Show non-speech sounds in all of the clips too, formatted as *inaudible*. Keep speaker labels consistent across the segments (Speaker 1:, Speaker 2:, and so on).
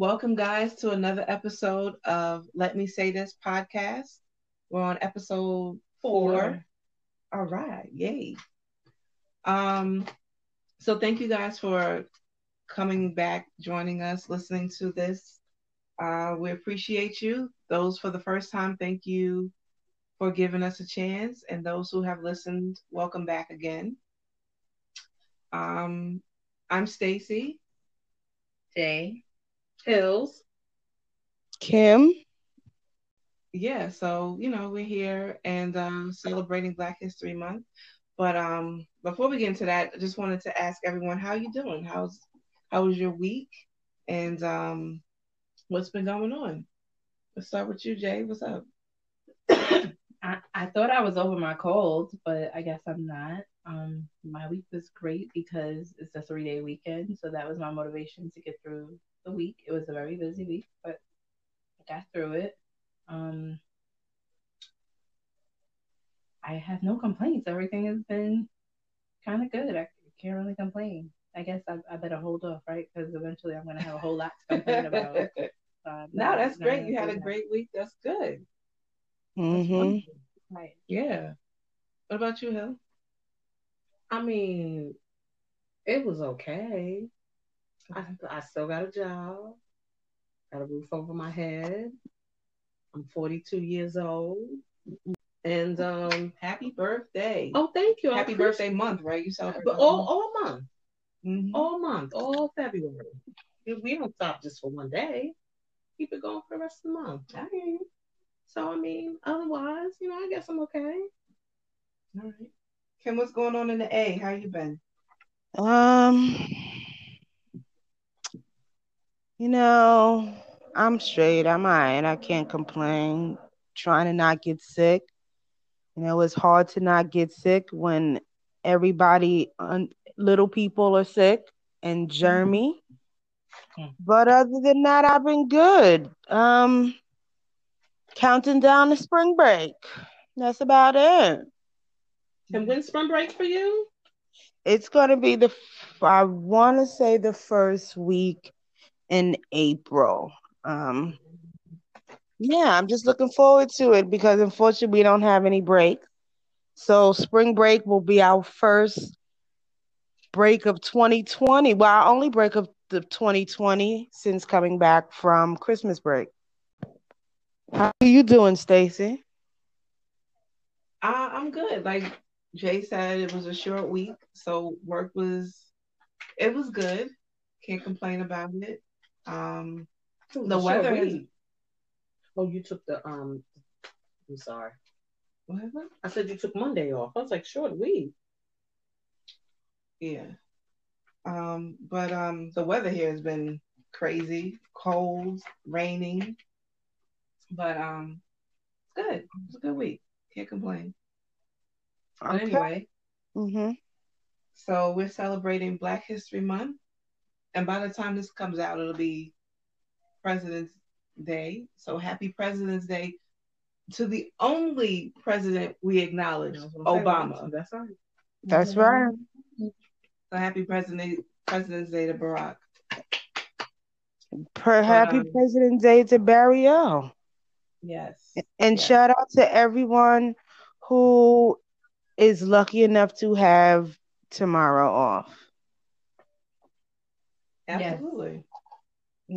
Speaker 1: Welcome, guys, to another episode of Let Me Say This podcast. We're on episode four.
Speaker 2: Four.
Speaker 1: All right, yay. Um, so thank you guys for coming back, joining us, listening to this. Uh, we appreciate you. Those for the first time, thank you for giving us a chance, and those who have listened, welcome back again. Um, I'm Stacy.
Speaker 2: Jay. Hills.
Speaker 3: Kim.
Speaker 1: yeah so you know we're here and um, celebrating black history month but um before we get into that i just wanted to ask everyone how you doing how's how was your week and um what's been going on let's start with you jay what's up *coughs*
Speaker 2: I, I thought I was over my cold, but I guess I'm not. Um, my week was great because it's a three day weekend, so that was my motivation to get through the week. It was a very busy week, but I got through it. Um, I have no complaints. Everything has been kind of good. I can't really complain. I guess I, I better hold off, right? Because eventually I'm gonna have a whole lot to complain about. Uh, *laughs*
Speaker 1: no that's
Speaker 2: not
Speaker 1: great you had a
Speaker 2: that.
Speaker 1: great week that's good
Speaker 3: hmm
Speaker 2: Right.
Speaker 1: yeah what about you hill
Speaker 4: I mean, it was okay. I, I still got a job, got a roof over my head. I'm 42 years old. And um
Speaker 1: happy birthday
Speaker 4: oh thank you.
Speaker 1: Happy
Speaker 4: appreciate-
Speaker 1: birthday month right you celebrate
Speaker 4: But all all month.
Speaker 1: Mhm.
Speaker 4: All month. All February. We don't stop just for one day. Keep it going for the rest of the month.
Speaker 1: I hear you.
Speaker 4: So I mean, otherwise, you know, I guess I'm okay.
Speaker 1: all right kim what's going on in the a how you been
Speaker 3: Um, you know, I'm straight. I'm alright. I can't complain. Trying to not get sick. You know, it's hard to not get sick when everybody, un- little people are sick and germy.
Speaker 2: Mhm.
Speaker 3: But other than that, I've been good. Um, counting down to spring break. That's about it.
Speaker 4: And when's spring break for you?
Speaker 3: It's gonna be the I want to say the first week in April. Um, yeah, I'm just looking forward to it because unfortunately we don't have any break. So spring break will be our first break of 2020. Well, our only break of the 2020 since coming back from Christmas break. How are you doing, Stacy?
Speaker 1: Uh, I'm good. Like Jay said, it was a short week, so work was it was good. Can't complain about it. Um,
Speaker 4: It
Speaker 1: the
Speaker 4: a short
Speaker 1: weather has
Speaker 4: week. Oh, you took the um. I'm sorry.
Speaker 1: whatever.
Speaker 4: I said you took Monday off. I was like, short week.
Speaker 1: Yeah. Um, but um, the weather here has been crazy, cold, raining. But um, it's good. It's a good week. Can't complain. But
Speaker 3: Okay.
Speaker 1: anyway,
Speaker 3: Mm-hmm.
Speaker 1: so we're celebrating Black History Month, and by the time this comes out, it'll be President's Day. So happy President's Day to the only president we acknowledge,
Speaker 4: I was gonna say,
Speaker 1: Obama.
Speaker 4: That's right.
Speaker 3: That's right.
Speaker 1: So happy President President's Day to Barack.
Speaker 3: Per happy
Speaker 1: um,
Speaker 3: President's Day to Barry O.
Speaker 1: Yes.
Speaker 3: And
Speaker 1: Yes.
Speaker 3: shout out to everyone who is lucky enough to have tomorrow off.
Speaker 2: Yes.
Speaker 1: Absolutely.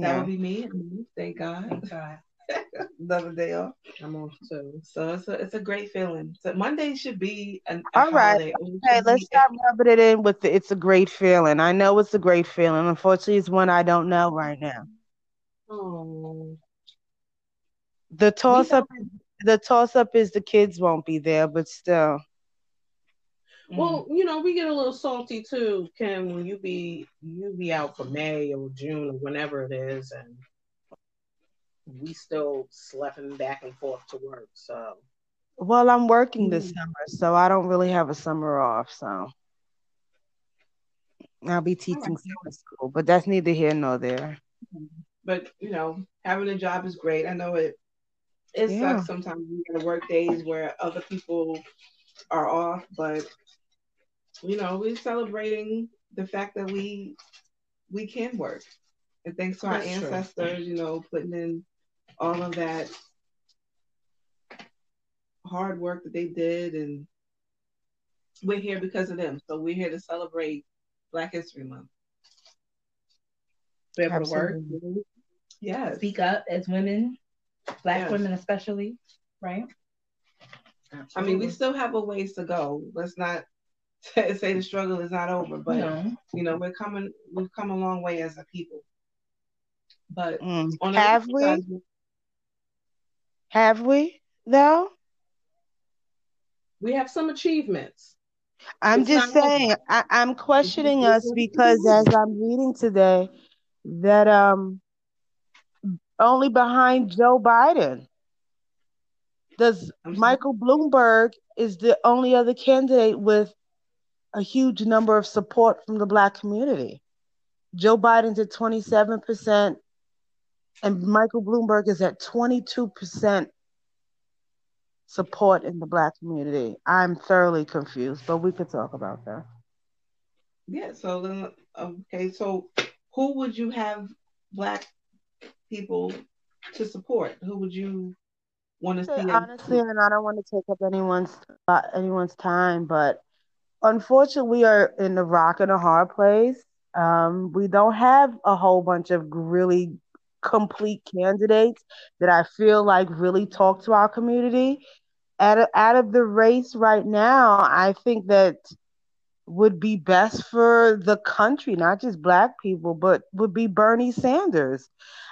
Speaker 1: That
Speaker 3: Yeah.
Speaker 1: would be me. Thank God.
Speaker 2: Thank God. *laughs*
Speaker 1: Another day off.
Speaker 4: I'm off too.
Speaker 1: So it's a it's a great feeling. So Monday should be an
Speaker 3: All right.
Speaker 1: holiday. It
Speaker 3: let's stop rubbing it in with the, it's a great feeling. I know it's a great feeling. Unfortunately, it's one I don't know right now.
Speaker 4: Oh,
Speaker 3: The toss up the toss up is the kids won't be there, but still.
Speaker 1: Mm.
Speaker 4: well, you know, we get a little salty too, Kim, when you be you be out for May or June or whenever it is, and we still schlepping back and forth to work. So
Speaker 3: Well, I'm working this
Speaker 1: Mm.
Speaker 3: summer, so I don't really have a summer off, so I'll be teaching summer school, but that's neither here nor there.
Speaker 1: But you know, having a job is great. I know it. It
Speaker 3: Yeah.
Speaker 1: sucks sometimes you gotta work days where other people are off, but you know, we're celebrating the fact that we we can work. And thanks to our
Speaker 4: That's true.
Speaker 1: ancestors, you know, putting in all of that hard work that they did and we're here because of them. So we're here to celebrate Black History Month.
Speaker 2: Be able to work.
Speaker 1: Yes.
Speaker 2: speak up as women, black
Speaker 1: Yes.
Speaker 2: women especially, right? Absolutely.
Speaker 1: I mean, we still have a ways to go. Let's not *laughs* say the struggle is not over, but
Speaker 2: no.
Speaker 1: you know, we're coming we've come a long way as a people. But
Speaker 3: Mm. Have we?
Speaker 1: side,
Speaker 3: Have we though?
Speaker 4: we have some achievements.
Speaker 3: I'm
Speaker 4: It's
Speaker 3: just
Speaker 4: over.
Speaker 3: saying. I, I'm questioning us because as I'm reading today, that um only behind Joe Biden does Michael Bloomberg is the only other candidate with a huge number of support from the black community. Joe Biden's at 27%, and Michael Bloomberg is at 22% support in the black community. I'm thoroughly confused, but we could talk about that.
Speaker 1: Yeah, so then okay, so who would you have black people to support? Who would you want to see?
Speaker 3: Honestly, and I don't want to take up anyone's uh, anyone's time, but unfortunately, we are in a rock and a hard place. Um, we don't have a whole bunch of really complete candidates that I feel like really talk to our community. Out of, out of the race right now, I think that would be best for the country, not just black people, but would be Bernie Sanders.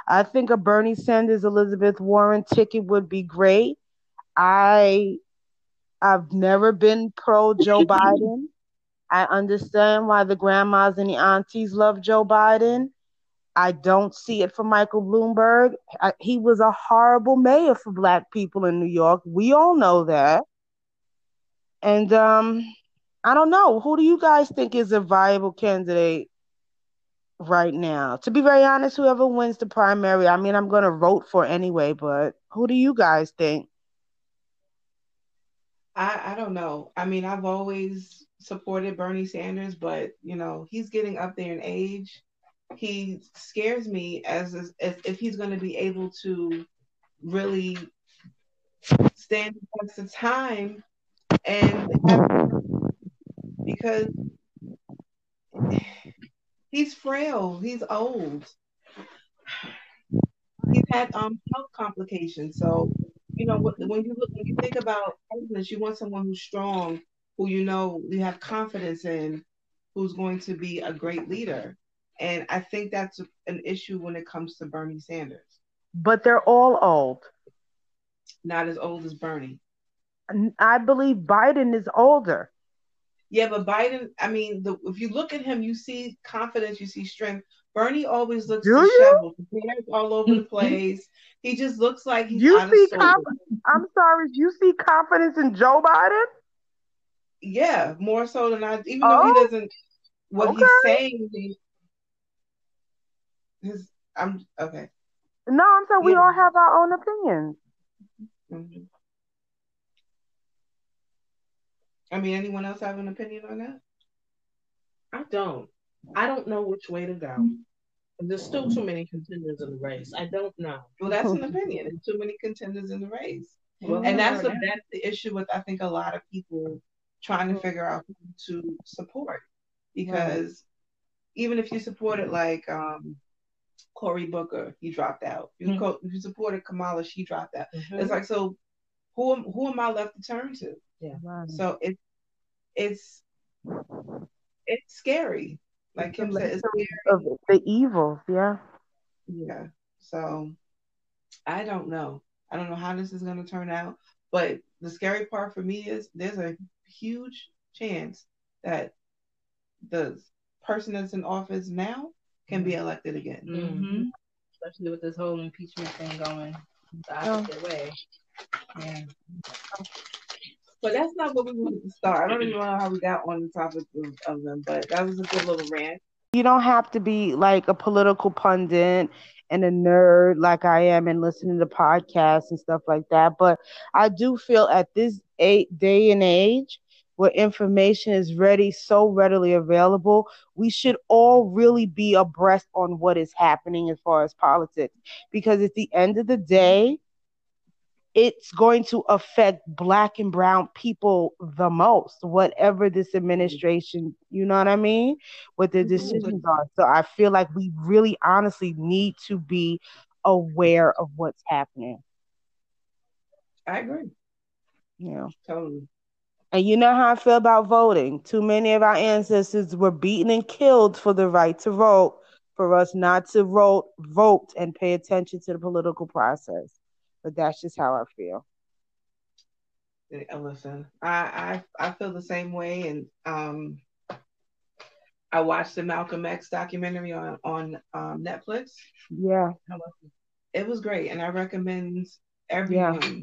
Speaker 3: I think a Bernie Sanders Elizabeth Warren ticket would be great. I I've never been pro Joe *laughs* Biden. I understand why the grandmas and the aunties love Joe Biden. I don't see it for Michael Bloomberg. I, he was a horrible mayor for black people in New York. We all know that. And um I don't know. Who do you guys think is a viable candidate right now? To be very honest, whoever wins the primary, I mean, I'm going to vote for anyway, but who do you guys think?
Speaker 1: I, I don't know. I mean, I've always supported Bernie Sanders, but you know, he's getting up there in age. He scares me as as if he's going to be able to really stand the test of time and because he's frail, he's old. He's had um health complications, so you know when you look when you think about presidents, you want someone who's strong, who you know you have confidence in, who's going to be a great leader. And I think that's an issue when it comes to Bernie Sanders.
Speaker 3: But they're all old.
Speaker 1: Not as old as Bernie.
Speaker 3: I believe Biden is older.
Speaker 1: Yeah, but Biden, I mean, the, if you look at him, you see confidence, you see strength. Bernie always looks
Speaker 3: Do
Speaker 1: disheveled. His hair's all over the place. He just looks like he's
Speaker 3: You see conf- I'm sorry, you see confidence in Joe Biden?
Speaker 1: Yeah, more so than I. Even though he
Speaker 3: Oh,
Speaker 1: doesn't, what
Speaker 3: okay.
Speaker 1: he's saying, he- his. I'm okay.
Speaker 3: No, I'm saying we all have our own opinions.
Speaker 1: Mhm. I mean, anyone else have an opinion on that?
Speaker 4: I don't. I don't know which way to go. There's still too many contenders in the race. I don't know.
Speaker 1: Well, that's an opinion. There's too many contenders in the race.
Speaker 4: Well,
Speaker 1: and that's the that's the issue with I think a lot of people trying to figure out who to support because even if you supported like um Cory Booker, he dropped out. You
Speaker 2: Mhm.
Speaker 1: co- you supported Kamala, she dropped out.
Speaker 4: Mhm.
Speaker 1: It's like so who who am I left to turn to?
Speaker 3: Right.
Speaker 1: So it it's it's scary. Like Kim said, it's scary.
Speaker 3: Of the evil, yeah.
Speaker 1: Yeah. So I don't know. I don't know how this is going to turn out. But the scary part for me is there's a huge chance that the person that's in office now can be elected again.
Speaker 2: Mm-hmm. Especially with this whole impeachment thing going the opposite way. Yeah.
Speaker 1: But that's not what we wanted to start. I don't even know how we got on the topic of, of them, but that was a good little rant.
Speaker 3: You don't have to be like a political pundit and a nerd like I am and listening to podcasts and stuff like that. But I do feel at this eight day and age where information is ready, so readily available, we should all really be abreast on what is happening as far as politics. Because at the end of the day, it's going to affect black and brown people the most, whatever this administration, you know what I mean, what their mm-hmm. decisions are. So I feel like we really honestly need to be aware of what's happening.
Speaker 1: I agree.
Speaker 3: Yeah.
Speaker 1: Totally.
Speaker 3: And you know how I feel about voting. Too many of our ancestors were beaten and killed for the right to vote, for us not to vote, vote and pay attention to the political process. But that's just how I feel.
Speaker 1: Uh, Listen, I, I I feel the same way, and um, I watched the Malcolm X documentary on on um, Netflix.
Speaker 3: Yeah,
Speaker 1: it was great, and I recommend everyone yeah.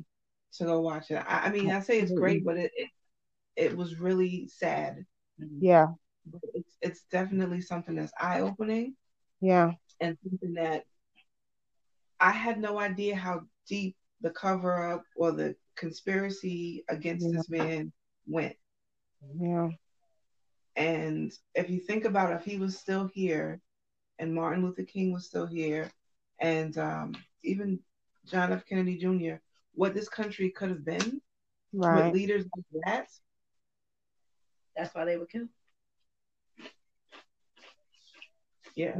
Speaker 1: to go watch it. I, I, mean, I say it's great, but it, it it was really sad.
Speaker 3: Yeah,
Speaker 1: but it's it's definitely something that's eye opening.
Speaker 3: Yeah,
Speaker 1: and something that I had no idea how deep the cover up or the conspiracy against yeah. this man went.
Speaker 3: Yeah.
Speaker 1: And if you think about it, if he was still here and Martin Luther King was still here and um, even John F. Kennedy Jr., what this country could have been
Speaker 3: right.
Speaker 1: with leaders like that.
Speaker 2: That's why they were killed.
Speaker 1: Yeah.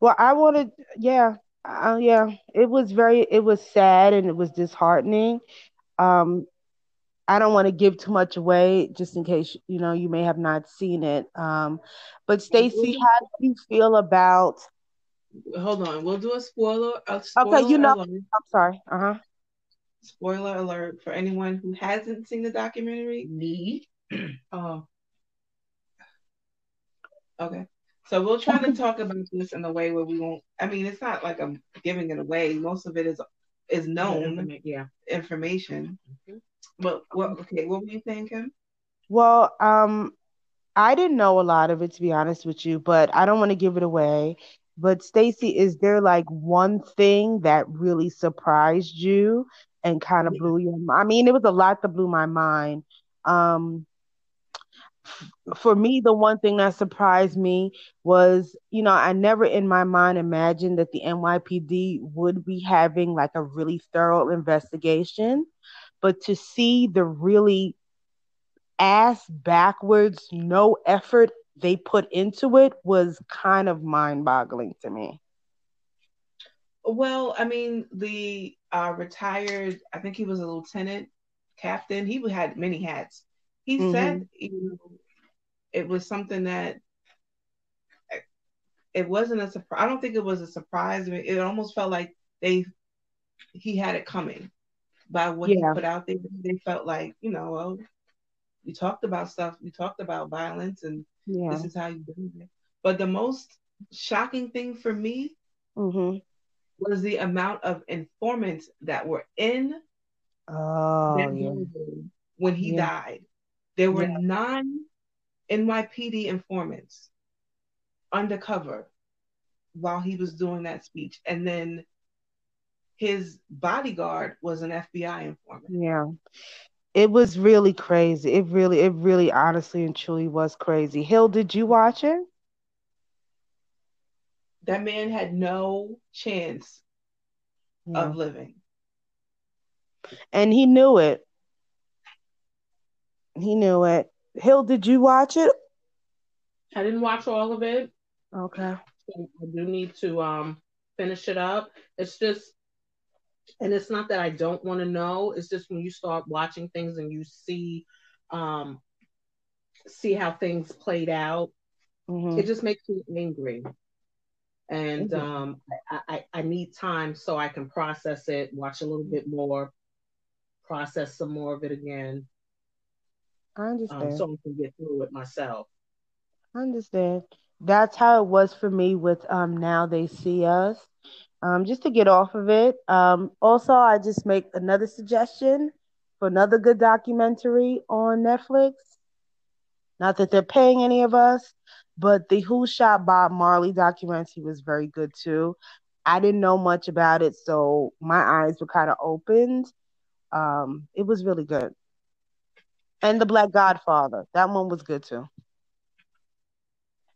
Speaker 3: Well, I wanted, yeah, uh, yeah, it was very, it was sad and it was disheartening. Um, I don't want to give too much away, just in case you know you may have not seen it. Um, but Stacy, how do you feel about?
Speaker 1: Hold on, we'll do a spoiler. A spoiler
Speaker 3: okay, you know, alert. I'm sorry. Uh huh.
Speaker 1: Spoiler alert for anyone who hasn't seen the documentary.
Speaker 2: Me.
Speaker 1: oh. Okay. So we'll try to talk about this in a way where we won't. I mean, it's not like I'm giving it away. Most of it is is known,
Speaker 2: yeah,
Speaker 1: information. Mm-hmm. But what? Okay, what were you thinking?
Speaker 3: Well, um, I didn't know a lot of it to be honest with you, but I don't want to give it away. But Stacy, is there like one thing that really surprised you and kind of yeah. blew your? I mean, it was a lot that blew my mind. Um, for me, the one thing that surprised me was, you know, I never in my mind imagined that the NYPD would be having like a really thorough investigation. But to see the really ass backwards, no effort they put into it was kind of mind boggling to me.
Speaker 1: Well, I mean, the uh, retired, I think he was a lieutenant captain, he had many hats he mm-hmm. said you know, it was something that it wasn't a surprise. I don't think it was a surprise. I mean, it almost felt like they he had it coming by what yeah. he put out there. They felt like you know, well, we talked about stuff. We talked about violence, and yeah. this is how you do it. But the most shocking thing for me
Speaker 3: mm-hmm.
Speaker 1: was the amount of informants that were in
Speaker 3: oh, yeah.
Speaker 1: when he died. There were yeah. nine NYPD informants undercover while he was doing that speech. And then his bodyguard was an FBI informant.
Speaker 3: Yeah. It was really crazy. It really, it really honestly and truly was crazy. Hill, did you watch it?
Speaker 1: That man had no chance yeah. of living.
Speaker 3: And he knew it. He knew it. Hill, did you watch it?
Speaker 4: I didn't watch all of it.
Speaker 3: Okay.
Speaker 4: I do need to um finish it up. It's just and it's not that I don't want to know. It's just when you start watching things and you see um see how things played out, mm-hmm. it just makes me angry. And mm-hmm. um I, I, I need time so I can process it, watch a little bit more, process some more of it again.
Speaker 3: I understand. Um,
Speaker 4: so I can get through it myself.
Speaker 3: I understand. That's how it was for me with um now they see us. Um, just to get off of it. Um, also, I just make another suggestion for another good documentary on Netflix. Not that they're paying any of us, but the Who Shot Bob Marley documentary was very good too. I didn't know much about it, so my eyes were kind of opened. Um, it was really good. And the Black Godfather. That one was good too.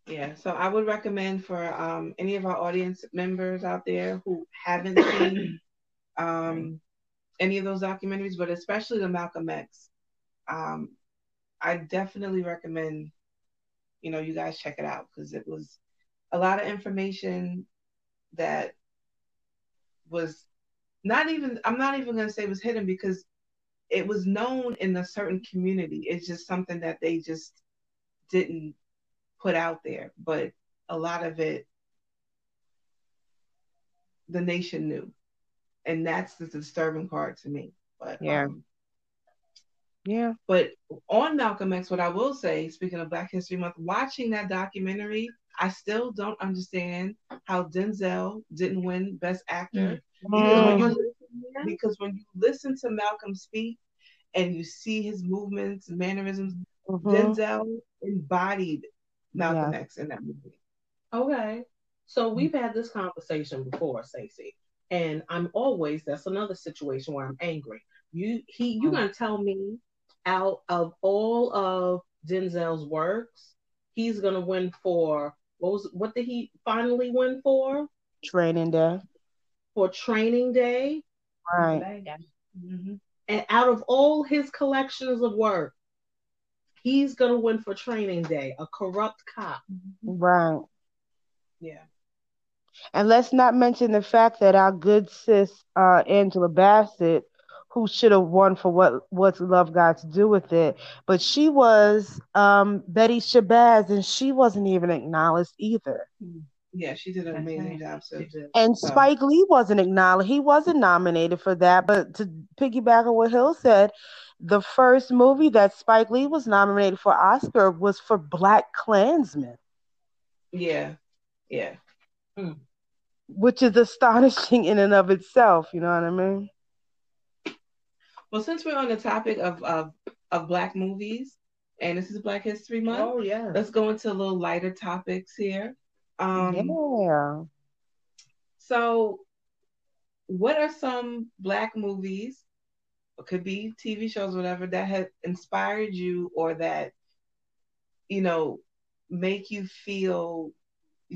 Speaker 1: Yeah, so I would recommend for um, any of our audience members out there who haven't seen *coughs* um, any of those documentaries, but especially the Malcolm X. Um, I definitely recommend, you know, you guys check it out because it was a lot of information that was not even, I'm not even going to say was hidden because it was known in a certain community. It's just something that they just didn't put out there, but a lot of it the nation knew. And that's the disturbing part to me. But
Speaker 3: Yeah.
Speaker 1: um,
Speaker 3: Yeah.
Speaker 1: but on Malcolm X, what I will say, speaking of Black History Month, watching that documentary, I still don't understand how Denzel didn't win Best Actor. Because, when you Listen, because when you listen to Malcolm speak and you see his movements, mannerisms,
Speaker 3: Mhm.
Speaker 1: Denzel embodied Malcolm
Speaker 3: Yeah.
Speaker 1: X in that movie.
Speaker 4: Okay. So we've had this conversation before, Stacey. And I'm always that's another situation where I'm angry. You he you're
Speaker 3: Mm.
Speaker 4: gonna tell me out of all of Denzel's works, he's gonna win for what was what did he finally win for?
Speaker 3: Training day.
Speaker 4: For training day.
Speaker 3: Right.
Speaker 1: Mm-hmm.
Speaker 4: And out of all his collections of work, he's gonna win for training day, a corrupt cop.
Speaker 3: Right.
Speaker 1: Yeah.
Speaker 3: And let's not mention the fact that our good sis uh, Angela Bassett, who should have won for what what's love got to do with it, but she was um, Betty Shabazz, and she wasn't even acknowledged either.
Speaker 1: Yeah, she did an amazing
Speaker 2: right.
Speaker 1: job. So
Speaker 4: did.
Speaker 3: And
Speaker 1: So-
Speaker 3: Spike Lee wasn't acknowledged; he wasn't nominated for that. But to piggyback on what Hill said, the first movie that Spike Lee was nominated for Oscar was for Black Klansman,
Speaker 1: yeah, yeah. Hmm.
Speaker 3: which is astonishing in and of itself. You know what I mean?
Speaker 1: Well, since we're on the topic of of, of black movies, and this is Black History Month,
Speaker 4: Oh yeah.
Speaker 1: let's go into a little lighter topics here. Um,
Speaker 3: yeah.
Speaker 1: So, what are some black movies, it could be TV shows, whatever, that have inspired you or that, you know, make you feel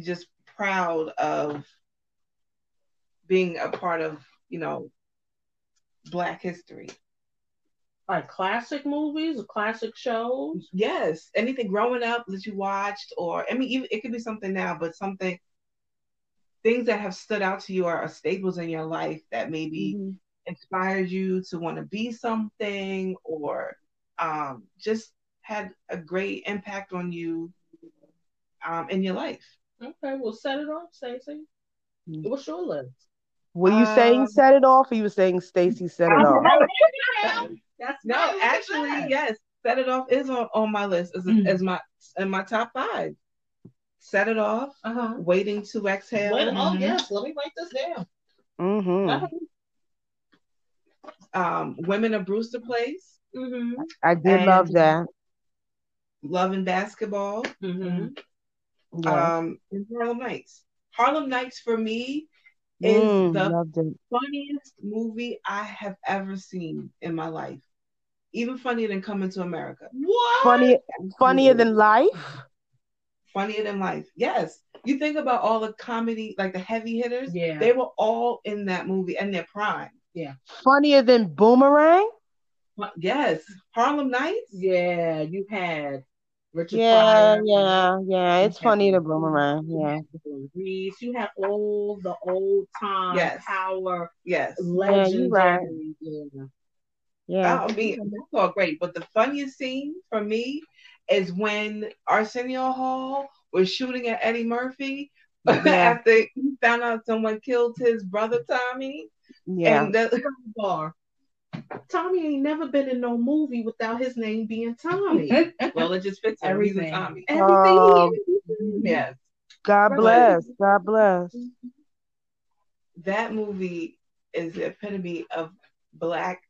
Speaker 1: just proud of being a part of, you know, black history?
Speaker 4: Like classic movies or classic shows.
Speaker 1: Yes, anything growing up that you watched, or I mean, even it could be something now, but something, things that have stood out to you or are staples in your life that maybe
Speaker 3: Mhm.
Speaker 1: inspired you to want to be something or um, just had a great impact on you um, in your life.
Speaker 4: Okay, well set it off, Stacey.
Speaker 3: Mm.
Speaker 4: What's your list?
Speaker 3: Were you saying
Speaker 1: Um,
Speaker 3: set it off, or you were saying Stacy set it off? *laughs*
Speaker 4: That's
Speaker 1: No, actually,
Speaker 4: bad.
Speaker 1: yes, set it off is on, on my list as,
Speaker 2: Mm.
Speaker 1: as my in my top five. Set it off,
Speaker 4: Uh-huh.
Speaker 1: waiting to exhale.
Speaker 4: Wait, oh
Speaker 2: Mhm.
Speaker 4: yes, let me write this down.
Speaker 3: hmm
Speaker 1: um, Women of Brewster Place,
Speaker 4: Mm-hmm.
Speaker 3: I did
Speaker 1: And-
Speaker 3: love that.
Speaker 1: Love and Basketball,
Speaker 4: Mm-hmm.
Speaker 3: Yeah.
Speaker 1: um, and Harlem Nights. Harlem Nights for me is
Speaker 3: Mm,
Speaker 1: the funniest movie I have ever seen in my life. Even funnier than Coming to America.
Speaker 4: What?
Speaker 3: Funny, funnier than life.
Speaker 1: Funnier than life. Yes. You think about all the comedy, like the heavy hitters,
Speaker 4: Yeah.
Speaker 1: they were all in that movie and their prime. Yeah.
Speaker 3: Funnier than Boomerang.
Speaker 1: Yes. Harlem Nights.
Speaker 4: yeah, you had Richard
Speaker 3: Yeah,
Speaker 4: Pryor.
Speaker 3: yeah, yeah. It's
Speaker 4: You
Speaker 3: funnier
Speaker 4: had-
Speaker 3: Boomerang. Yeah.
Speaker 4: had Reeves. You had all the old time
Speaker 1: Yes.
Speaker 4: power
Speaker 1: Yes.
Speaker 4: legendary.
Speaker 3: right.
Speaker 4: Yeah.
Speaker 3: Yeah.
Speaker 1: I mean, that's all great. But the funniest scene for me is when Arsenio Hall was shooting at Eddie Murphy *laughs*
Speaker 3: Yeah.
Speaker 1: after he found out someone killed his brother Tommy.
Speaker 3: Yeah.
Speaker 1: And the,
Speaker 4: Bar. Tommy ain't never been in no movie without his name being Tommy. *laughs*
Speaker 1: well, it just fits
Speaker 2: Everything.
Speaker 1: Tommy.
Speaker 4: Everything
Speaker 3: Um.
Speaker 1: Yes.
Speaker 3: God
Speaker 1: Right.
Speaker 3: bless. God bless.
Speaker 1: That movie is the epitome of black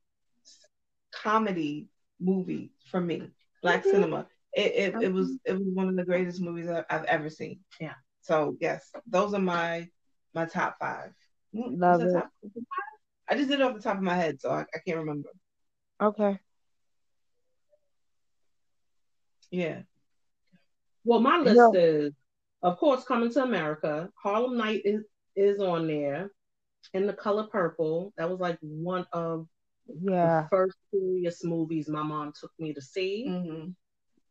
Speaker 1: comedy movie for me. Black
Speaker 4: Mhm.
Speaker 1: cinema. It, it it was it was one of the greatest movies I've, I've ever seen.
Speaker 4: Yeah.
Speaker 1: So yes, those are my my top five.
Speaker 3: Love it.
Speaker 1: top- five? I just did it off the top of my head, so I, I can't remember.
Speaker 3: Okay.
Speaker 1: Yeah.
Speaker 4: Well, my list
Speaker 3: Yeah.
Speaker 4: is, of course, Coming to America. Harlem Night is is on there. In the color purple. That was like one of
Speaker 3: Yeah.
Speaker 4: the first serious movies my mom took me to see.
Speaker 1: Mm-hmm.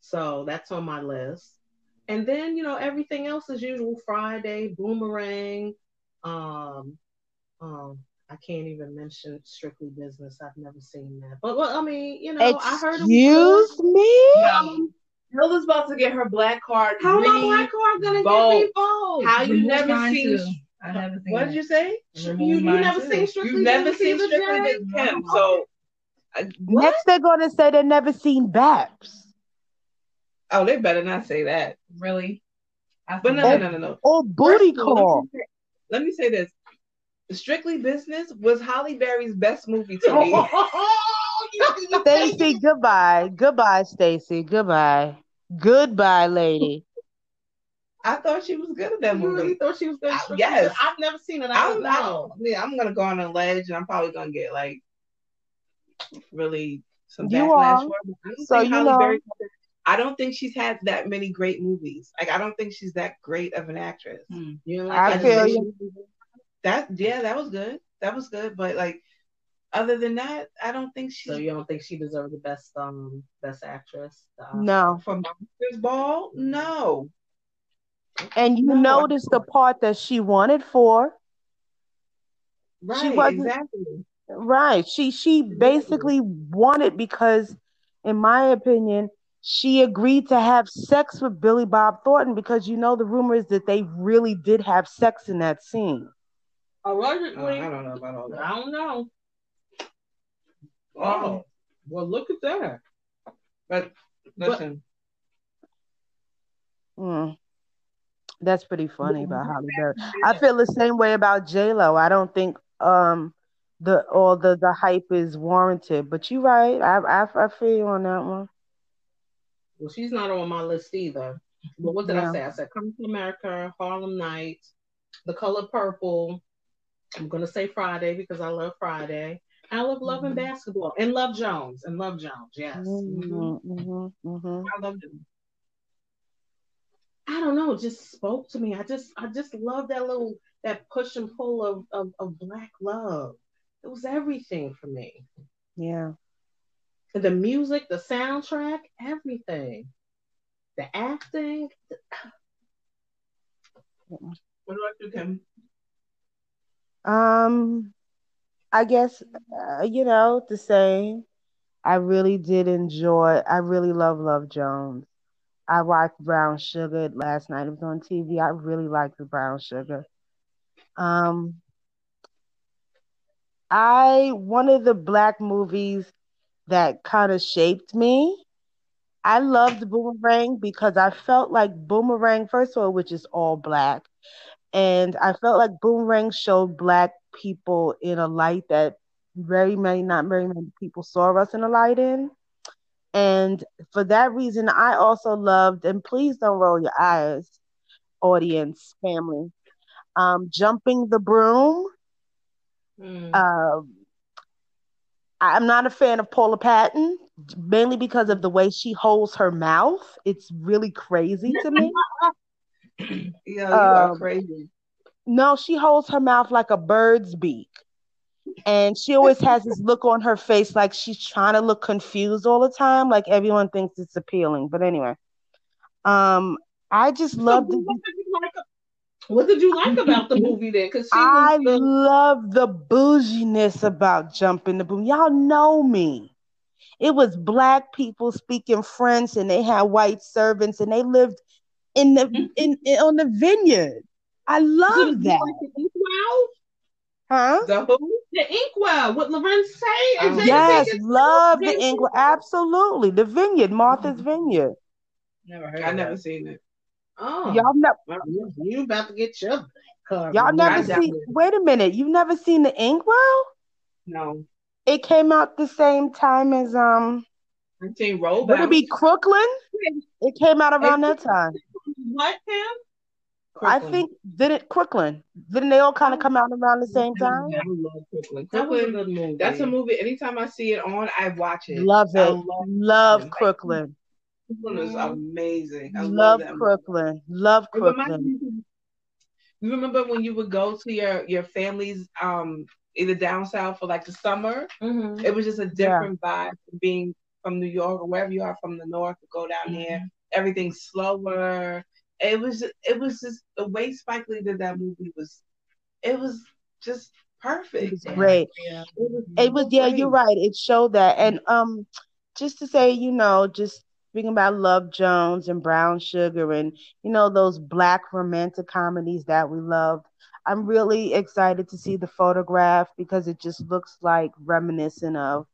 Speaker 4: So that's on my list. And then, you know, everything else as usual. Friday, Boomerang. Um, um, I can't even mention Strictly Business. I've never seen that. But well, I mean, you know, I heard it
Speaker 3: Excuse me?
Speaker 2: Um, Hilda's about to get her black card.
Speaker 4: How my
Speaker 2: re-
Speaker 4: black card gonna
Speaker 2: Bold.
Speaker 4: get me bold?
Speaker 1: How you
Speaker 2: Remove
Speaker 1: never
Speaker 2: mine
Speaker 1: seen?
Speaker 2: too. I haven't seen
Speaker 1: What
Speaker 2: it.
Speaker 1: did you say?
Speaker 2: Remove
Speaker 4: You, you never
Speaker 2: too.
Speaker 4: seen Strictly
Speaker 1: You've never seen Strictly
Speaker 4: Jay?
Speaker 1: Business Kim. So, uh, what?
Speaker 3: Next, they're going to say they've never seen Baps
Speaker 1: Oh, they better not say that.
Speaker 2: Really? I
Speaker 1: But no,
Speaker 2: seen
Speaker 1: no, no, no, no.
Speaker 3: or Booty
Speaker 1: First
Speaker 3: Call.
Speaker 1: Let me, say, let me say this: Strictly Business was Halle Berry's best movie to me. *laughs*
Speaker 3: Stacy, goodbye. Goodbye, Stacy. Goodbye. Goodbye, lady.
Speaker 1: I thought she was good at that movie.
Speaker 4: You really
Speaker 1: movie.
Speaker 4: thought she was good? at
Speaker 1: Uh, yes.
Speaker 4: Business? I've never seen it. I
Speaker 1: I'm,
Speaker 4: don't
Speaker 1: I'm,
Speaker 4: know.
Speaker 1: yeah, I'm gonna go on a ledge, and I'm probably gonna get like really some
Speaker 3: You
Speaker 1: backlash
Speaker 3: are.
Speaker 1: for it. but I don't
Speaker 3: So you
Speaker 1: Halle
Speaker 3: know.
Speaker 1: Berry- I don't think she's had that many great movies. Like I don't think she's that great of an actress.
Speaker 2: Hmm.
Speaker 4: You didn't like
Speaker 3: I
Speaker 4: that
Speaker 3: feel
Speaker 4: movie?
Speaker 3: you.
Speaker 1: That yeah, that was good. That was good. But like other than that, I don't think she
Speaker 4: So you don't think she deserved the best um best actress? Uh,
Speaker 3: No.
Speaker 1: for Monsters Ball, no.
Speaker 3: And you
Speaker 1: No, I
Speaker 3: notice the part that she wanted for.
Speaker 1: Right,
Speaker 3: She wasn't-
Speaker 1: exactly.
Speaker 3: Right. She she basically wanted because, in my opinion, she agreed to have sex with Billy Bob Thornton because you know the rumor is that they really did have sex in that scene.
Speaker 4: Allegedly,
Speaker 1: Uh, I don't know about all that.
Speaker 4: I don't know.
Speaker 1: Oh,
Speaker 4: well, look at that.
Speaker 1: but listen,
Speaker 3: Mm. That's pretty funny about Halle *laughs* Berry. I feel the same way about J Lo. I don't think um the all the the hype is warranted. But you're right. I I, I feel you on that one.
Speaker 4: Well, she's not on my list either. But what did
Speaker 3: Yeah.
Speaker 4: I say? I said Come to America, Harlem Nights, The Color Purple. I'm gonna say Friday because I love Friday. I love Love and Basketball and Love Jones and Love Jones. Yes. Mhm.
Speaker 3: Mm-hmm, mm-hmm, mm-hmm.
Speaker 1: I love it.
Speaker 4: I don't know, just spoke to me. I just I just love that little that push and pull of, of, of black love. It was everything for me.
Speaker 3: Yeah.
Speaker 4: The music, the soundtrack, everything. The acting.
Speaker 1: What about you, Kim?
Speaker 3: Um, I guess uh, you know the same. I really did enjoy. I really love Love Jones. I watched Brown Sugar last night. It was on TV. I really liked the Brown Sugar. Um, I one of the black movies that kind of shaped me. I loved Boomerang because I felt like Boomerang, first of all, which is all black, and I felt like Boomerang showed black people in a light that very many, not very many people saw us in a light in. And for that reason, I also loved, and please don't roll your eyes, audience, family, um, Jumping the Broom.
Speaker 4: Mm.
Speaker 3: Um, I'm not a fan of Paula Patton, mainly because of the way she holds her mouth. It's really crazy to me. *laughs*
Speaker 1: Yo, you are
Speaker 3: Um,
Speaker 1: crazy.
Speaker 3: No, she holds her mouth like a bird's beak. And she always has this look on her face like she's trying to look confused all the time, like everyone thinks it's appealing. But anyway, um, I just loved
Speaker 4: what, did you like, what did you like about the movie then? Because
Speaker 3: I
Speaker 4: the,
Speaker 3: love the bouginess about Jumping the Broom. Y'all know me. It was black people speaking French, and they had white servants, and they lived in the in, in on the vineyard. I love that? Huh?
Speaker 1: The who?
Speaker 4: The Inkwell, what Larenz say? And Jada
Speaker 3: Yes, love the
Speaker 4: Smith.
Speaker 3: English. Absolutely, the vineyard, Martha's Vineyard.
Speaker 2: Never heard
Speaker 1: I never
Speaker 2: that.
Speaker 1: seen it.
Speaker 4: Oh,
Speaker 3: Y'all never,
Speaker 4: well, you, you about to get your cover.
Speaker 3: y'all never
Speaker 1: I
Speaker 3: see.
Speaker 1: definitely-
Speaker 3: Wait a minute, you've never seen the Inkwell?
Speaker 1: No.
Speaker 3: It came out the same time as um.
Speaker 1: I've seen Roll
Speaker 3: Would it be Crooklyn? It came out around that time.
Speaker 4: What, Pam?
Speaker 3: I think did it Crooklyn? Didn't they all kind of come out around the same time?
Speaker 1: I love Crooklyn.
Speaker 4: That was a
Speaker 1: Crooklyn,
Speaker 4: good movie.
Speaker 1: that's a movie. Anytime I see it on, I watch it.
Speaker 3: Love
Speaker 1: I
Speaker 3: it.
Speaker 1: love
Speaker 3: Love
Speaker 1: Crooklyn.
Speaker 3: Crooklyn.
Speaker 1: Brooklyn was amazing. I love,
Speaker 3: Love. Crooklyn. Love Crooklyn.
Speaker 1: You remember when you would go to your your family's um either down south for like the summer?
Speaker 4: Mhm.
Speaker 1: It was just a different vibe from being from New York or wherever you are from the north to go down here. Everything's slower. It was it was just the way Spike Lee did that movie was it was just perfect.
Speaker 3: It was great.
Speaker 4: Yeah.
Speaker 1: It was,
Speaker 3: It was yeah, you're right. It showed that. And um just to say, you know, just speaking about Love Jones and Brown Sugar and you know those black romantic comedies that we love. I'm really excited to see the photograph because it just looks like reminiscent of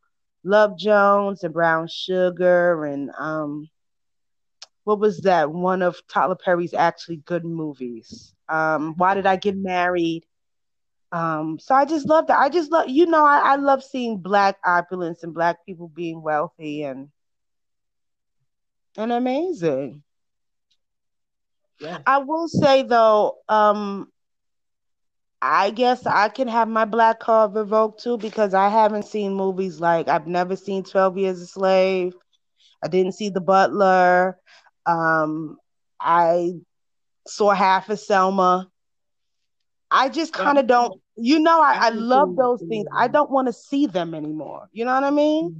Speaker 3: Love Jones and Brown Sugar and um what was that one of Tyler Perry's actually good movies? Um Why Did I Get Married? Um, so I just love that. I just love, you know, I, I love seeing black opulence and black people being wealthy and and amazing.
Speaker 1: Yeah.
Speaker 3: I will say though, um, I guess I can have my black card revoked too because I haven't seen movies like I've never seen Twelve Years a Slave. I didn't see The Butler. Um, I saw half of Selma. I just kind of don't, you know, I, I love those things. I don't want to see them anymore. You know what I mean?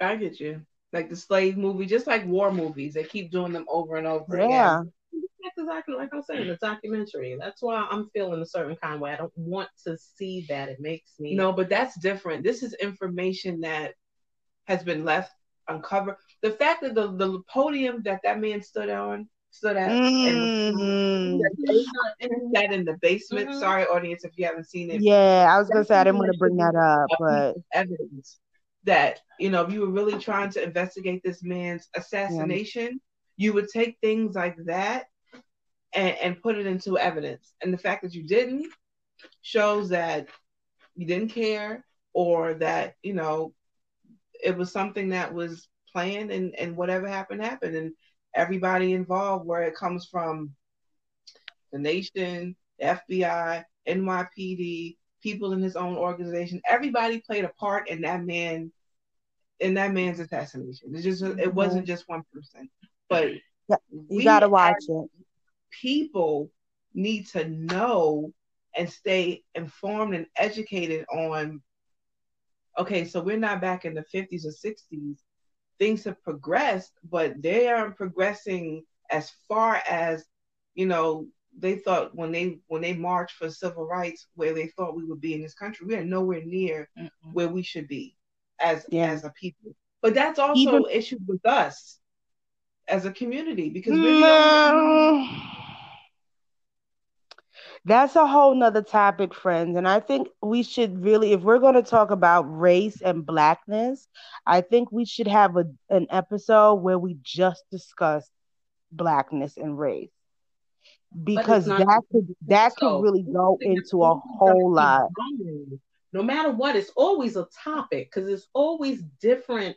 Speaker 1: I get you. Like the slave movie, just like war movies, they keep doing them over and over
Speaker 3: Yeah.
Speaker 1: again.
Speaker 4: That's exactly like I'm saying, the documentary. That's why I'm feeling a certain kind of way. I don't want to see that. It makes me
Speaker 1: No, but that's different. This is information that has been left uncovered. The fact that the, the podium that that man stood on stood at and
Speaker 3: Mhm.
Speaker 1: that in the basement.
Speaker 4: Mhm.
Speaker 1: Sorry, audience, if you haven't seen it.
Speaker 3: Yeah, I was gonna say I didn't want to bring that up, but
Speaker 1: evidence that you know if you were really trying to investigate this man's assassination you would take things like that and, and put it into evidence and the fact that you didn't shows that you didn't care or that you know it was something that was planned and and whatever happened happened. And everybody involved where it comes from the nation the fbi nypd people in his own organization everybody played a part in that man in that man's assassination. It just it mm-hmm. wasn't just one person. But
Speaker 3: you
Speaker 1: we
Speaker 3: gotta watch it.
Speaker 1: people need to know and stay informed and educated on okay so we're not back in the 50s or 60s things have progressed but they aren't progressing as far as you know they thought when they when they marched for civil rights where they thought we would be in this country we are nowhere near
Speaker 2: Mm-mm.
Speaker 1: where we should be as
Speaker 3: Yeah.
Speaker 1: as a people but that's also
Speaker 3: Even-
Speaker 1: issues with us as a community because we're
Speaker 3: No. That's a whole nother topic, friends. And I think we should really, if we're going to talk about race and blackness, I think we should have a, an episode where we just discuss blackness and race. Because that could that
Speaker 4: so.
Speaker 3: could really go into a whole lot.
Speaker 4: No matter what, it's always a topic because it's always different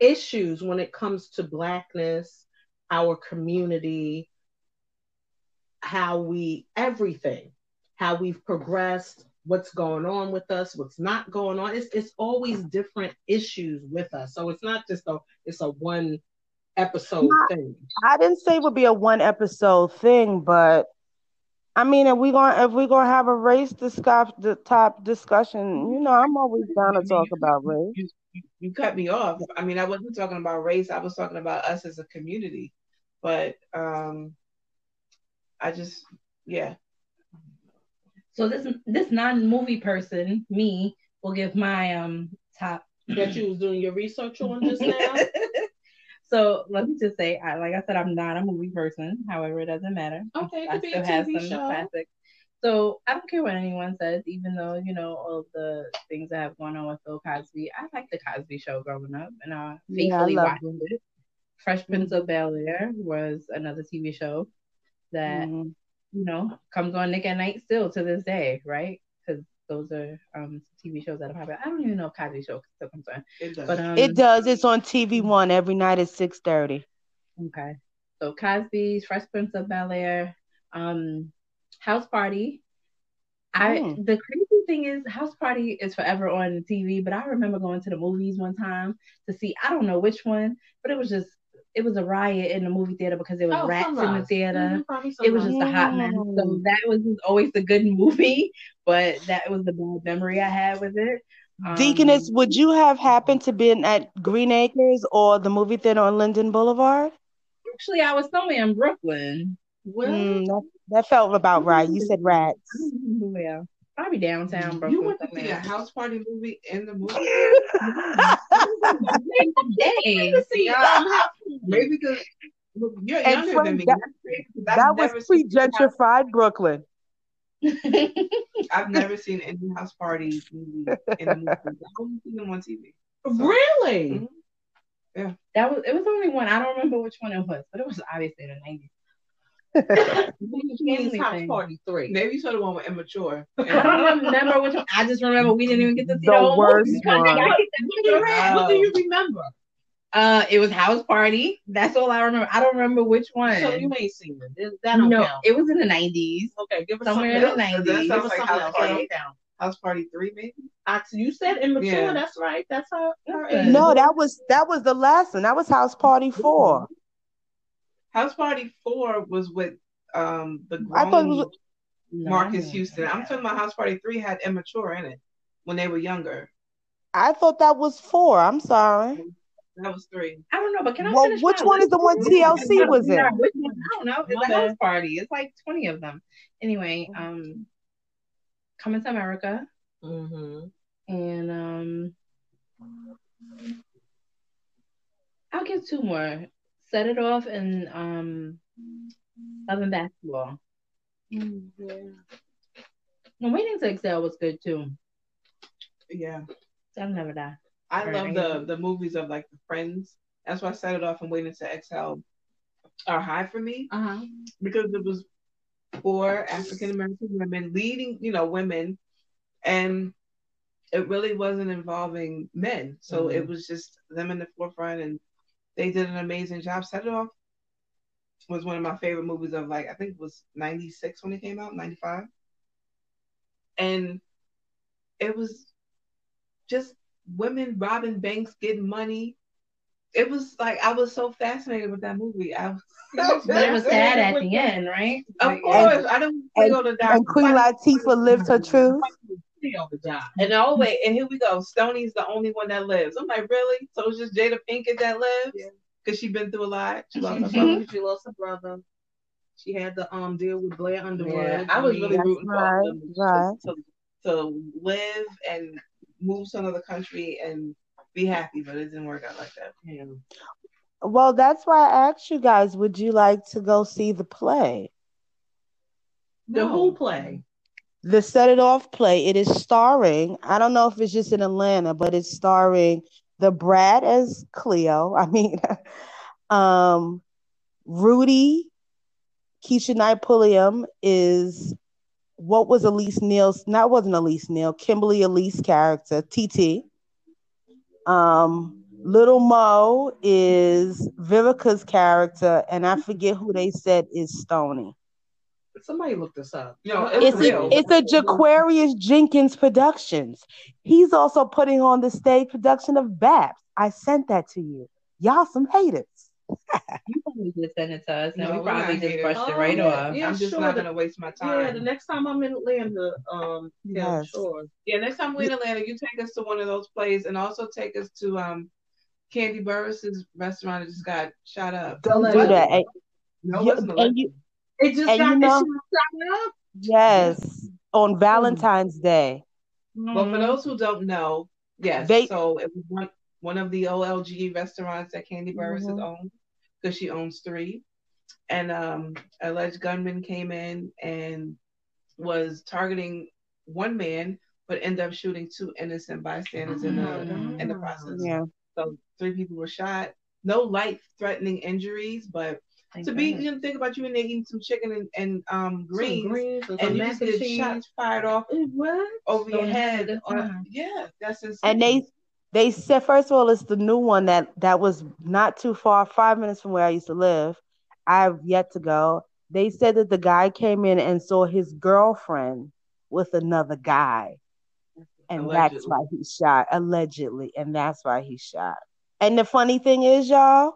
Speaker 4: issues when it comes to blackness, our community, how we everything, how we've progressed, what's going on with us, what's not going on. It's it's always different issues with us. So it's not just a it's a one episode thing.
Speaker 3: I didn't say it would be a one episode thing, but I mean, if we going if we're gonna have a race discuss the top discussion, you know, I'm always down to talk about race.
Speaker 1: you, you, you cut me off. I mean, I wasn't talking about race. I was talking about us as a community. But um, I just, yeah.
Speaker 2: So this this non movie person, me, will give my um top.
Speaker 4: That you was doing your research on just now. *laughs*
Speaker 2: So let me just say, I, like I said, I'm not a movie person. However, it doesn't matter.
Speaker 4: Okay, it
Speaker 2: I
Speaker 4: could be a
Speaker 2: still have
Speaker 4: TV
Speaker 2: some
Speaker 4: show.
Speaker 2: classics. So I don't care what anyone says, even though you know all the things that have gone on with Bill Cosby. I liked the Cosby Show growing up, and I
Speaker 3: Yeah, I
Speaker 2: faithfully
Speaker 3: loved
Speaker 2: watched it. Fresh Prince of Bel Air was another TV show that
Speaker 3: Mhm.
Speaker 2: you know comes on Nick at Night still to this day, right? Because those are um TV shows that are popular. I don't even know if Cosby Show still comes on,
Speaker 1: It does.
Speaker 2: but um,
Speaker 3: It does. It's on TV One every night at six thirty.
Speaker 2: Okay. So Cosby's Fresh Prince of Bel Air, um, House Party. I
Speaker 3: Hmm.
Speaker 2: the crazy thing is House Party is forever on the TV, but I remember going to the movies one time to see I don't know which one, but it was just it was a riot in the movie theater because there was
Speaker 4: Oh,
Speaker 2: rats in the
Speaker 4: Sunrise.
Speaker 2: theater.
Speaker 4: Mhm,
Speaker 2: It was just a hot mess. So that was always the good movie, *laughs* but that was the bad memory I had with it. Um,
Speaker 3: Deaconess, would you have happened to been at Green Acres or the movie theater on Linden Boulevard?
Speaker 2: actually, I was somewhere in Brooklyn.
Speaker 4: Well,
Speaker 3: Mm, that, that felt about right. You said rats.
Speaker 2: I don't remember where. Probably downtown Brooklyn.
Speaker 1: You went to see a house party movie in the movie? Maybe because look, you're
Speaker 3: And
Speaker 1: younger
Speaker 3: Frank,
Speaker 1: than me.
Speaker 3: that-
Speaker 1: That's crazy, 'cause I've
Speaker 3: That was
Speaker 1: seen any house-
Speaker 3: pre-gentrified Brooklyn. *laughs*
Speaker 1: I've never seen any house party movie in the movie. I've only seen them on TV.
Speaker 4: really?
Speaker 1: Mhm.
Speaker 2: That was it was only one. I don't remember which one it was, but it was obviously in the nineties.
Speaker 4: Means House
Speaker 2: thing.
Speaker 4: Party Three.
Speaker 1: Maybe you saw the one with immature. *laughs*
Speaker 2: I don't remember which one. I just remember we didn't even get to see
Speaker 3: The
Speaker 2: the, whole
Speaker 3: worst
Speaker 2: movie.
Speaker 3: one.
Speaker 2: got kicked out of the
Speaker 4: What do you remember?
Speaker 2: Uh, it was house party. That's all I remember. I don't remember which one.
Speaker 4: So you ain't seen it. It- That don't
Speaker 2: no,
Speaker 4: count.
Speaker 2: it was in the nineties.
Speaker 4: Okay, give us
Speaker 2: Somewhere in the
Speaker 4: else.
Speaker 1: That
Speaker 2: nineties.
Speaker 1: sounds
Speaker 4: Give us
Speaker 1: like House
Speaker 4: else.
Speaker 1: Party. House Party Three, maybe.
Speaker 4: I, you said immature.
Speaker 1: Yeah.
Speaker 4: That's right. That's her. her
Speaker 2: Yeah.
Speaker 4: age.
Speaker 3: No, that was that was the last one. That was House Party Four.
Speaker 1: House Party Four was with um the
Speaker 3: I thought it was-
Speaker 1: Marques
Speaker 2: don't
Speaker 1: Houston. I'm
Speaker 2: that.
Speaker 1: talking about House Party Three had immature in it when they were younger.
Speaker 3: I thought that was four. I'm sorry.
Speaker 1: That was three.
Speaker 2: I don't know, but can I
Speaker 3: Well,
Speaker 2: finish
Speaker 3: which
Speaker 2: my
Speaker 3: one is the one TLC was in?
Speaker 2: Yeah, which one? I don't know. It's
Speaker 4: My
Speaker 2: a house party. It's like twenty of them. Anyway, um, coming to America
Speaker 4: Mm-hmm.
Speaker 2: and um, I'll give two more. Set it off and um, love and basketball. And waiting to exhale was good too.
Speaker 1: Yeah.
Speaker 2: I'll never die.
Speaker 1: I love the the movies of like the Friends. That's why I set it off and waiting to exhale are high for me
Speaker 4: Uh huh.
Speaker 1: because it was for African American women leading, you know, women, and it really wasn't involving men. So it was just them in the forefront, and they did an amazing job. Set it off was one of my favorite movies of like I think it was '96 when it came out, '95, and it was just women robbing banks, getting money. It was like I was so fascinated with that movie. I was, *laughs*
Speaker 2: But it was sad at the end, right?
Speaker 1: Of
Speaker 2: Like,
Speaker 1: course, I don't want to go to die.
Speaker 3: And Queen Latifah lived her truth.
Speaker 4: On the job.
Speaker 1: And oh wait, and here we go. Stoney's the only one that lives. I'm like, really? So it's just Jada Pinkett that lives?
Speaker 4: Yeah.
Speaker 1: Because she's been through a lot. She lost her brother.
Speaker 4: she lost her brother. She had to um deal with Blair Underwood.
Speaker 1: Yeah, I was really
Speaker 3: That's
Speaker 1: rooting for
Speaker 3: right,
Speaker 1: them
Speaker 3: right.
Speaker 1: to, to live and move to another country and be happy, but it didn't work out like that.
Speaker 4: yeah.
Speaker 3: Well, that's why I asked you guys, would you like to go see the play?
Speaker 4: The
Speaker 1: No.
Speaker 4: Who play.
Speaker 3: The Set It Off play. It is starring, I don't know if it's just in Atlanta, but it's starring Da Brat as Cleo. *laughs* I mean, um, Rudy, Keshia Knight Pulliam is what was Elise Neal's, not wasn't Elise Neal, Kimberly Elise character, TT. Um, Little Mo is Vivica's character, and I forget who they said is Stony.
Speaker 4: Somebody look this up.
Speaker 1: No, it was
Speaker 3: It's
Speaker 1: real.
Speaker 3: a, it's a Je'Caryous Jenkins Productions. He's also putting on the stage production of Baps. I sent that to you. Y'all some haters. *laughs*
Speaker 2: You probably just sent it to us, and
Speaker 1: No,
Speaker 2: we probably just
Speaker 1: haters.
Speaker 2: brushed it
Speaker 4: Oh,
Speaker 2: right
Speaker 4: yeah.
Speaker 2: off.
Speaker 4: Yeah,
Speaker 1: I'm just
Speaker 4: sure.
Speaker 1: not gonna waste my time.
Speaker 4: Yeah, the next time I'm in Atlanta, um, yeah,
Speaker 3: Yes.
Speaker 4: sure.
Speaker 1: Yeah, next time we're in Atlanta, you take us to one of those plays and also take us to um Kandi Burruss's restaurant that just got shot up.
Speaker 3: Don't do that. And,
Speaker 1: No, it wasn't
Speaker 3: and you,
Speaker 4: It just
Speaker 3: And
Speaker 4: got
Speaker 3: you know-
Speaker 4: shot up.
Speaker 3: yes, on Valentine's Day.
Speaker 1: Well, for those who don't know, yes.
Speaker 3: They-
Speaker 1: so it was one one of the OLG restaurants that Kandi Burruss has
Speaker 3: Mhm.
Speaker 1: owned because she owns three. And um alleged gunman came in and was targeting one man, but ended up shooting two innocent bystanders in the in the process.
Speaker 3: Yeah.
Speaker 1: So three people were shot. No life threatening injuries, but to be you know, think about you in there eating some chicken and, and um greens,
Speaker 4: Some greens and,
Speaker 1: and
Speaker 4: some
Speaker 1: you just get
Speaker 4: cheese.
Speaker 1: shots fired off
Speaker 4: What?
Speaker 1: over
Speaker 2: So
Speaker 1: your
Speaker 2: you had a
Speaker 1: head.
Speaker 2: good
Speaker 1: on-
Speaker 2: time.
Speaker 1: yeah, that's insane.
Speaker 3: And they they said first of all, it's the new one that that was not too far, five minutes from where I used to live. I've yet to go. They said that the guy came in and saw his girlfriend with another guy, and that's why he shot allegedly, and that's why he shot. And the funny thing is, y'all,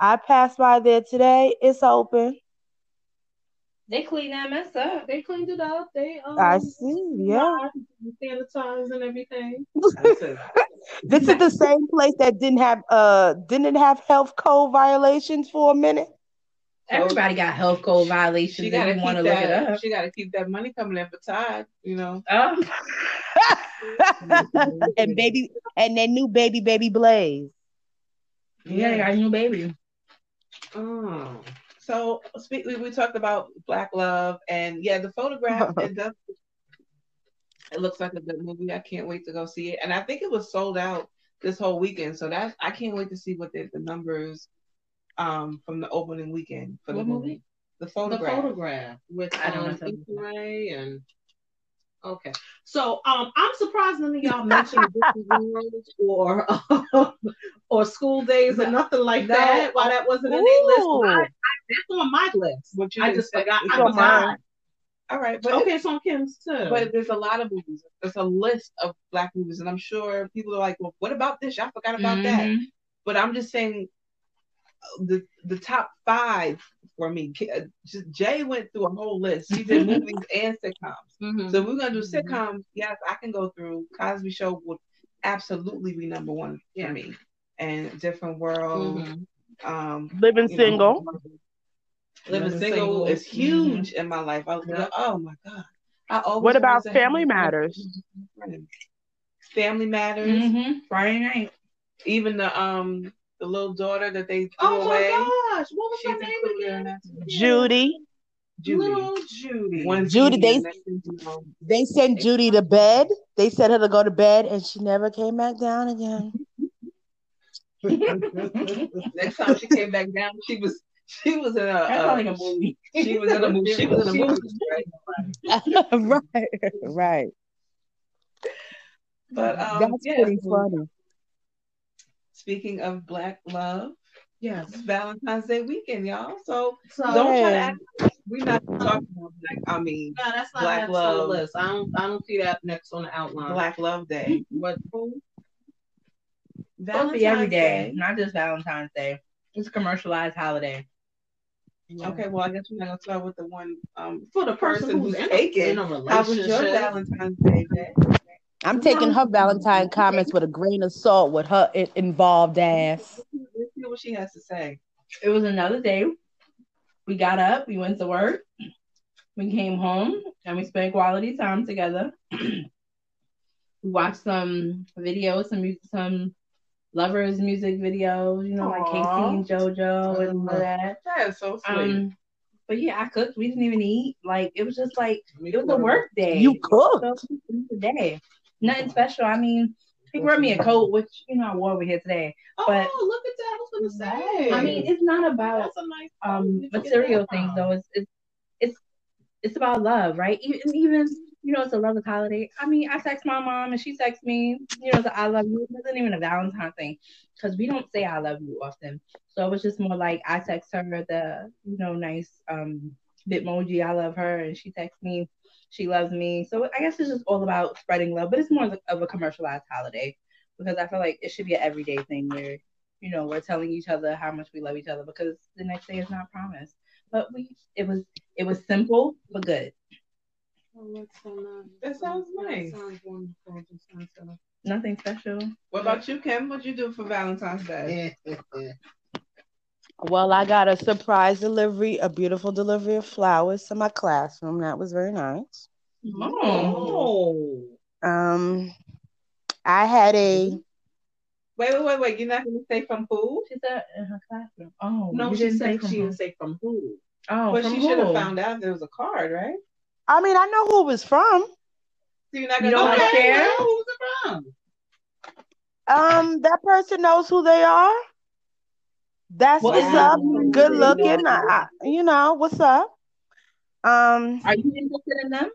Speaker 3: I passed by there today. It's open.
Speaker 2: They clean that mess up.
Speaker 4: They cleaned it up. They um,
Speaker 3: I see. Yeah.
Speaker 4: sanitized and everything. *laughs*
Speaker 3: This is the same place that didn't have uh didn't have health code violations for a minute.
Speaker 2: Everybody got health code violations.
Speaker 1: She
Speaker 2: if
Speaker 1: gotta
Speaker 2: want to look it
Speaker 1: that.
Speaker 2: up.
Speaker 1: She gotta keep that money coming in for Todd. You know.
Speaker 2: Oh, *laughs*
Speaker 3: and baby and that new baby baby Blaze.
Speaker 2: yeah, they got a new baby.
Speaker 1: Oh. So speak, we, we talked about Black Love and yeah, the photograph *laughs* it does it looks like a good movie. I can't wait to go see it. And I think it was sold out this whole weekend. So that's I can't wait to see what the, the numbers um from the opening weekend for the movie.
Speaker 2: movie?
Speaker 1: The
Speaker 4: The
Speaker 1: photograph.
Speaker 4: photograph with
Speaker 2: I don't know
Speaker 4: um,
Speaker 2: something.
Speaker 4: And okay. So um, I'm surprised none of *laughs* y'all mentioned Disney World or *laughs* or school days or nothing like
Speaker 1: No.
Speaker 4: that. Why that wasn't in their list?
Speaker 3: Ooh.
Speaker 4: I, I, that's on my list.
Speaker 1: What you
Speaker 4: I just
Speaker 1: say-
Speaker 4: forgot.
Speaker 1: it's
Speaker 4: I
Speaker 1: on
Speaker 4: forgot.
Speaker 1: mine. All right, but
Speaker 4: Okay, it's on Kim's too.
Speaker 1: But there's a lot of movies. There's a list of black movies, and I'm sure people are like, "Well, what about this? I forgot about that."
Speaker 2: Mhm.
Speaker 1: But I'm just saying, the the top five for me. Ki- uh, Just Jay went through a whole list. He did *laughs* movies and sitcoms.
Speaker 4: Mhm.
Speaker 1: So if we're gonna do
Speaker 4: Mhm.
Speaker 1: sitcoms. Yes, I can go through. Cosby Show would absolutely be number one
Speaker 4: Yeah.
Speaker 1: for me. And Different World.
Speaker 4: Mhm.
Speaker 1: Um,
Speaker 3: Living
Speaker 1: you know,
Speaker 3: single.
Speaker 1: Living,
Speaker 4: Living
Speaker 1: single,
Speaker 4: Single.
Speaker 1: is huge in my life. I,
Speaker 4: Yeah.
Speaker 1: Oh my god. I always
Speaker 3: What about
Speaker 1: wanted to have
Speaker 3: Family Matters?
Speaker 1: Family Matters.
Speaker 2: Mhm. Friday night.
Speaker 1: Even the um the little daughter that they threw
Speaker 4: Oh
Speaker 1: away.
Speaker 4: my gosh, what was
Speaker 1: She's
Speaker 4: her name again?
Speaker 3: Judy.
Speaker 1: Judy.
Speaker 4: Little Judy.
Speaker 1: One
Speaker 3: Judy,
Speaker 1: Judy,
Speaker 3: they-
Speaker 1: and next thing you know-
Speaker 3: They sent Judy to bed. They sent her to go to bed and she never came back down again. *laughs* *laughs*
Speaker 1: Next time she came back down, she was she was in a uh,
Speaker 2: like a movie.
Speaker 1: she was in a movie. She was in a movie. right? *laughs*
Speaker 3: right, right.
Speaker 1: But um,
Speaker 3: That's
Speaker 1: yeah,
Speaker 3: pretty
Speaker 1: so
Speaker 3: funny.
Speaker 1: Speaking of black love,
Speaker 4: Yes.
Speaker 1: it's Valentine's Day weekend, y'all. So
Speaker 4: So
Speaker 1: don't try to
Speaker 3: Hey.
Speaker 1: act. We're not talking about black. I mean,
Speaker 4: No, that's not
Speaker 1: Black Love.
Speaker 4: list. I don't. I don't see that next on the outline.
Speaker 1: Black Love Day.
Speaker 4: What?
Speaker 2: Supposed to be every day, not just Valentine's Day. It's a commercialized holiday.
Speaker 1: Okay, well, I guess we're not gonna start with the one um
Speaker 4: For the person,
Speaker 1: person
Speaker 4: who's
Speaker 1: who's
Speaker 4: in, in a
Speaker 1: How was your
Speaker 4: relationship.
Speaker 1: Valentine's Day? Day?
Speaker 3: I'm taking her Valentine comments with a grain of salt with her involved ass.
Speaker 1: Let's see what she has to say.
Speaker 2: It was another day. We got up, we went to work, we came home, and we spent quality time together. *clears throat* we watched some videos, some mu- some lovers music videos, you know, like
Speaker 1: K-Ci
Speaker 2: and JoJo and all of that.
Speaker 1: That is so sweet.
Speaker 2: Um, but yeah, I cooked. We didn't even eat. Like it was just like it was a work day.
Speaker 3: You cooked.
Speaker 2: So it was a day. Nothing special. I mean, he brought me a coat, which you know I wore over here today.
Speaker 4: Oh,
Speaker 2: but-
Speaker 4: look at that! I was gonna say.
Speaker 2: I mean, it's not about
Speaker 4: that's a nice
Speaker 2: um
Speaker 4: Where'd you get
Speaker 2: material things though. It's it's it's it's about love, right? Even even you know it's a love holiday. I mean, I text my mom and she texts me. You know, the I love you. It wasn't even a Valentine thing because we don't say I love you often. So it was just more like I text her the you know nice um bitmoji I love her and she texts me she loves me. So I guess it's just all about spreading love, but it's more of a commercialized holiday because I feel like it should be an everyday thing where you know we're telling each other how much we love each other because the next day is not promised. But we it was it was simple but good.
Speaker 4: Oh, that's so nice.
Speaker 1: That sounds
Speaker 4: That
Speaker 1: nice.
Speaker 4: sounds wonderful. That sounds so-
Speaker 2: Nothing special.
Speaker 1: What about you, Kim? What'd you do for Valentine's Day? *laughs*
Speaker 3: Well, I got a surprise delivery, a beautiful delivery of flowers to my classroom. That was very nice.
Speaker 2: Oh.
Speaker 3: Um, I had a
Speaker 1: Wait, wait, wait, wait. You're not gonna say from who?
Speaker 2: She said in her classroom. Oh,
Speaker 4: No, she
Speaker 2: didn't
Speaker 4: said
Speaker 2: say
Speaker 4: she
Speaker 2: who.
Speaker 4: didn't say from who.
Speaker 2: Oh,
Speaker 1: But
Speaker 2: from
Speaker 1: she should have found out there was a card, right?
Speaker 3: I mean, I know who it was from.
Speaker 1: So you're not
Speaker 2: You
Speaker 1: gonna
Speaker 2: don't
Speaker 1: go
Speaker 2: wanna share?
Speaker 4: well, who's it from?
Speaker 3: Um, that person knows who they are. That's
Speaker 2: Well,
Speaker 3: what's up. Good looking. I, I, you know what's up. Um,
Speaker 2: Are you interested in them?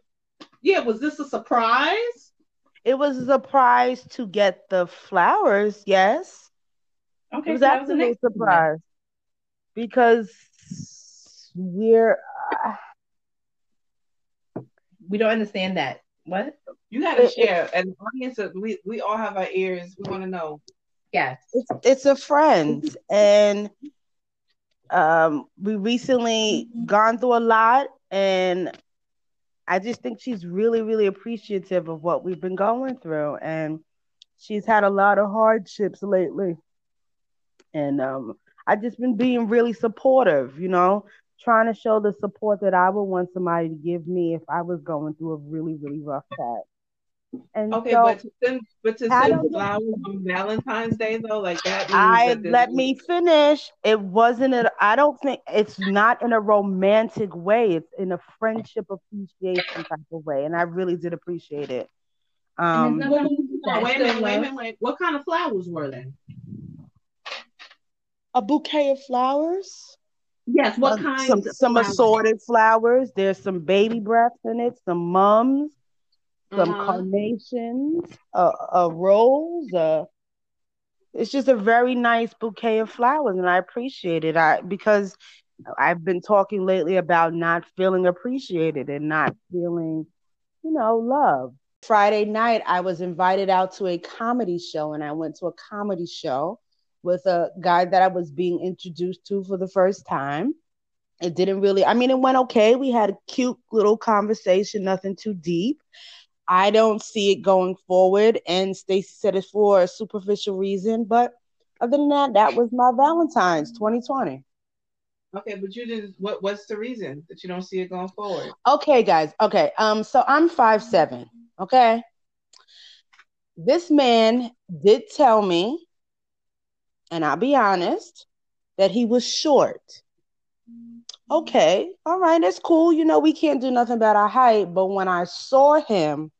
Speaker 4: Yeah, was this a surprise?
Speaker 3: it was a surprise to get the flowers. Yes,
Speaker 2: Okay,
Speaker 3: it was
Speaker 2: so that was the
Speaker 3: actually a surprise because we're. Uh,
Speaker 2: We don't understand that. What?
Speaker 1: You gotta
Speaker 3: It- it-
Speaker 1: share. And audience, we we all have our ears. We want to know.
Speaker 2: Yes.
Speaker 3: it's it's a friend and um, we recently gone through a lot, and I just think she's really, really appreciative of what we've been going through, and she's had a lot of hardships lately, and um, I've just been being really supportive, you know, trying to show the support that I would want somebody to give me if I was going through a really, really rough patch. And
Speaker 1: Okay,
Speaker 3: so
Speaker 1: but to send but to send flowers on Valentine's Day though, like that means
Speaker 3: I
Speaker 1: that
Speaker 3: let me finish. It wasn't a, I don't think it's not in a romantic way. It's in a friendship appreciation type of way. And I really did appreciate it. Um
Speaker 2: there's
Speaker 4: What
Speaker 2: nothing-
Speaker 4: was- wait minute, wait minute, wait. What kind of flowers were they?
Speaker 3: a bouquet of flowers.
Speaker 4: Yes, what
Speaker 3: Uh,
Speaker 4: kind?
Speaker 3: some some
Speaker 4: flowers?
Speaker 3: assorted flowers. There's some baby breaths in it, some mums, some
Speaker 4: Uh-huh.
Speaker 3: carnations, a, a rose. Uh, it's just a very nice bouquet of flowers, and I appreciate it. I because I've been talking lately about not feeling appreciated and not feeling, you know, love. Friday night, I was invited out to a comedy show, and I went to a comedy show with a guy that I was being introduced to for the first time. It didn't really, I mean, it went okay. We had a cute little conversation, nothing too deep. I don't see it going forward. And Stacy said it's for a superficial reason. But other than that, that was my Valentine's 2020.
Speaker 1: Okay, but you didn't what what's the reason that you don't see it going forward?
Speaker 3: Okay, guys. Okay. Um, so I'm five seven. Okay. This man did tell me, and I'll be honest, that he was short. Okay, all right, that's cool. You know, we can't do nothing about our height, but when I saw him,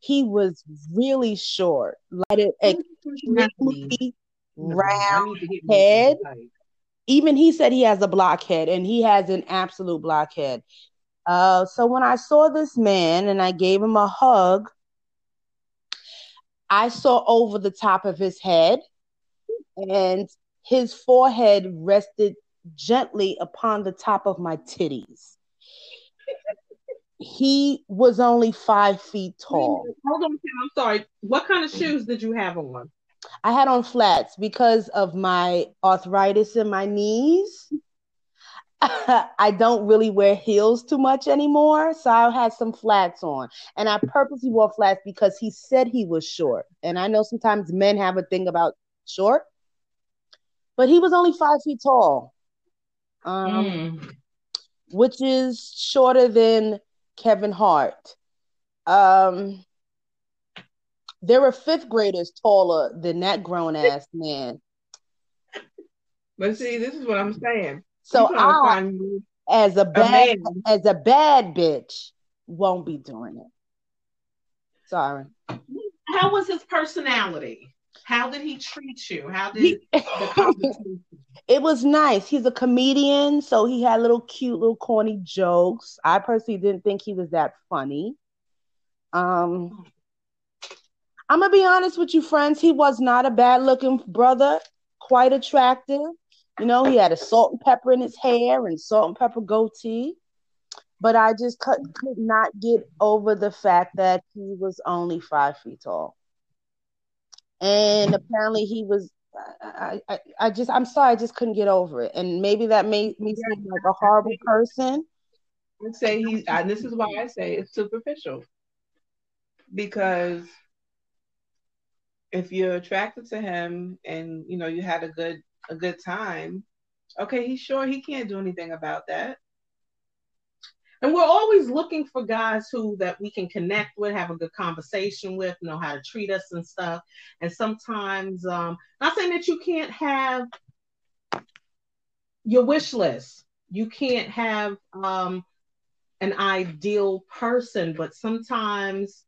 Speaker 3: he was really short. Like it extremely round head. even he said he has a blockhead and he has an absolute blockhead. Uh, so when I saw this man and I gave him a hug, I saw over the top of his head and his forehead rested gently upon the top of my titties. He was only five feet tall.
Speaker 4: Hold on, I'm sorry. What kind of shoes did you have on?
Speaker 3: I had on flats because of my arthritis in my knees. *laughs* I don't really wear heels too much anymore, so I had some flats on. And I purposely wore flats because he said he was short. And I know sometimes men have a thing about short, but he was only five feet tall, um,
Speaker 4: Mm.
Speaker 3: which is shorter than Kevin Hart. Um, there were fifth graders taller than that grown ass *laughs* man.
Speaker 1: But see, this is what I'm saying.
Speaker 3: So
Speaker 1: You trying to
Speaker 3: I, as a
Speaker 1: a
Speaker 3: bad
Speaker 1: man.
Speaker 3: as a bad bitch, won't be doing it. Sorry.
Speaker 4: How was his personality? How did he treat you? How did *laughs*
Speaker 3: it was nice. He's a comedian, so he had little cute, little corny jokes. I personally didn't think he was that funny. Um, I'm gonna be honest with you, friends. He was not a bad looking brother, quite attractive. You know, he had a salt and pepper in his hair and salt and pepper goatee. But I just could, could not get over the fact that he was only five feet tall. And apparently he was I, I, I just I'm sorry, I just couldn't get over it. And maybe that made me seem like a horrible person.
Speaker 1: I'd say he and this is why I say it's superficial. Because if you're attracted to him and you know you had a good a good time, okay, he's sure he can't do anything about that.
Speaker 4: And we're always looking for guys who that we can connect with, have a good conversation with, know how to treat us and stuff. And sometimes, um, not saying that you can't have your wish list. You can't have um, an ideal person, but sometimes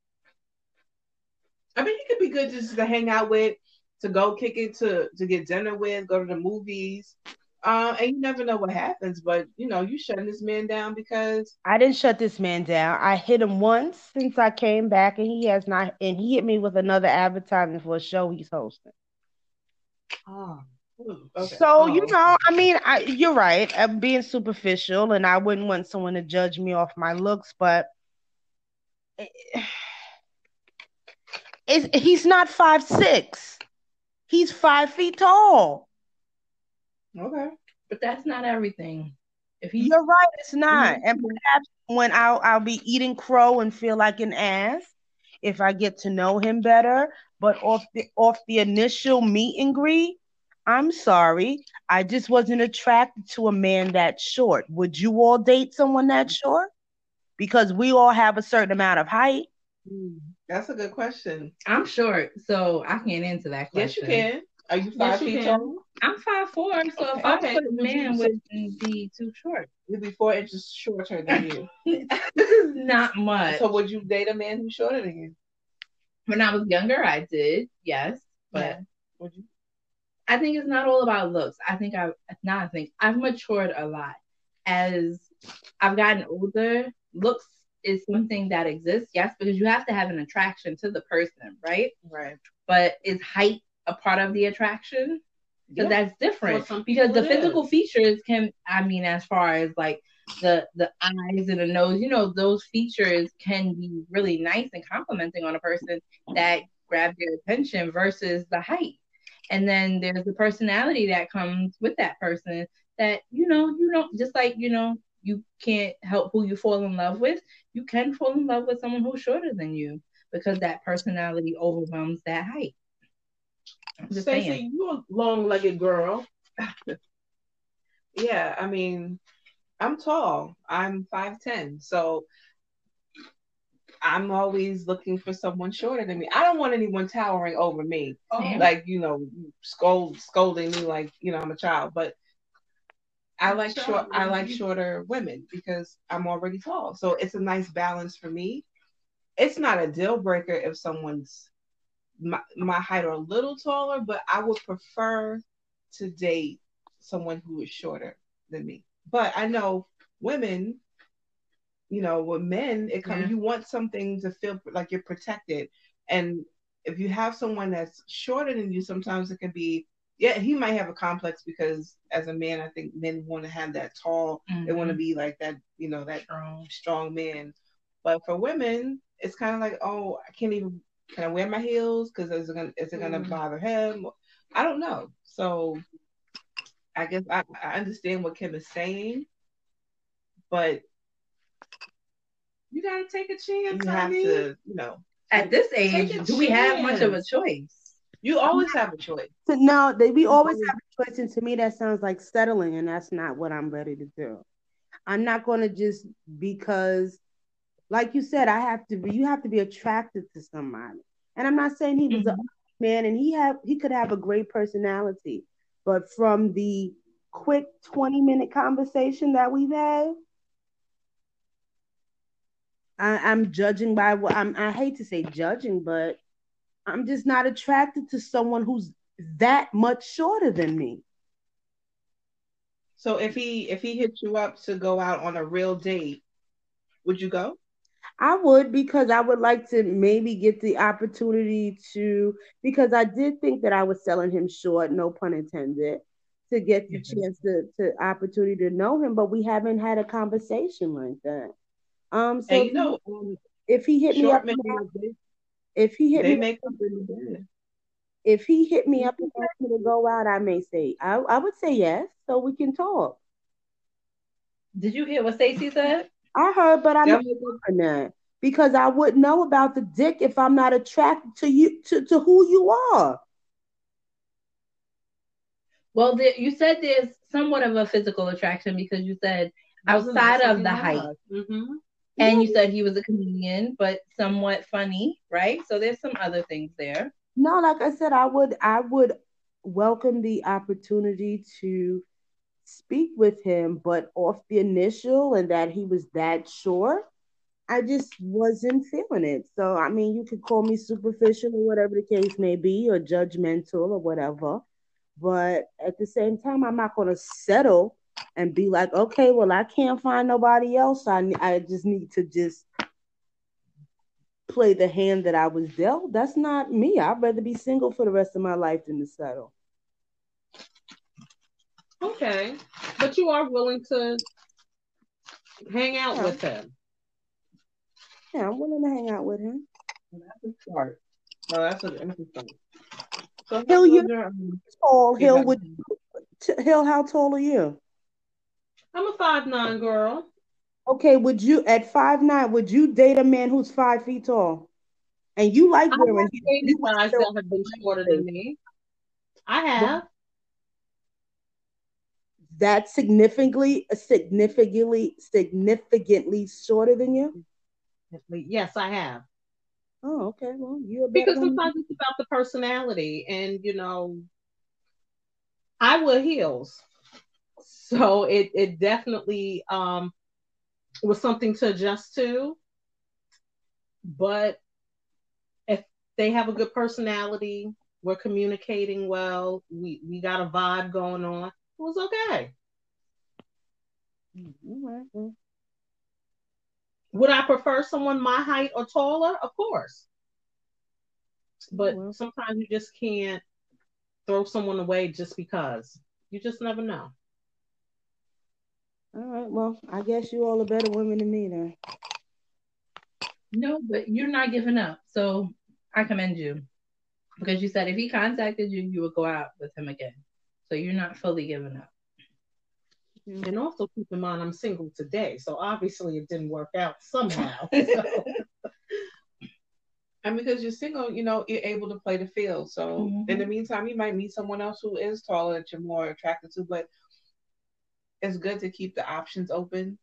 Speaker 1: I mean, he could be good just to hang out with, to go kick it, to to get dinner with, go to the movies. Uh, and you never know what happens, but you know, you shutting this man down because
Speaker 3: I didn't shut this man down. I hit him once since I came back, and he has not. And he hit me with another advertisement for a show he's hosting.
Speaker 4: oh,
Speaker 1: okay.
Speaker 3: So you
Speaker 1: Oh.
Speaker 3: know, I mean, I, you're right. I'm being superficial, and I wouldn't want someone to judge me off my looks, but *sighs* it's, he's not five six. He's five feet tall.
Speaker 1: Okay.
Speaker 2: But that's not everything. If he,
Speaker 3: You're right, it's not. Mm-hmm. And perhaps when I'll I'll be eating crow and feel like an ass if I get to know him better. But off the off the initial meet and greet, I'm sorry. I just wasn't attracted to a man that short. Would you all date someone that mm-hmm. short? Because we all have a certain amount of height.
Speaker 1: Mm, that's a good question.
Speaker 2: I'm short, so I can't answer that question.
Speaker 1: Yes, you can. Are you five
Speaker 4: Yes, you
Speaker 1: feet tall?
Speaker 2: I'm five four, so if I
Speaker 1: Okay.
Speaker 2: put a man wouldn't be too short.
Speaker 1: You'd be four inches shorter than you. *laughs*
Speaker 2: This is not much.
Speaker 1: so would you date a man who's shorter than you?
Speaker 2: when I was younger, I did, yes, but
Speaker 1: Yeah. Would you?
Speaker 2: I think it's not all about looks. I think I now I think I've matured a lot as I've gotten older. Looks is something that exists, yes, because you have to have an attraction to the person, right?
Speaker 1: Right.
Speaker 2: But is height a part of the attraction? Because
Speaker 1: Yeah.
Speaker 2: that's different.
Speaker 4: Some
Speaker 2: because the physical features can, I mean, as far as like the the eyes and the nose, you know, those features can be really nice and complimenting on a person that grab their attention versus the height. And then there's the personality that comes with that person that, you know, you don't just like, you know, you can't help who you fall in love with. You can fall in love with someone who's shorter than you because that personality overwhelms that height.
Speaker 4: Stacey,
Speaker 2: saying.
Speaker 4: you a long-legged girl.
Speaker 1: Yeah, I mean, I'm tall. I'm five ten, so I'm always looking for someone shorter than me. I don't want anyone towering over me,
Speaker 2: Same.
Speaker 1: like you know, scold scolding me like you know I'm a child. But I like short. I like shorter women because I'm already tall, so it's a nice balance for me. It's not a deal breaker if someone's my, my height or a little taller, but I would prefer to date someone who is shorter than me. But I know women, you know, with men, it comes
Speaker 2: Yeah.
Speaker 1: you want something to feel like you're protected. And if you have someone that's shorter than you, sometimes it can be yeah, he might have a complex because as a man, I think men want to have that tall, they want to mm-hmm. be like that, you know, that
Speaker 2: strong.
Speaker 1: strong man. But for women, it's kind of like, oh, I can't even. Can I wear my heels? Because is it gonna is it gonna
Speaker 4: Mm.
Speaker 1: bother him? I don't know. So I guess I, I understand what Kim is saying, but
Speaker 4: You gotta take a chance,
Speaker 1: you have
Speaker 4: honey.
Speaker 1: to, you know,
Speaker 2: At this age,
Speaker 4: a
Speaker 2: do we have much of a choice?
Speaker 1: you always have a choice.
Speaker 3: So, no, they, we always have a choice, and to me, that sounds like settling, and that's not what I'm ready to do. I'm not going to just because, like you said, I have to be. You have to be attracted to somebody, and I'm not saying he was a mm-hmm. man, and he have he could have a great personality, but from the quick 20 minute conversation that we've had. I, I'm judging by what I'm. I hate to say judging, but I'm just not attracted to someone who's that much shorter than me.
Speaker 1: So if he if he hit you up to go out on a real date, would you go?
Speaker 3: I would because I would like to maybe get the opportunity to because I did think that I was selling him short, no pun intended, to get the
Speaker 1: Mhm.
Speaker 3: chance to, to opportunity to know him, but we haven't had a conversation like that. Um, so
Speaker 1: And you know, um,
Speaker 3: if he hit me up, if he hit
Speaker 1: they
Speaker 3: me,
Speaker 1: make up in the bed.
Speaker 3: if he hit me up and asked me to go out, I may say I, I would say yes, so we can talk.
Speaker 2: Did you hear what Stacey said?
Speaker 3: I heard, but I'm
Speaker 1: They'll
Speaker 3: not
Speaker 1: make up-
Speaker 3: doing that because I wouldn't know about the dick if I'm not attracted to you to, to who you are.
Speaker 2: Well, there, you said there's somewhat of a physical attraction because you said outside of the height,
Speaker 4: Mm-hmm.
Speaker 2: and you said he was a comedian, but somewhat funny, right? So there's some other things there.
Speaker 3: No, like I said, I would I would welcome the opportunity to speak with him, but off the initial and that he was that sure, I just wasn't feeling it. So I mean, you could call me superficial or whatever the case may be, or judgmental or whatever. But at the same time, I'm not going to settle and be like, okay, well, I can't find nobody else. I I just need to just play the hand that I was dealt. That's not me. I'd rather be single for the rest of my life than to settle.
Speaker 4: Okay, but you are willing to hang out
Speaker 3: Yeah.
Speaker 4: with him.
Speaker 3: Yeah, I'm willing to hang out with him.
Speaker 1: That's a start. No, that's a that's a start. So
Speaker 3: Hill, you-
Speaker 1: um,
Speaker 3: Tall, Hill would Hill, how tall are you?
Speaker 4: I'm a five nine girl.
Speaker 3: Okay, would you at five nine? Would you date a man who's five feet tall? And you like women?
Speaker 4: I
Speaker 3: wearing
Speaker 4: have dated guys that have been shorter than me. I have.
Speaker 3: That significantly, significantly, significantly shorter than you?
Speaker 4: Yes, I have.
Speaker 3: Oh, okay. Well, you're
Speaker 4: Because sometimes it's about the personality, and you know, I wear heels, so it it definitely um was something to adjust to. But if they have a good personality, we're communicating well, we we got a vibe going on. It was okay.
Speaker 3: All right, well,
Speaker 4: Would I prefer someone my height or taller? Of course. But
Speaker 3: well.
Speaker 4: sometimes you just can't throw someone away just because. You just never know.
Speaker 3: All right. Well, I guess you all are better women than me then.
Speaker 2: No, but you're not giving up. So I commend you. Because you said if he contacted you, you would go out with him again. So you're not fully giving up.
Speaker 4: And also keep in mind I'm single today, so obviously it didn't work out somehow. *laughs* So,
Speaker 1: And because you're single, you know, you're able to play the field. So
Speaker 2: Mhm.
Speaker 1: in the meantime, you might meet someone else who is taller that you're more attracted to, but it's good to keep the options open.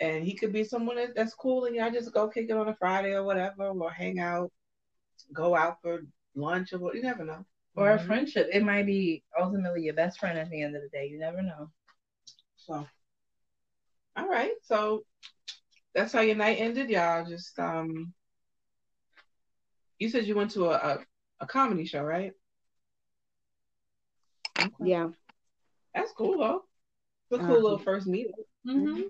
Speaker 1: And he could be someone that, that's cool and y'all just go kick it on a Friday or whatever, or hang out, go out for lunch or what you never know.
Speaker 2: Or a
Speaker 4: Mhm.
Speaker 2: friendship. It might be ultimately your best friend at the end of the day. You never know.
Speaker 1: So all right. So that's how your night ended, y'all. Just um you said you went to a, a, a comedy show, right? Okay.
Speaker 3: Yeah.
Speaker 1: That's cool though. It's a cool
Speaker 3: Uh-huh.
Speaker 1: little first meeting.
Speaker 4: Mm-hmm.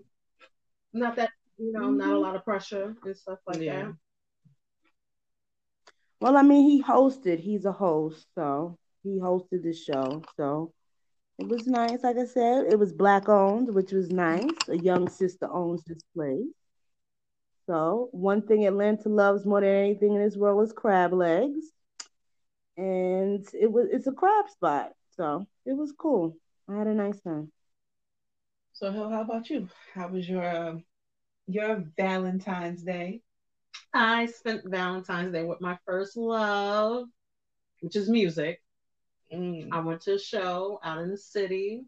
Speaker 4: Not that you know, not a lot of pressure and stuff like
Speaker 1: Yeah.
Speaker 4: that.
Speaker 3: Well, I mean, he hosted. He's a host, so he hosted the show. So it was nice. Like I said, it was black owned, which was nice. A young sister owns this place. So one thing Atlanta loves more than anything in this world is crab legs, and it was it's a crab spot. So it was cool. I had a nice time.
Speaker 1: So Hill, how about you? How was your uh, your Valentine's Day?
Speaker 4: I spent Valentine's Day with my first love, which is music.
Speaker 1: Mm.
Speaker 4: I went to a show out in the city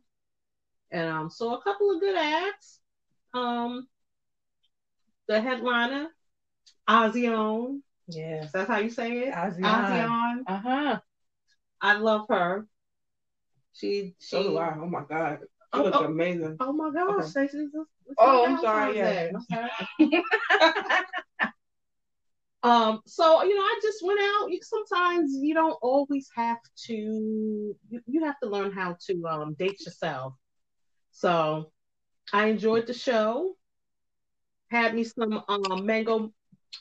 Speaker 4: and um saw a couple of good acts. Um the headliner, Azion.
Speaker 2: Yeah.
Speaker 4: That's how you say it?
Speaker 2: Azion.
Speaker 4: Azion.
Speaker 2: Uh-huh.
Speaker 4: I love her. She she
Speaker 1: So do I. Oh my God. She
Speaker 4: Oh,
Speaker 1: looks
Speaker 4: oh.
Speaker 1: amazing.
Speaker 4: Oh my gosh,
Speaker 1: Okay.
Speaker 4: Stacey, this- this is
Speaker 1: Oh, I'm sorry. Yeah. I'm sorry. *laughs* *laughs*
Speaker 4: Um, so you know, I just went out. You- Sometimes you don't always have to. You, you have to learn how to um, date yourself. So I enjoyed the show. Had me some um, mango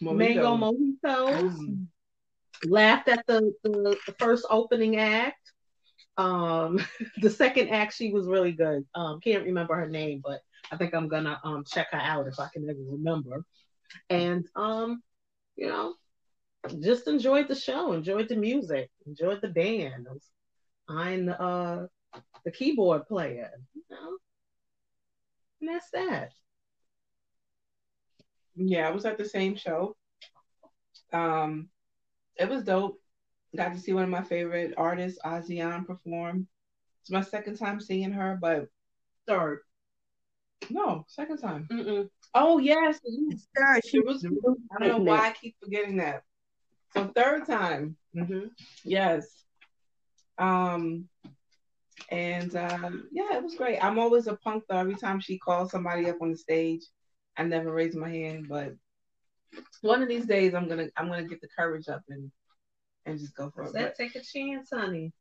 Speaker 4: mango mojitos.
Speaker 1: Mm.
Speaker 4: Laughed at the, the the first opening act. Um, *laughs* the second act she was really good. Um, can't remember her name, but I think I'm gonna um check her out if I can ever remember. And um, you know, just enjoyed the show, enjoyed the music, enjoyed the band. I'm the uh the keyboard player, you know. And that's that.
Speaker 1: Yeah, I was at the same show. Um, it was dope. Got to see one of my favorite artists, Azion, perform. It's my second time seeing her, but
Speaker 4: Third.
Speaker 1: no, second time.
Speaker 4: Mm-mm.
Speaker 1: Oh yes,
Speaker 3: Sure, she
Speaker 1: was. I don't know why I keep forgetting that. So third time.
Speaker 4: Mm-hmm.
Speaker 1: Yes. Um, and um, yeah, it was great. I'm always a punk though. Every time she calls somebody up on the stage, I never raise my hand. But one of these days, I'm gonna I'm gonna get the courage up and and just go for it.
Speaker 4: That
Speaker 1: But
Speaker 4: take a chance, honey.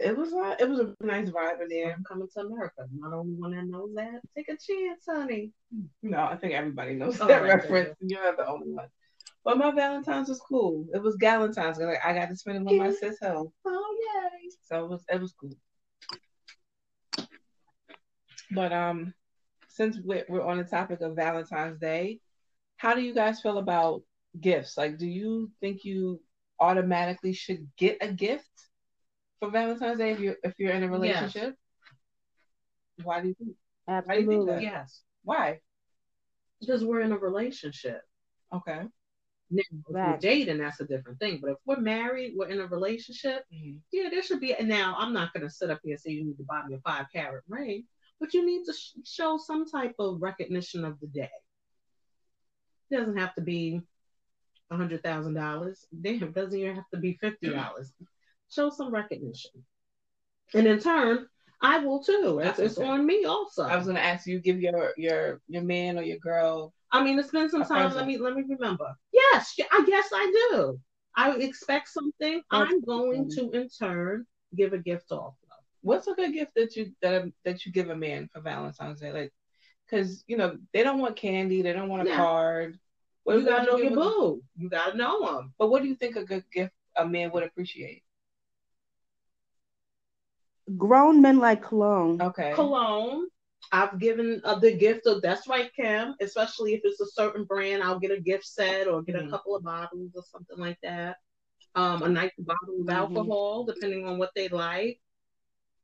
Speaker 1: It was a it was a nice vibe in there.
Speaker 4: I'm coming to America. I'm not the only one that knows that. Take a chance, honey.
Speaker 1: No, I think everybody knows
Speaker 4: Oh,
Speaker 1: that
Speaker 4: right,
Speaker 1: reference. You're not the only one. But my Valentine's was cool. It was Galentine's. Like I got to spend it with my sis Hill.
Speaker 4: Oh yay.
Speaker 1: So it was it was cool. But um, since we're, we're on the topic of Valentine's Day, how do you guys feel about gifts? Like, do you think you automatically should get a gift for Valentine's Day if you're if you're in a relationship? Why do you think? Why do you think
Speaker 3: Absolutely.
Speaker 1: that?
Speaker 4: Yes,
Speaker 1: Why?
Speaker 4: because we're in a relationship.
Speaker 1: Okay.
Speaker 4: Now, if we're
Speaker 3: Right.
Speaker 4: dating, that's a different thing. But if we're married, we're in a relationship. Mm-hmm. Yeah, there should be. And now I'm not going to sit up here and say you need to buy me a five carat ring, but you need to sh- show some type of recognition of the day. It doesn't have to be a hundred thousand dollars. Damn, doesn't even have to be fifty dollars. Show some recognition, and in turn, I will too. It's, it's on me also.
Speaker 1: I was gonna ask you, give your your your man or your girl.
Speaker 4: I mean, it's been some time. Let me let me remember. Yes, I guess I do. I expect something. I'm going to in turn give a gift also.
Speaker 1: What's a good gift that you that that you give a man for Valentine's Day? Like, because you know they don't want candy, they don't want a card. What
Speaker 4: you gotta know
Speaker 1: give
Speaker 4: your boo. You gotta know them.
Speaker 1: But what do you think a good gift a man would appreciate?
Speaker 3: Grown men like cologne.
Speaker 1: Okay.
Speaker 4: Cologne. I've given uh, the gift of that's right, Kim. Especially if it's a certain brand, I'll get a gift set or get
Speaker 1: Mhm.
Speaker 4: a couple of bottles or something like that. Um, a nice bottle of
Speaker 3: Mhm.
Speaker 4: alcohol, depending on what they like.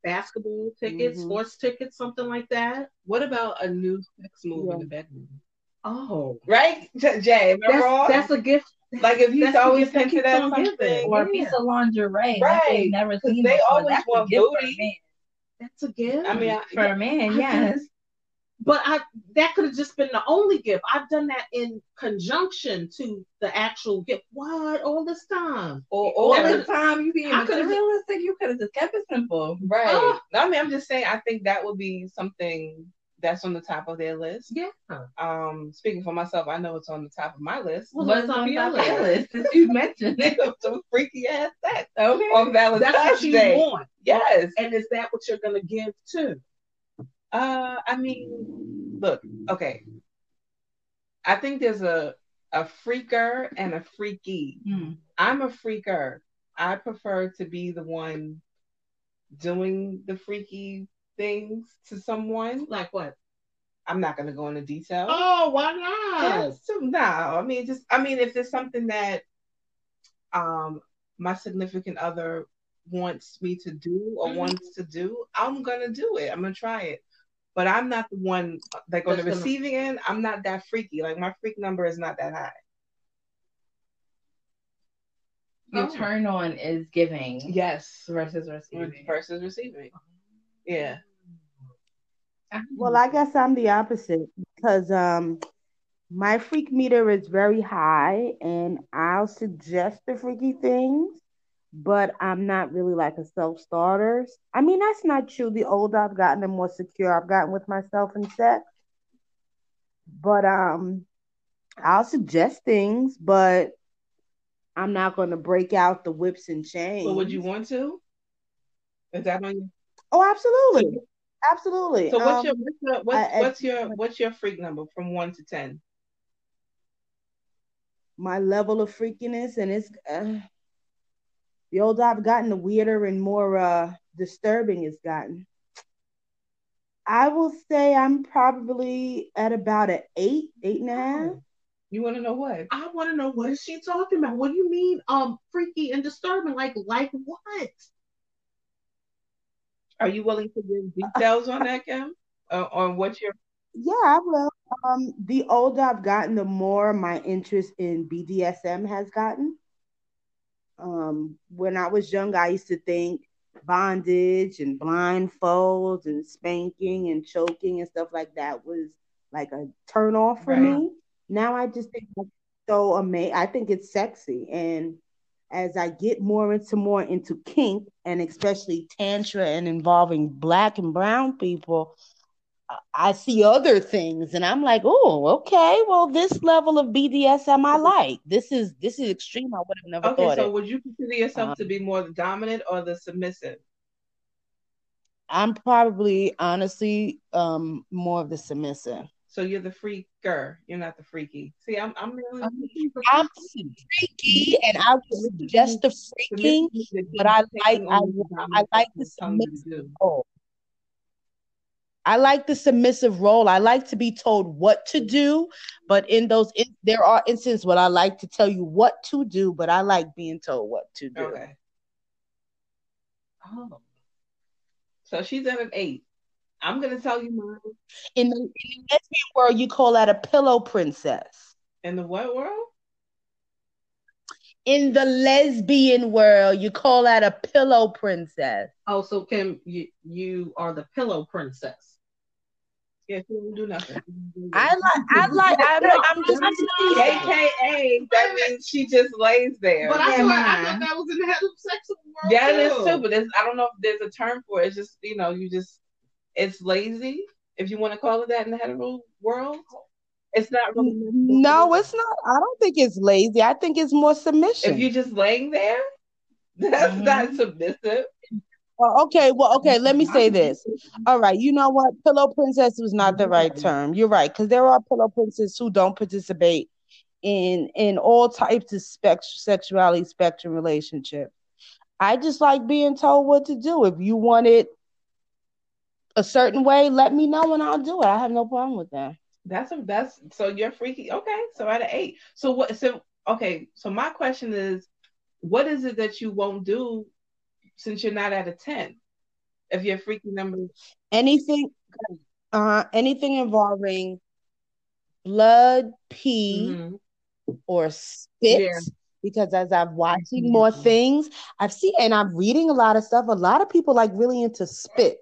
Speaker 4: Basketball tickets,
Speaker 3: Mhm.
Speaker 4: sports tickets, something like that.
Speaker 1: What about a new sex move in the bedroom?
Speaker 4: Oh,
Speaker 1: Right, Jay.
Speaker 4: That's, that's a gift.
Speaker 1: Like if he's
Speaker 4: that's the
Speaker 1: always
Speaker 4: gift that
Speaker 1: hinted
Speaker 4: keeps
Speaker 1: at something,
Speaker 4: giving.
Speaker 2: Or a piece of lingerie
Speaker 1: Right,
Speaker 2: they've seen
Speaker 1: they
Speaker 2: before.
Speaker 1: always
Speaker 2: That's a
Speaker 1: want
Speaker 2: gift for
Speaker 1: booty.
Speaker 2: a man.
Speaker 4: That's a gift.
Speaker 1: I mean, I,
Speaker 2: For a man,
Speaker 4: I
Speaker 2: yes.
Speaker 4: but I that could have just been the only gift. I've done that in conjunction to the actual gift. What all this time?
Speaker 1: or,
Speaker 2: All
Speaker 1: or
Speaker 2: the time you being
Speaker 4: I could've-
Speaker 2: materialistic, you could have just kept it simple.
Speaker 1: right. No, I mean, I'm just saying. I think that would be something that's on the top of their list.
Speaker 4: Yeah.
Speaker 1: Um, speaking for myself, I know it's on the top of my list.
Speaker 4: Well,
Speaker 2: What's on
Speaker 4: your
Speaker 2: top of your
Speaker 4: list.
Speaker 2: list that you mentioned? *laughs*
Speaker 1: Some freaky ass sex
Speaker 2: Okay.
Speaker 1: on Valentine's
Speaker 4: That's what you
Speaker 1: Day.
Speaker 4: want.
Speaker 1: Yes.
Speaker 4: And is that what you're gonna give too?
Speaker 1: Uh, I mean, look, okay. I think there's a a freaker and a freaky.
Speaker 2: Hmm.
Speaker 1: I'm a freaker. I prefer to be the one doing the freaky things to someone.
Speaker 4: Like what?
Speaker 1: I'm not gonna go into detail.
Speaker 4: Oh, why not?
Speaker 1: No, I mean, just I mean, if there's something that um my significant other wants me to do or
Speaker 4: Mhm.
Speaker 1: wants to do, I'm gonna do it. I'm gonna try it. But I'm not the one like on the
Speaker 4: That's gonna-
Speaker 1: receiving end. I'm not that freaky. Like my freak number is not that high.
Speaker 2: Your
Speaker 4: Oh.
Speaker 2: turn on is giving
Speaker 1: Yes,
Speaker 2: versus receiving.
Speaker 1: versus receiving. Yeah.
Speaker 3: Well, I guess I'm the opposite because um my freak meter is very high and I'll suggest the freaky things, but I'm not really like a self-starter. I mean, that's not true. The older I've gotten, the more secure I've gotten with myself in sex. But um I'll suggest things, but I'm not going to break out the whips and chains.
Speaker 1: So would you want to? Is that on you?
Speaker 3: Oh, absolutely. Absolutely.
Speaker 1: So what's
Speaker 3: Um,
Speaker 1: your what's your what's,
Speaker 3: I- I-
Speaker 1: what's your what's your freak number from one to ten?
Speaker 3: my level of freakiness and it's uh, the older I've gotten, the weirder and more uh, disturbing it's gotten. I will say I'm probably at about an eight, eight and a half.
Speaker 1: You want to know what?
Speaker 4: I want to know what is she talking about? What do you mean, um, freaky and disturbing? Like, like what?
Speaker 1: Are you willing to give details on that, Kim? Uh, on what your
Speaker 3: Yeah, I will. Um, the older I've gotten, the more my interest in BDSM has gotten. Um, when I was young, I used to think bondage and blindfolds and spanking and choking and stuff like that was like a turn off for
Speaker 1: Right.
Speaker 3: me. Now I just think it's so amazing. I think it's sexy. And as I get more into more into kink and especially tantra and involving black and brown people, I- see other things and I'm like, oh, okay, well, this level of BDSM I like. This is this is extreme. I would have never
Speaker 1: okay?
Speaker 3: thought
Speaker 1: So
Speaker 3: it.
Speaker 1: would you consider yourself
Speaker 3: Um,
Speaker 1: to be more the dominant or the submissive?
Speaker 3: I'm probably honestly um more of the submissive.
Speaker 1: So you're the freaker. You're not the freaky. See, I'm I'm really
Speaker 3: I'm freaky and I would suggest the freaking, but I like I, I like the submissive role. I like the submissive role. I like to be told what to do, but in those in, there are instances where I like to tell you what to do, but I like being told what to do.
Speaker 1: Okay. Oh. So she's at an eight. I'm gonna tell you mine.
Speaker 3: In the, in the lesbian world, you call that a pillow princess.
Speaker 1: In the what world?
Speaker 3: In the lesbian world, you call that a pillow princess.
Speaker 4: Oh, so Kim, you you are the pillow princess.
Speaker 1: Yeah, she don't do nothing.
Speaker 3: I like, I like, I like, I'm just. *laughs*
Speaker 1: AKA, that means she just lays there.
Speaker 4: But I
Speaker 2: Yeah,
Speaker 4: thought, I thought that was in the heterosexual world.
Speaker 1: Yeah, it is
Speaker 4: too.
Speaker 1: too, but it's, I don't know if there's a term for it. It's just, you know, you just, it's lazy, if you want to call it that in the hetero world. It's not really.
Speaker 3: No, it's not. I don't think it's lazy. I think it's more submission.
Speaker 1: If you're just laying there, *laughs* that's
Speaker 2: Mhm.
Speaker 1: not submissive.
Speaker 3: Oh, okay, well, okay, let me say this. All right, you know what? Pillow princess was not the right term. You're right, because there are pillow princesses who don't participate in in all types of spec- sexuality spectrum relationships. I just like being told what to do. If you want it a certain way, let me know and I'll do it. I have no problem with that.
Speaker 1: That's a that's so you're freaky. Okay, so at an eight. So what? So okay. So my question is, what is it that you won't do since you're not at a ten? If you're freaky number,
Speaker 3: Anything, uh, anything involving blood, pee,
Speaker 1: Mhm.
Speaker 3: or spit
Speaker 4: Yeah.
Speaker 3: because as I'm watching more things, I've seen and I'm reading a lot of stuff. A lot of people like really into spit.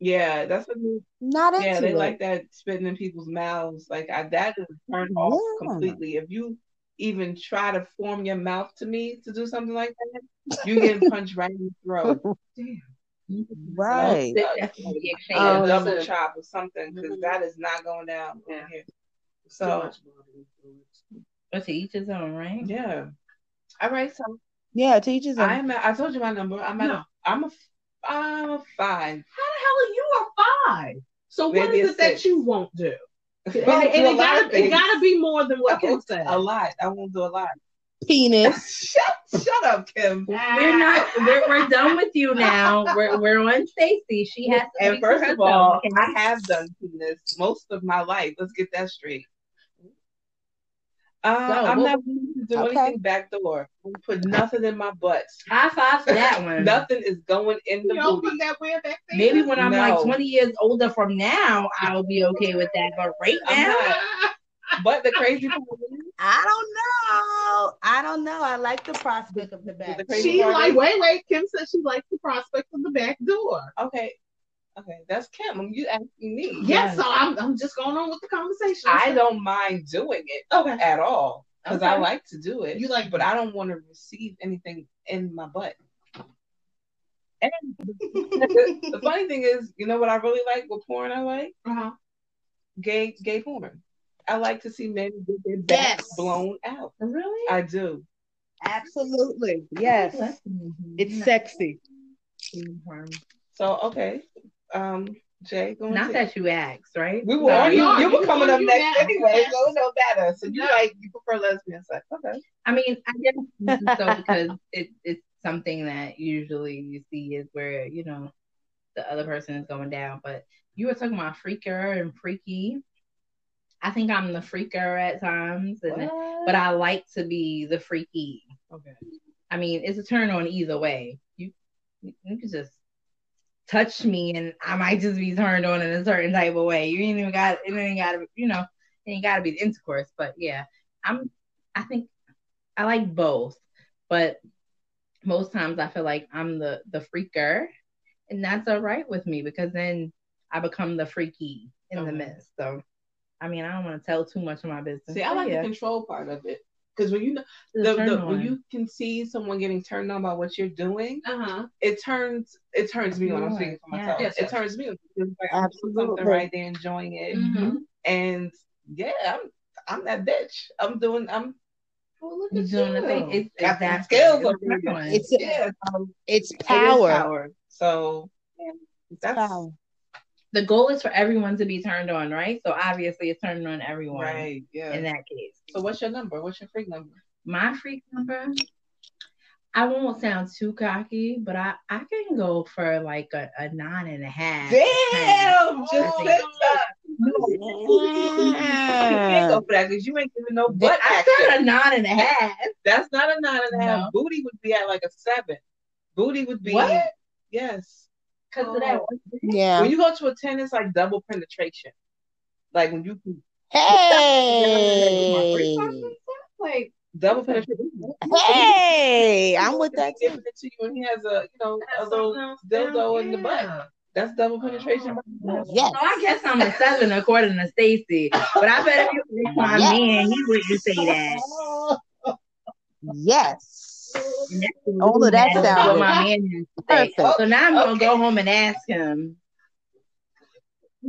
Speaker 1: Yeah, that's what. me-
Speaker 3: Not into
Speaker 1: Yeah, they
Speaker 3: it.
Speaker 1: like that spitting in people's mouths. Like I, that is a turn off
Speaker 3: Yeah.
Speaker 1: completely. If you even try to form your mouth to me to do something like that, you get punched right in the throat. *laughs* Damn.
Speaker 3: Right.
Speaker 2: That's gonna be
Speaker 1: Like
Speaker 2: exchanged.
Speaker 1: a
Speaker 4: Oh,
Speaker 1: double
Speaker 4: so-
Speaker 1: chop or something because
Speaker 4: Mhm.
Speaker 1: that is not going down
Speaker 4: Yeah.
Speaker 1: here. So
Speaker 4: much bodily fluids.
Speaker 2: But to each his own, right?
Speaker 1: yeah. All right, so
Speaker 3: Yeah, teachers. Are,
Speaker 1: I'm at, I told you my number. I'm at
Speaker 4: No.
Speaker 1: a, I'm a I'm five.
Speaker 4: How the hell are you a five? So what
Speaker 1: Maybe
Speaker 4: is
Speaker 1: a
Speaker 4: it that you won't do? *laughs* And, and
Speaker 1: do a
Speaker 4: it
Speaker 1: lot of
Speaker 4: gotta it gotta be more than what Kim said.
Speaker 1: A lot. I won't do a lot.
Speaker 3: penis. *laughs*
Speaker 1: shut shut up, Kim.
Speaker 2: We're not. We're, we're done with you *laughs* now. We're we're on Stacy. She has to.
Speaker 1: And first of all. I have done penis most of my life. Let's get that straight. Uh,
Speaker 2: So,
Speaker 1: I'm
Speaker 2: what-
Speaker 1: not willing to do
Speaker 3: Okay.
Speaker 1: anything backdoor. Put nothing in my butt.
Speaker 2: high five for that *laughs* one.
Speaker 1: nothing is going in the
Speaker 4: You
Speaker 1: booty.
Speaker 4: that weird back there.
Speaker 2: Maybe when I'm like 20 years older from now, I'll be okay with that. But right
Speaker 1: I'm
Speaker 2: now,
Speaker 1: not. But the crazy part is,
Speaker 3: I don't know. I don't know. I like the prospect of the back.
Speaker 1: The crazy
Speaker 4: she like
Speaker 1: is-
Speaker 4: wait wait. Kim said she likes the prospect of the back door.
Speaker 1: okay, okay, that's Kim. You asking me?
Speaker 4: Yes, so I'm I'm just going on with the conversation.
Speaker 1: I don't mind doing it
Speaker 4: Okay.
Speaker 1: at all because I like to do it.
Speaker 4: You like-
Speaker 1: but I don't want to receive anything in my butt. And the, *laughs* the funny thing is, you know what I really like? What porn I like?
Speaker 4: Uh-huh.
Speaker 1: Gay, gay porn. I like to see men get their backs
Speaker 3: Yes.
Speaker 1: blown out.
Speaker 2: really?
Speaker 1: I do.
Speaker 3: Absolutely. Yes. It's sexy.
Speaker 1: So okay, um, Jay, going
Speaker 2: Not that you asked, right?
Speaker 1: we were
Speaker 4: No,
Speaker 1: on you.
Speaker 4: no,
Speaker 1: You were coming up next anyway, so it don't matter. So you
Speaker 4: No.
Speaker 1: like you prefer lesbian sex? Okay.
Speaker 2: I mean, I guess so because it, it's something that usually you see is where you know the other person is going down. But you were talking about freaker and freaky. I think I'm the freaker at times, and, but I like to be the freaky.
Speaker 1: Okay.
Speaker 2: I mean, it's a turn on either way. You you can just touch me, and I might just be turned on in a certain type of way. You ain't even got it ain't got to you know it ain't got to be the intercourse. But yeah, I'm. I think I like both, but most times I feel like I'm the the freaker, and that's all right with me because then I become the freaky in the midst. So. I mean, I don't want to tell too much of my business.
Speaker 1: See, I like
Speaker 2: yeah,
Speaker 1: the control part of it because when you know
Speaker 2: it's
Speaker 1: the, the when you can see someone getting turned on by what you're doing,
Speaker 4: Uh-huh.
Speaker 1: it turns it turns me on. I'm
Speaker 2: Right.
Speaker 1: speaking for
Speaker 2: Yeah.
Speaker 1: myself.
Speaker 4: Yes,
Speaker 1: it
Speaker 4: yes.
Speaker 1: turns me on. It's like I'm doing something
Speaker 3: Absolutely.
Speaker 1: right there, enjoying it,
Speaker 2: Mm-hmm.
Speaker 4: Mhm.
Speaker 1: and yeah, I'm I'm that bitch. I'm doing. I'm
Speaker 4: Well, look
Speaker 2: You're
Speaker 4: at
Speaker 2: doing
Speaker 4: you.
Speaker 2: the thing. It's
Speaker 1: Got some
Speaker 2: exactly.
Speaker 1: skills
Speaker 2: It's
Speaker 1: over here.
Speaker 2: turn on.
Speaker 3: It's
Speaker 1: yeah, um,
Speaker 3: it's
Speaker 1: it is
Speaker 3: power.
Speaker 1: power. So yeah, that's
Speaker 3: Power.
Speaker 2: The goal is for everyone to be turned on, right? So obviously it's turning on everyone
Speaker 1: right. Yeah.
Speaker 2: in that case.
Speaker 1: so what's your number? What's your freak number?
Speaker 2: My freak number, I won't sound too cocky, but I, I can go for like a, a nine and a half.
Speaker 1: Damn, just sit up. You can't go for that because you ain't giving no butt
Speaker 2: I said a nine and a half.
Speaker 1: That's not a nine and a half.
Speaker 2: No.
Speaker 1: Booty would be at like a seven. Booty would be
Speaker 2: What?
Speaker 1: yes.
Speaker 2: Because of oh. that.
Speaker 3: Yeah.
Speaker 1: When you go to a ten, it's like double penetration. Like when you
Speaker 3: Hey. *laughs*
Speaker 2: Like
Speaker 1: double penetration.
Speaker 3: Hey. I'm with that
Speaker 1: Giving
Speaker 3: too.
Speaker 1: it to you when he has a you know a little dildo in the butt. That's double penetration.
Speaker 3: Oh, yes.
Speaker 2: So I guess I'm a seven according to Stacy. But I bet if you was my
Speaker 3: Yes.
Speaker 2: man, he wouldn't say that.
Speaker 3: Yes. All of that
Speaker 2: That's
Speaker 3: sounded
Speaker 2: what my man has to say.
Speaker 3: perfect.
Speaker 2: So now I'm gonna go home and ask him.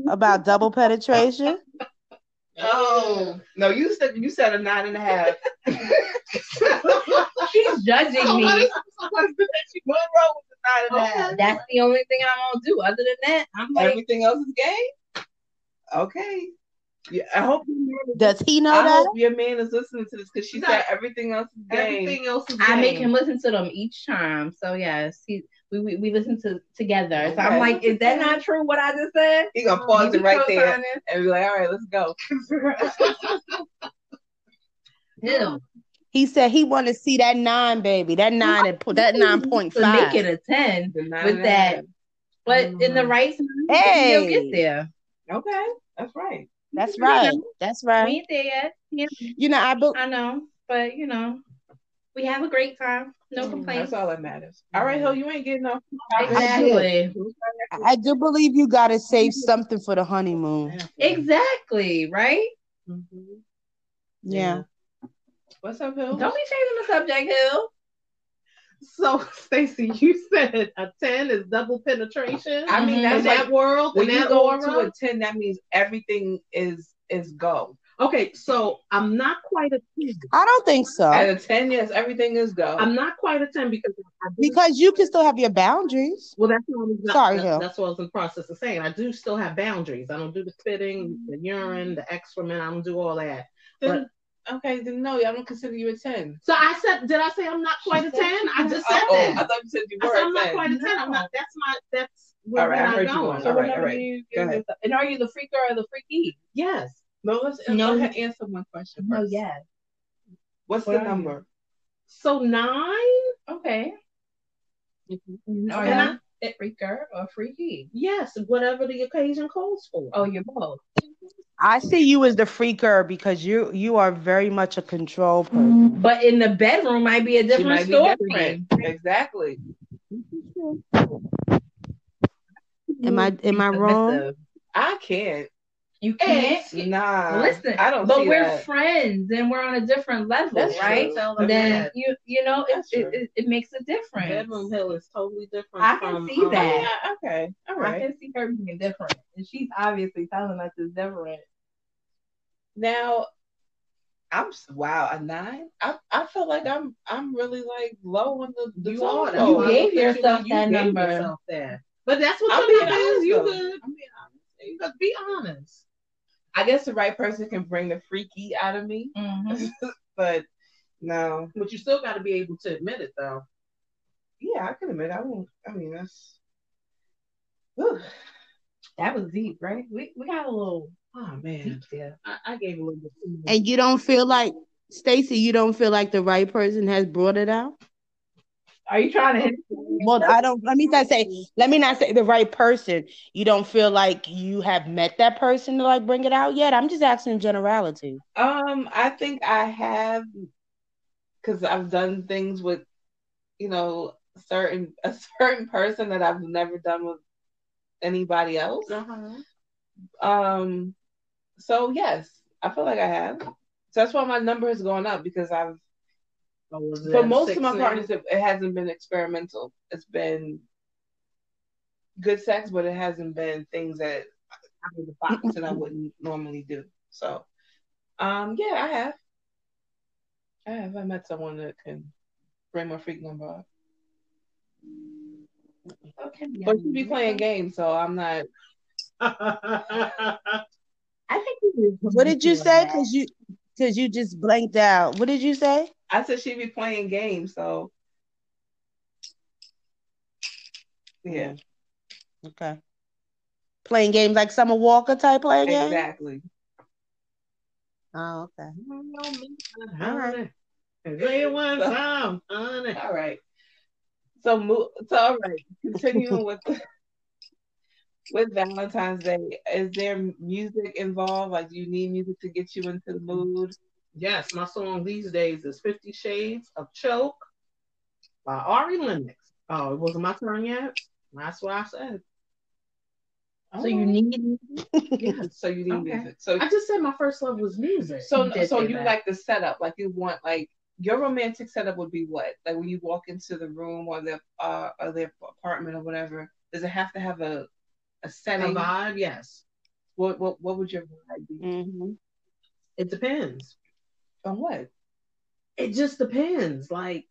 Speaker 3: About double penetration.
Speaker 1: Oh no, you said you said a nine and a half. *laughs*
Speaker 2: She's judging
Speaker 1: So
Speaker 2: me.
Speaker 1: what is- what's the- What's wrong with the nine and a half?
Speaker 2: That's the only thing I'm gonna do. Other than that, I'm like,
Speaker 1: Everything else is gay. Okay. Yeah, I hope your
Speaker 3: Does he know
Speaker 1: I
Speaker 3: that?
Speaker 1: hope your man is listening to this because she said everything else is gay.
Speaker 4: Everything else is game.
Speaker 2: I make him listen to them each time. So yes, he we we, we listen to together. So I'm like, is that not true? What I just said?
Speaker 1: He gonna pause
Speaker 2: You
Speaker 1: it right there
Speaker 2: co-signing?
Speaker 1: and be like, "All right, let's go." *laughs*
Speaker 2: Ew.
Speaker 3: He said he want to see that nine, baby. That nine and that nine point
Speaker 2: To make it a ten, With that-
Speaker 1: half.
Speaker 2: but in the mm. right time,
Speaker 3: Hey.
Speaker 2: he'll get there.
Speaker 1: Okay, that's right.
Speaker 3: That's
Speaker 2: You
Speaker 3: right.
Speaker 2: know,
Speaker 3: That's
Speaker 2: We
Speaker 3: right.
Speaker 2: ain't there yet. Yeah,
Speaker 3: You know, I be-
Speaker 2: I know, but you know, we have a great time. No
Speaker 1: That's
Speaker 2: complaints.
Speaker 1: That's all that matters. All right, Hill, you ain't getting off.
Speaker 2: Exactly.
Speaker 3: I do believe you got to save something for the honeymoon.
Speaker 2: Exactly. Right.
Speaker 4: Mhm.
Speaker 3: Yeah.
Speaker 1: What's up, Hill?
Speaker 2: Don't be changing the subject, Hill.
Speaker 4: So, Stacy, you said a 10 is double penetration?
Speaker 1: I mean,
Speaker 4: in
Speaker 1: that's
Speaker 4: that world,
Speaker 1: when
Speaker 4: in
Speaker 1: you go
Speaker 4: aura?
Speaker 1: to a ten, that means everything is is go.
Speaker 4: Okay, so I'm not quite a 10.
Speaker 3: I don't think so.
Speaker 1: At a ten, yes, everything is go.
Speaker 4: I'm not quite a 10 because I do,
Speaker 3: Because you can still have your boundaries.
Speaker 4: well, that's what I was,
Speaker 3: Sorry,
Speaker 4: that- that's what I was in the process of saying. I do still have boundaries. I don't do the spitting, the urine, the excrement. I don't do all that.
Speaker 1: then, okay, then no, I don't consider you a ten.
Speaker 4: So I said, did I say I'm not quite a 10? I just said
Speaker 1: oh,
Speaker 4: that.
Speaker 1: I thought you said you
Speaker 4: I
Speaker 1: were
Speaker 4: said
Speaker 1: a
Speaker 4: I'm not
Speaker 1: 10.
Speaker 4: quite a 10. I'm not, that's my, that's where
Speaker 1: All right,
Speaker 4: we're
Speaker 1: I
Speaker 4: not
Speaker 1: heard you
Speaker 4: going.
Speaker 1: going.
Speaker 2: So
Speaker 1: all right. All right.
Speaker 2: you,
Speaker 1: Go ahead.
Speaker 2: and are you the freaker or the freaky?
Speaker 4: Yes.
Speaker 1: No, let's
Speaker 2: No.
Speaker 1: go ahead answer one question first.
Speaker 2: No, yes.
Speaker 1: What's
Speaker 2: What
Speaker 1: the
Speaker 2: are you?
Speaker 1: number?
Speaker 4: So nine?
Speaker 2: Okay.
Speaker 4: Mm-hmm.
Speaker 2: Are you a freaker or freaky?
Speaker 4: Yes, whatever the occasion calls for.
Speaker 2: Oh, you're both.
Speaker 3: I see you as the freaker because you you are very much a control person.
Speaker 2: But in the bedroom might be a different story.
Speaker 1: different. Exactly.
Speaker 3: Am I am I wrong?
Speaker 1: I can't.
Speaker 2: You can't.
Speaker 1: Nah.
Speaker 2: Listen,
Speaker 1: I don't
Speaker 2: but
Speaker 1: see
Speaker 2: we're
Speaker 1: that.
Speaker 2: friends and we're on a different level,
Speaker 1: That's
Speaker 2: right?
Speaker 1: true.
Speaker 2: Then you you know it,
Speaker 1: That's
Speaker 2: it,
Speaker 1: true.
Speaker 2: it, it makes a difference.
Speaker 4: Bedroom Hill is totally different.
Speaker 2: I can
Speaker 4: from,
Speaker 2: see
Speaker 4: um,
Speaker 2: that.
Speaker 1: Yeah, okay. All
Speaker 2: I can see her being different, and she's obviously telling us it's different.
Speaker 1: Now, I'm wow a nine. I I feel like I'm I'm really like low on the the
Speaker 4: You are.
Speaker 2: You
Speaker 4: I
Speaker 2: gave
Speaker 4: you
Speaker 2: yourself
Speaker 4: you
Speaker 2: that
Speaker 4: gave
Speaker 2: number.
Speaker 4: yourself that. But that's what
Speaker 1: I'm
Speaker 4: your
Speaker 1: being
Speaker 4: number is.
Speaker 1: honest,
Speaker 4: You.
Speaker 1: I'm being honest.
Speaker 4: You to be honest.
Speaker 1: I guess the right person can bring the freaky out of me,
Speaker 2: Mm-hmm. *laughs*
Speaker 1: but no.
Speaker 4: But you still got to be able to admit it, though.
Speaker 1: Yeah, I can admit I won't. I mean that's. Whew. *sighs*
Speaker 2: That was deep, right? We we got a little
Speaker 4: Oh man,
Speaker 2: yeah.
Speaker 4: I, I gave a little bit. too much.
Speaker 3: And you don't feel like Stacy, you don't feel like the right person has brought it out?
Speaker 2: Are you trying to hit?
Speaker 3: Well, I don't let me not say let me not say the right person. You don't feel like you have met that person to like bring it out yet. I'm just asking generality.
Speaker 1: Um, I think I have because I've done things with, you know, certain *laughs* a certain person that I've never done with anybody else.
Speaker 4: Uh-huh.
Speaker 1: Um, so yes, I feel like I have. So that's why my number has gone up because I've
Speaker 4: was
Speaker 1: for most of my
Speaker 4: now?
Speaker 1: partners it, it hasn't been experimental. It's been good sex, but it hasn't been things that out of the box that I *laughs* wouldn't normally do. So, um, yeah, I have. I have. I met someone that can bring my freak number up.
Speaker 2: Okay.
Speaker 1: But you be playing games, so I'm not. *laughs*
Speaker 2: I think we
Speaker 3: What did you say? Cause you cause you just blanked out. What did you say?
Speaker 1: I said she'd be playing games, so yeah,
Speaker 3: Okay. Playing games like Summer Walker type playing game?
Speaker 1: exactly.
Speaker 3: Oh, okay.
Speaker 4: Honey, Say it one time, honey.
Speaker 1: All right. So move. So all right. Continuing with the with Valentine's Day, is there music involved? Like, do you need music to get you into the mood?
Speaker 4: Yes, my song these days is Fifty Shades of Choke by Ari Lennox. Oh, it wasn't my turn yet? That's what I said.
Speaker 2: So you need
Speaker 4: Yeah.
Speaker 1: So you need
Speaker 2: Okay.
Speaker 1: music. So
Speaker 4: I just said my first love was music.
Speaker 1: so
Speaker 2: You
Speaker 1: so you
Speaker 2: that.
Speaker 1: like the setup, like you want like your romantic setup would be what? Like when you walk into the room or the uh or the apartment or whatever, does it have to have a a
Speaker 4: A
Speaker 1: setting?
Speaker 4: vibe, yes.
Speaker 1: What what what would your vibe be?
Speaker 3: hmm
Speaker 4: It depends.
Speaker 1: On what?
Speaker 4: It just depends. Like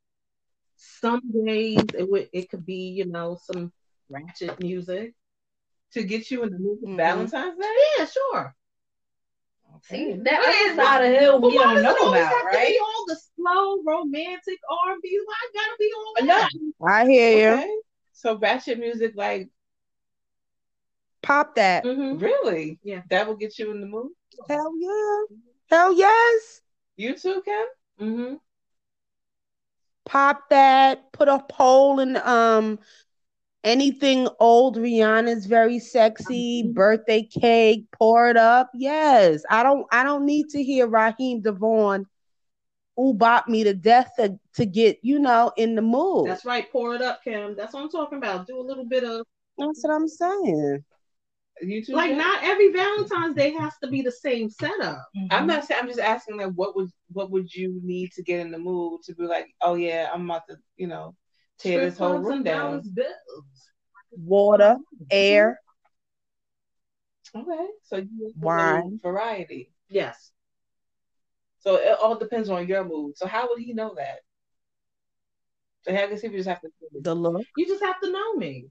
Speaker 4: some days it would it could be, you know, some ratchet music.
Speaker 1: To get you in the mood for
Speaker 3: Mhm.
Speaker 1: Valentine's Day?
Speaker 4: Yeah, sure.
Speaker 2: see that other side of hill we don't know about,
Speaker 4: have to be all the slow romantic R and B? Why gotta be all
Speaker 1: No.
Speaker 4: that?
Speaker 3: I hear you.
Speaker 1: Okay. So ratchet music, like
Speaker 3: Pop that.
Speaker 4: Mhm.
Speaker 1: really?
Speaker 4: Yeah.
Speaker 1: That will get you in the mood.
Speaker 3: Hell yeah. Hell yes.
Speaker 1: You too, Kim?
Speaker 4: Mm-hmm.
Speaker 3: Pop that. Put a poll in um anything old Rihanna's very sexy. Birthday cake. Pour it up. Yes. I don't I don't need to hear Raheem DeVaughn who bop me to death to, to get, you know, in the mood.
Speaker 4: That's right. Pour it up, Kim. That's what I'm talking about. Do a little bit of
Speaker 3: That's what I'm saying.
Speaker 1: You too?
Speaker 4: like
Speaker 1: Kim?
Speaker 4: not every Valentine's Day has to be the same setup. Mm-hmm.
Speaker 1: I'm not saying. I'm just asking. Like, what would what would you need to get in the mood to be like, oh yeah, I'm about to, you know, tear
Speaker 4: Strip
Speaker 1: this whole room down.
Speaker 4: bills.
Speaker 3: Water, air,
Speaker 1: Okay, so you need
Speaker 3: Wine.
Speaker 1: variety.
Speaker 4: Yes.
Speaker 1: So it all depends on your mood. So how would he know that? So I guess he would just have to.
Speaker 3: the look.
Speaker 4: You just have to know me.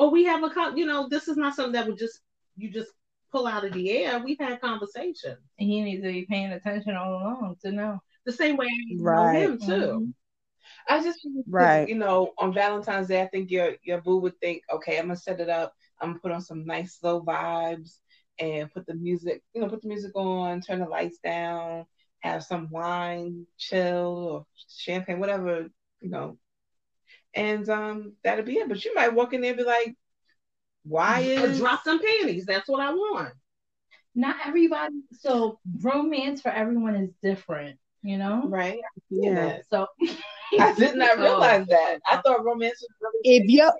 Speaker 4: Or we have a con you know, this is not something that would just you just pull out of the air. We've had conversations.
Speaker 2: And he needs to be paying attention all along to know.
Speaker 4: The same way I know him too. Mm-hmm.
Speaker 1: I just
Speaker 3: Right.
Speaker 1: You know, on Valentine's Day, I think your your boo would think, okay, I'm gonna set it up. I'm gonna put on some nice slow vibes and put the music, you know, put the music on, turn the lights down, have some wine, chill or champagne, whatever, you know. And um, that'll be it. But you might walk in there and be like, why is
Speaker 4: drop some panties. That's what I want.
Speaker 2: Not everybody. So romance for everyone is different, you know.
Speaker 1: right?
Speaker 3: Yeah.
Speaker 1: Yeah.
Speaker 2: So
Speaker 1: I did not *laughs* realize that. I thought romance was really
Speaker 3: If you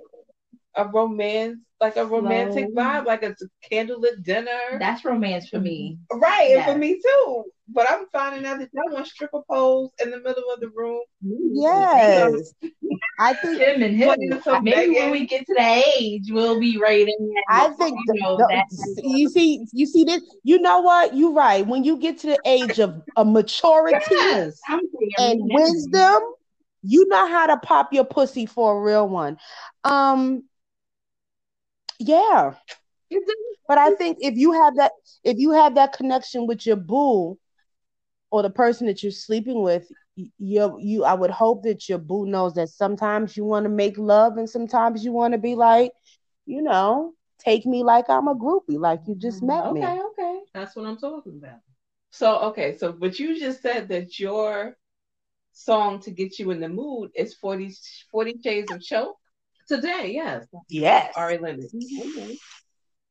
Speaker 1: a romance, like a romantic
Speaker 2: Slow.
Speaker 1: vibe, like a candlelit dinner.
Speaker 2: that's romance for me.
Speaker 1: right, and for me too. But I'm finding out that y'all want stripper poles in the middle of the room.
Speaker 3: yes. *laughs* I think
Speaker 2: Him and him.
Speaker 1: Playing some
Speaker 2: Maybe when we get to that age, we'll be rating. that,
Speaker 3: I think
Speaker 2: you
Speaker 3: the-
Speaker 2: know
Speaker 3: the- you see you see this you know what you're right when you get to the age of, of maturity
Speaker 4: Yes.
Speaker 3: And wisdom you know how to pop your pussy for a real one um yeah
Speaker 4: mm-hmm.
Speaker 3: but i think if you have that if you have that connection with your boo or the person that you're sleeping with you you i would hope that your boo knows that sometimes you want to make love and sometimes you want to be like you know take me like i'm a groupie like you just met mm-hmm. me
Speaker 2: Okay, okay.
Speaker 4: That's what I'm talking about.
Speaker 1: So okay, so but you just said that your song to get you in the mood is 40, 40 Shades of Choke.
Speaker 4: Today, yes.
Speaker 3: yes
Speaker 1: Ari Lennox. Mm-hmm. Okay.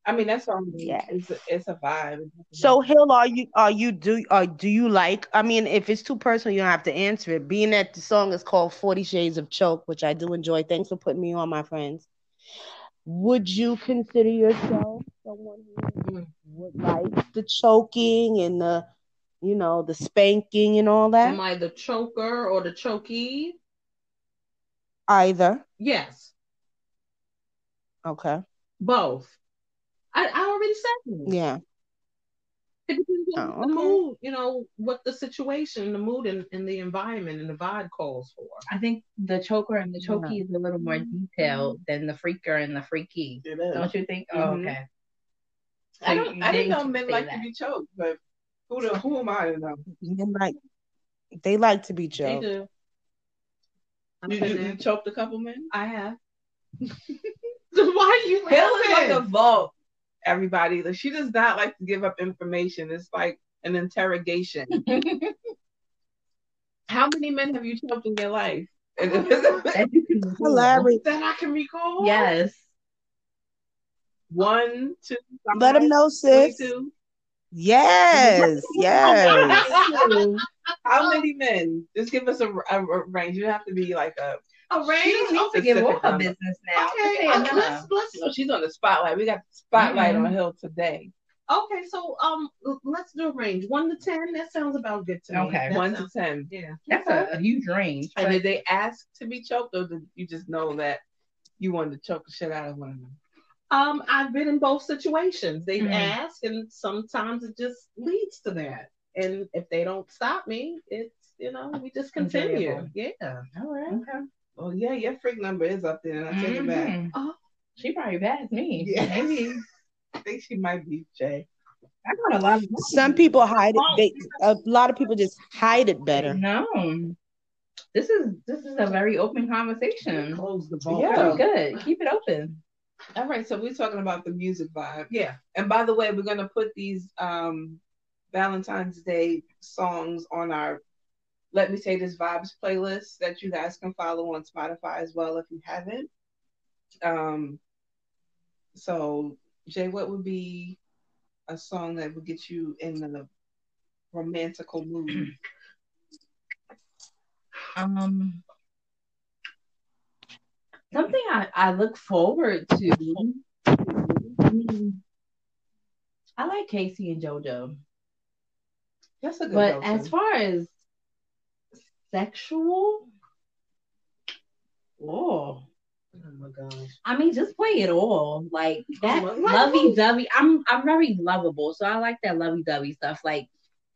Speaker 1: I mean that song
Speaker 3: Yes.
Speaker 1: it's a, it's a vibe.
Speaker 3: So Hill, are you are you do are do you like? I mean, if it's too personal, you don't have to answer it. Being that the song is called Forty Shades of Choke, which I do enjoy. Thanks for putting me on, my friends. Would you consider yourself someone who mm-hmm. would like the choking and the, you know, the spanking and all that?
Speaker 4: Am I the choker or the chokey?
Speaker 3: Either.
Speaker 4: Yes.
Speaker 3: Okay.
Speaker 4: Both. I, I already said it.
Speaker 3: Yeah.
Speaker 4: It depends on
Speaker 3: Oh,
Speaker 4: the
Speaker 3: okay.
Speaker 4: mood, you know, what the situation, the mood and, and the environment and the vibe calls for.
Speaker 2: I think the choker and the chokey is a little more detailed than the freaker and the freaky.
Speaker 1: It is.
Speaker 2: Don't you think? Oh,
Speaker 1: Mhm.
Speaker 2: okay.
Speaker 1: I don't I didn't know men like
Speaker 2: that.
Speaker 1: to be choked, but who the, who am I to know?
Speaker 3: They like they like to be
Speaker 4: They
Speaker 3: choked.
Speaker 4: do. I've
Speaker 1: You,
Speaker 4: been
Speaker 1: you, you choked a couple men?
Speaker 4: I have. *laughs* Why are you
Speaker 1: Hill is like a
Speaker 4: laughing?
Speaker 1: vault. Everybody, like, she does not like to give up information. It's like an interrogation. *laughs* How many men have you choked in your life?
Speaker 2: Oh that *laughs* you can recall.
Speaker 3: Hilarious.
Speaker 1: that I can recall.
Speaker 2: Yes.
Speaker 1: One, two.
Speaker 3: Let them know, sis.
Speaker 1: 22.
Speaker 3: Yes, *laughs* yes.
Speaker 1: How many men? Just give us a, a, a range. You have to be like a.
Speaker 4: A
Speaker 2: She
Speaker 4: range.
Speaker 2: don't need to give all her business now.
Speaker 4: Okay, uh, let's let's
Speaker 1: You know, she's on the spotlight. We got the spotlight
Speaker 2: Mhm.
Speaker 1: on Hill today.
Speaker 4: okay. So um, let's do a range. One to ten. That sounds about good to me.
Speaker 2: Okay.
Speaker 4: That
Speaker 1: One to ten.
Speaker 4: Yeah.
Speaker 2: That's a, a huge range.
Speaker 1: And did they ask to be choked, or did you just know that you wanted to choke the shit out of one of them?
Speaker 4: Um, I've been in both situations. They've
Speaker 2: Mhm.
Speaker 4: asked, and sometimes it just leads to that. And if they don't stop me, it's you know we just continue.
Speaker 2: Enjoyable.
Speaker 4: Yeah.
Speaker 2: All right.
Speaker 1: Okay. Well, yeah, your freak number is up there, and I take it back.
Speaker 2: Mhm.
Speaker 4: Oh.
Speaker 2: She probably passed me.
Speaker 1: Yeah.
Speaker 2: Maybe. *laughs*
Speaker 1: I think she might be Jay.
Speaker 2: I got a lot of
Speaker 3: Some people hide it. They, a lot of people just hide it better.
Speaker 2: No. This is this is a very open conversation.
Speaker 4: Close the vault.
Speaker 1: Yeah.
Speaker 2: Very good. Keep it open.
Speaker 1: All right, so we're talking about the music vibe.
Speaker 4: Yeah.
Speaker 1: And by the way, we're gonna put these um Valentine's Day songs on our Let Me Say This Vibes playlist that you guys can follow on Spotify as well if you haven't. Um so Jay, what would be a song that would get you in the romantical mood? *clears throat*
Speaker 2: Um something I, I look forward to. I like K-Ci and JoJo.
Speaker 1: That's a good
Speaker 2: But as far as sexual, oh,
Speaker 4: Oh my gosh.
Speaker 2: I mean, just play it all. Like that
Speaker 4: Oh
Speaker 2: lovey dovey. I'm I'm very lovable, so I like that lovey dovey stuff. Like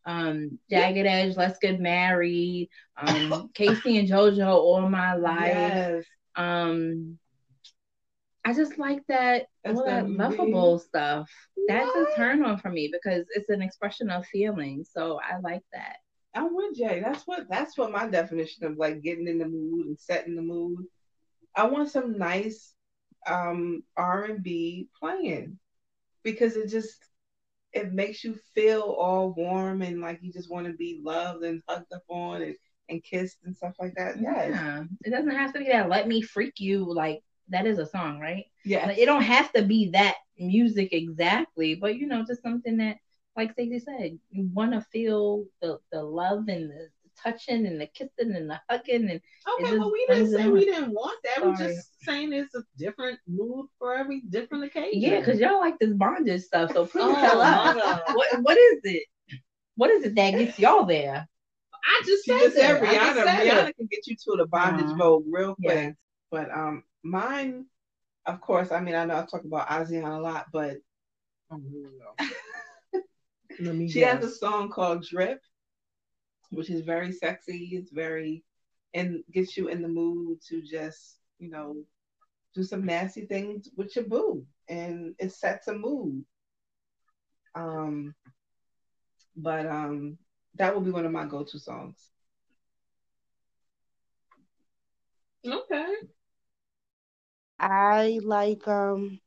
Speaker 2: um Jagged Edge, Let's Get Married, um *laughs* K-Ci and JoJo All My Life.
Speaker 1: yes.
Speaker 2: Um I just like that
Speaker 1: That's
Speaker 2: all that
Speaker 1: that
Speaker 2: lovable stuff. That's a turn on for me because it's an expression of feeling. So I like that.
Speaker 1: I'm with Jay. That's what that's what my definition of like getting in the mood and setting the mood. I want some nice um R and B playing because it just it makes you feel all warm and like you just want to be loved and hugged up on and, and kissed and stuff like that. Yes.
Speaker 2: Yeah. It doesn't have to be that let me freak you like that is a song, right?
Speaker 1: Yeah.
Speaker 2: Like, it don't have to be that music exactly, but you know, just something that, like Stacey said, you want to feel the the love and the touching and the kissing and the hugging and
Speaker 4: Okay,
Speaker 2: just
Speaker 4: well, we didn't say we didn't want that. We're just saying it's a different mood for every different occasion.
Speaker 2: yeah, because y'all like this bondage stuff. So please
Speaker 4: Oh,
Speaker 2: tell us what what is it? What is it that gets y'all there?
Speaker 4: I just
Speaker 1: She
Speaker 4: said
Speaker 1: just
Speaker 4: that.
Speaker 1: Rihanna. Rihanna
Speaker 4: it.
Speaker 1: can get you to the bondage
Speaker 2: Uh-huh.
Speaker 1: mode real quick.
Speaker 2: Yeah.
Speaker 1: But um mine, of course, I mean I know I talk about ASEAN a lot, but
Speaker 4: Oh, here we go. Let me
Speaker 1: She
Speaker 4: guess.
Speaker 1: has a song called Drip, which is very sexy. It's very and gets you in the mood to just, you know, do some nasty things with your boo. And it sets a mood. Um but um that will be one of my go-to songs.
Speaker 4: Okay.
Speaker 3: I like um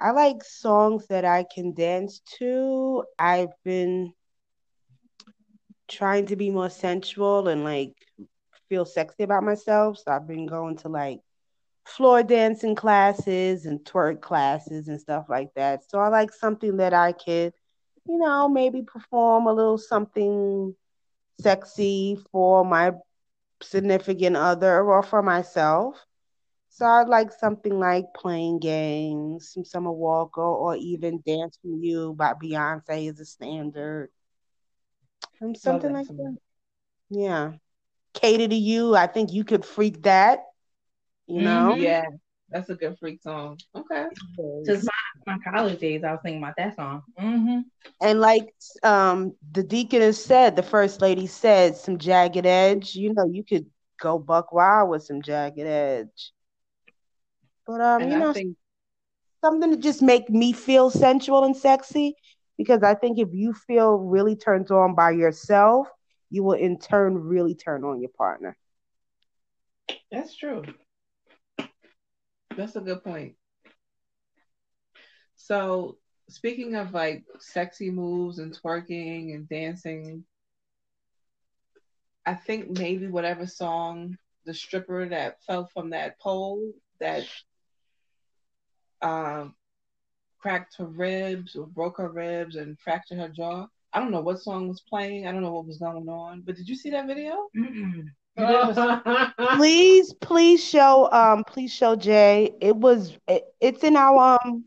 Speaker 3: I like songs that I can dance to. I've been trying to be more sensual and like feel sexy about myself. So I've been going to like floor dancing classes and twerk classes and stuff like that. So I like something that I could, you know, maybe perform a little something sexy for my significant other or for myself. So I'd like something like playing games, some Summer Walker, or even Dance for You by Beyonce is a standard. Um, something like
Speaker 1: song.
Speaker 3: that. Yeah. Cater to You, I think you could freak that. You know?
Speaker 2: Mhm.
Speaker 1: Yeah, that's a good freak song. Okay.
Speaker 2: Just my, my college days, I was thinking about that song. Mm-hmm.
Speaker 3: And like um the deaconess said, the first lady said, some jagged edge. You know, you could go buck wild with some jagged edge. But um,
Speaker 1: And
Speaker 3: you know,
Speaker 1: think
Speaker 3: something to just make me feel sensual and sexy. Because I think if you feel really turned on by yourself, you will in turn really turn on your partner.
Speaker 1: That's true. That's a good point. So, speaking of like sexy moves and twerking and dancing, I think maybe whatever song the stripper that fell from that pole that um cracked her ribs or broke her ribs and fractured her jaw. I don't know what song was playing. I don't know what was going on. But did you see that video? *laughs*
Speaker 3: Please, please show um please show Jay. It was it, it's in our um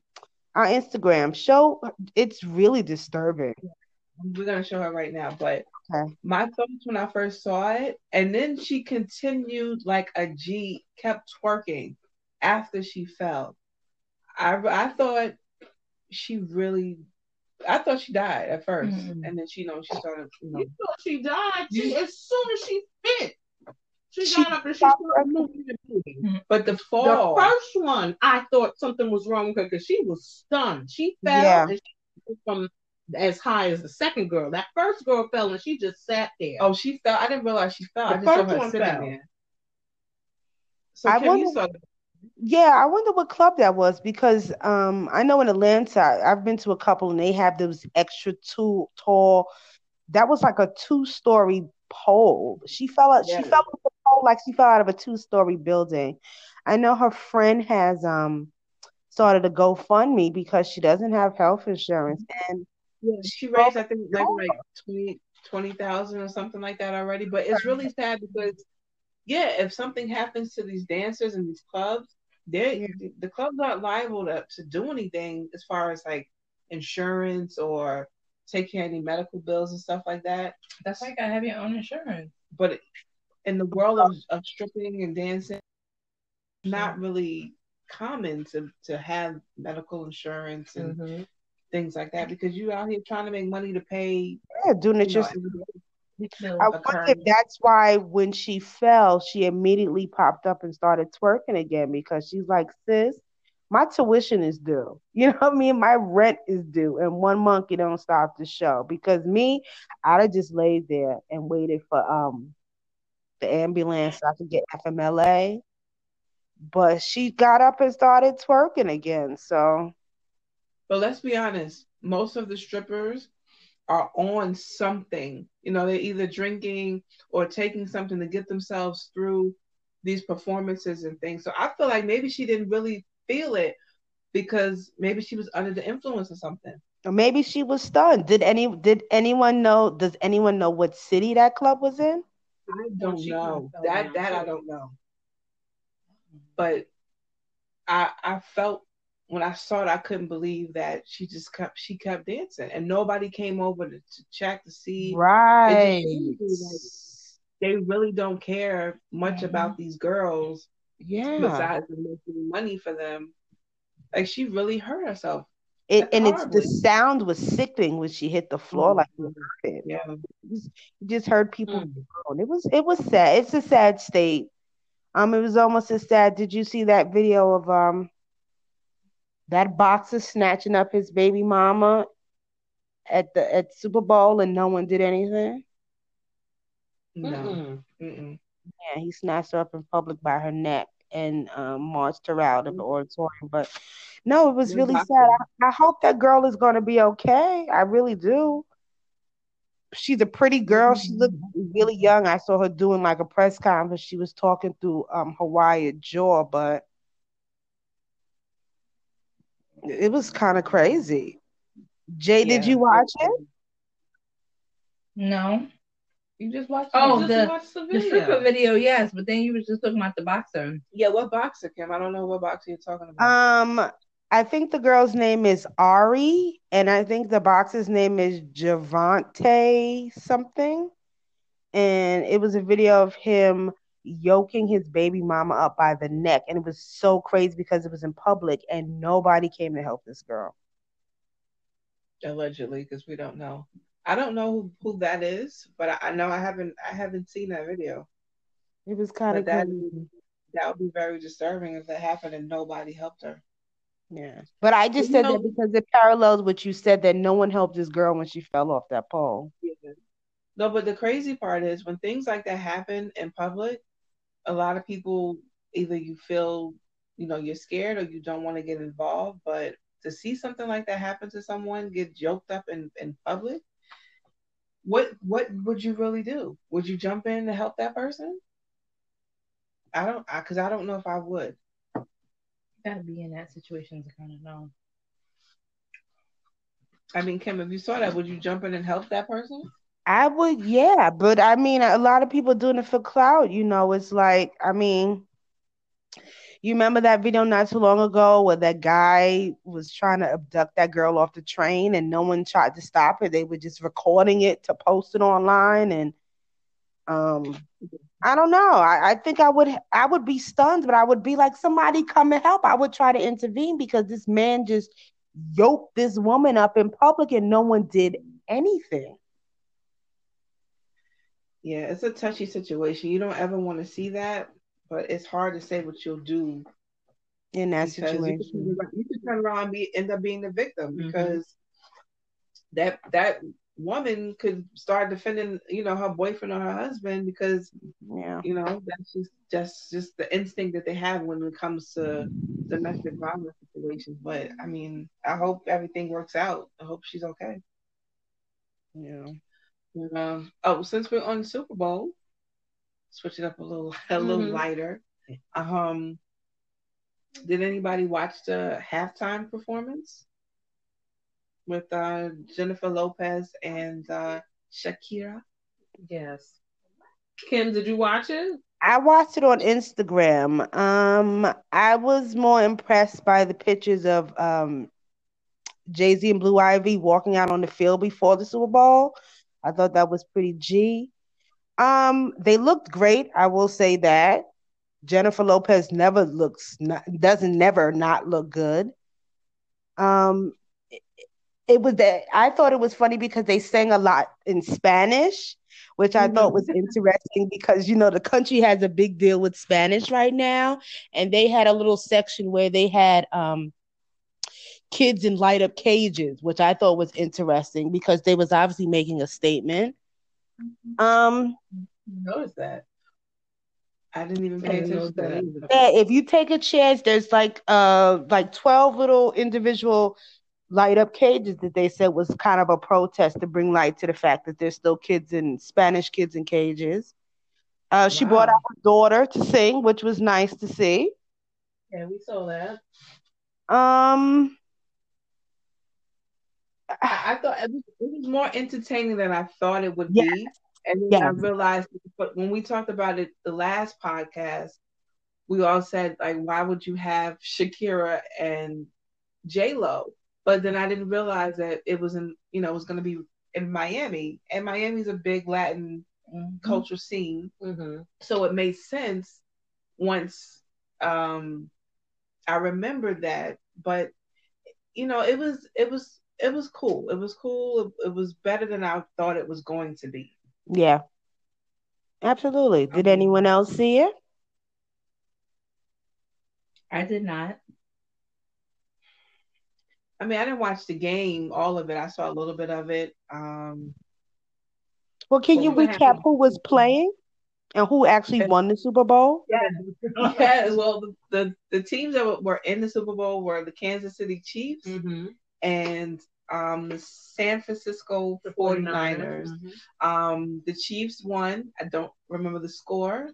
Speaker 3: our Instagram. Show it's really disturbing.
Speaker 1: We're gonna show her right now. But
Speaker 3: Okay.
Speaker 1: my thoughts when I first saw it, and then she continued like a G, kept twerking after she fell. I I thought she really, I thought she died at 1st
Speaker 2: Mhm.
Speaker 1: and then she you know she started you know
Speaker 4: You thought she died. She, as soon as she fit, she,
Speaker 3: She
Speaker 4: got up and she
Speaker 3: stopped
Speaker 4: started moving and moving.
Speaker 1: But the
Speaker 4: The first one, I thought something was wrong with her because she was stunned. She fell
Speaker 3: Yeah.
Speaker 4: and she from as high as the second girl. That first girl fell and she just sat there.
Speaker 1: oh, she fell. I didn't realize she fell.
Speaker 4: The
Speaker 1: I just saw
Speaker 4: first
Speaker 1: her
Speaker 4: one
Speaker 1: sitting
Speaker 4: fell.
Speaker 1: there. So
Speaker 3: I
Speaker 1: Kim, you
Speaker 3: wonder-
Speaker 1: saw
Speaker 3: Yeah, I wonder what club that was because um I know in Atlanta I've been to a couple and they have those extra two tall. That was like a two story pole. She fell out.
Speaker 1: Yeah.
Speaker 3: She fell off the pole like she fell out of a two story building. I know her friend has um started a GoFundMe because she doesn't have health insurance and
Speaker 1: Yeah, she raised I think like like 20 20,000 or something like that already. But it's really sad because yeah, if something happens to these dancers and these clubs, they the clubs aren't liable to, to do anything as far as like insurance or take care of any medical bills and stuff like that.
Speaker 2: That's why you gotta have your own insurance.
Speaker 1: But in the world of, of stripping and dancing, it's not really common to to have medical insurance and
Speaker 4: Mhm.
Speaker 1: things like that because you are out here trying to make money to pay
Speaker 3: yeah, doing it
Speaker 1: you know,
Speaker 3: just
Speaker 1: every day.
Speaker 2: So,
Speaker 3: I wonder if that's why when she fell, she immediately popped up and started twerking again because she's like, sis, my tuition is due. *laughs* You know what I mean? My rent is due, and one monkey don't stop the show. Because me, I'd have just laid there and waited for um the ambulance so I could get FMLA. But she got up and started twerking again. So
Speaker 1: But let's be honest, most of the strippers are on something. You know, they're either drinking or taking something to get themselves through these performances and things. So I feel like maybe she didn't really feel it because maybe she was under the influence of something.
Speaker 3: or maybe she was stunned. Did any did anyone know? Does anyone know what city that club was in?
Speaker 1: I don't
Speaker 4: she
Speaker 1: know. That
Speaker 4: down,
Speaker 1: that I don't know. But I I felt when I saw it, I couldn't believe that she just kept she kept dancing and nobody came over to, to check to see.
Speaker 3: Right.
Speaker 1: They really don't care much
Speaker 2: Mhm.
Speaker 1: about these girls
Speaker 3: Yeah.
Speaker 1: besides making money for them. Like she really hurt herself.
Speaker 3: It, and it's the sound was sickening when she hit the floor, like you.
Speaker 1: Yeah.
Speaker 3: Just, just heard people
Speaker 4: Mm.
Speaker 3: groan. It was it was sad. It's a sad state. Um, it was almost as sad. Did you see that video of um that boxer snatching up his baby mama at the at Super Bowl and no one did anything?
Speaker 1: No.
Speaker 4: Mm-mm.
Speaker 1: Mm-mm.
Speaker 3: Yeah, he snatched her up in public by her neck and um, marched her out of the auditorium. But no, it was really sad. I, I hope that girl is going to be okay. I really do. She's a pretty girl. She looked really young. I saw her doing like a press conference. She was talking through um Hawaii jaw, but it was kind of crazy. Jay, did you watch it?
Speaker 2: no. You just watched
Speaker 4: Oh,
Speaker 2: oh,
Speaker 4: just
Speaker 2: the,
Speaker 4: watch the
Speaker 2: the
Speaker 4: video.
Speaker 2: stripper video, yes, but then you were just talking about the boxer.
Speaker 1: Yeah, what boxer, Kim? I don't know what boxer you're talking about.
Speaker 3: Um, I think the girl's name is Ari, and I think the boxer's name is Gervonta something. And it was a video of him yoking his baby mama up by the neck, and it was so crazy because it was in public and nobody came to help this girl.
Speaker 1: Allegedly, because we don't know. I don't know who, who that is, but I, I know I haven't I haven't seen that video.
Speaker 3: It was kind of
Speaker 1: that that would be very disturbing if that happened and nobody helped her.
Speaker 3: Yeah. But I just
Speaker 1: You
Speaker 3: said
Speaker 1: know-
Speaker 3: that because it parallels what you said that no one helped this girl when she fell off that pole.
Speaker 1: No, but the crazy part is when things like that happen in public, a lot of people either you feel, you know, you're scared or you don't want to get involved. But to see something like that happen to someone, get joked up in, in public, what what would you really do? Would you jump in to help that person? I don't, because I, don't know if I would.
Speaker 2: Gotta be in that situation to kind of know.
Speaker 1: I mean, Kim, if you saw that, would you jump in and help that person?
Speaker 3: I would, yeah, but I mean, a lot of people doing it for clout. You know, it's like, I mean, you remember that video not too long ago where that guy was trying to abduct that girl off the train and no one tried to stop it. They were just recording it to post it online and um I don't know. I, I think I would I would be stunned, but I would be like, somebody come and help. I would try to intervene because this man just yoked this woman up in public and no one did anything.
Speaker 1: Yeah, it's a touchy situation. You don't ever want to see that, but it's hard to say what you'll do
Speaker 3: in that situation.
Speaker 1: You could, turn around and be, end up being the victim
Speaker 4: Mhm.
Speaker 1: because that that woman could start defending, you know, her boyfriend or her husband because
Speaker 3: Yeah.
Speaker 1: you know that's just just just the instinct that they have when it comes to domestic violence situations. But I mean, I hope everything works out. I hope she's okay.
Speaker 3: Yeah.
Speaker 1: Um, oh, since we're on Super Bowl, switch it up a little *laughs* a little
Speaker 4: Mhm.
Speaker 1: lighter. Um, did anybody watch the halftime performance with uh, Jennifer Lopez and uh, Shakira?
Speaker 4: Yes. Kim, did you watch it?
Speaker 3: I watched it on Instagram. Um, I was more impressed by the pictures of um Jay Z and Blue Ivy walking out on the field before the Super Bowl. I thought that was pretty G. Um, they looked great. I will say that. Jennifer Lopez never looks not, doesn't never not look good. Um, it, it was that I thought it was funny because they sang a lot in Spanish, which I thought was interesting because you know the country has a big deal with Spanish right now, and they had a little section where they had um kids in light up cages, which I thought was interesting because they was obviously making a statement. Um,
Speaker 1: Notice that. I didn't even
Speaker 4: I
Speaker 1: pay attention to that
Speaker 4: that.
Speaker 1: either.
Speaker 3: yeah, if you take a chance, there's like uh like 12 little individual light up cages that they said was kind of a protest to bring light to the fact that there's still kids in Spanish kids in cages. Uh, she brought out her daughter to sing, which was nice to see.
Speaker 4: Yeah, we saw that.
Speaker 3: Um,
Speaker 1: I, I thought it was, it was more entertaining than I thought it would
Speaker 3: Yes.
Speaker 1: be. And then I realized, but when we talked about it the last podcast, we all said like, why would you have Shakira and J Lo? But then I didn't realize that it was in, you know, it was going to be in Miami, and Miami's a big Latin
Speaker 2: Mhm.
Speaker 1: culture scene,
Speaker 4: Mm-hmm.
Speaker 1: so it made sense once um, I remembered that. But you know, it was it was it was cool. It was cool. It, it was better than I thought it was going to be.
Speaker 3: yeah, absolutely. Did
Speaker 1: Okay.
Speaker 3: anyone else see it?
Speaker 2: I did not.
Speaker 1: I mean, I didn't watch the game, all of it. I saw a little bit of it. Um,
Speaker 3: Well, can you recap
Speaker 1: happening?
Speaker 3: who was playing and who actually won the Super Bowl?
Speaker 1: yeah, *laughs* well, the, the the teams that were in the Super Bowl were the Kansas City Chiefs
Speaker 4: Mm-hmm.
Speaker 1: And um, the San Francisco 49ers.
Speaker 4: Mm-hmm.
Speaker 1: Um, the Chiefs won. I don't remember the score.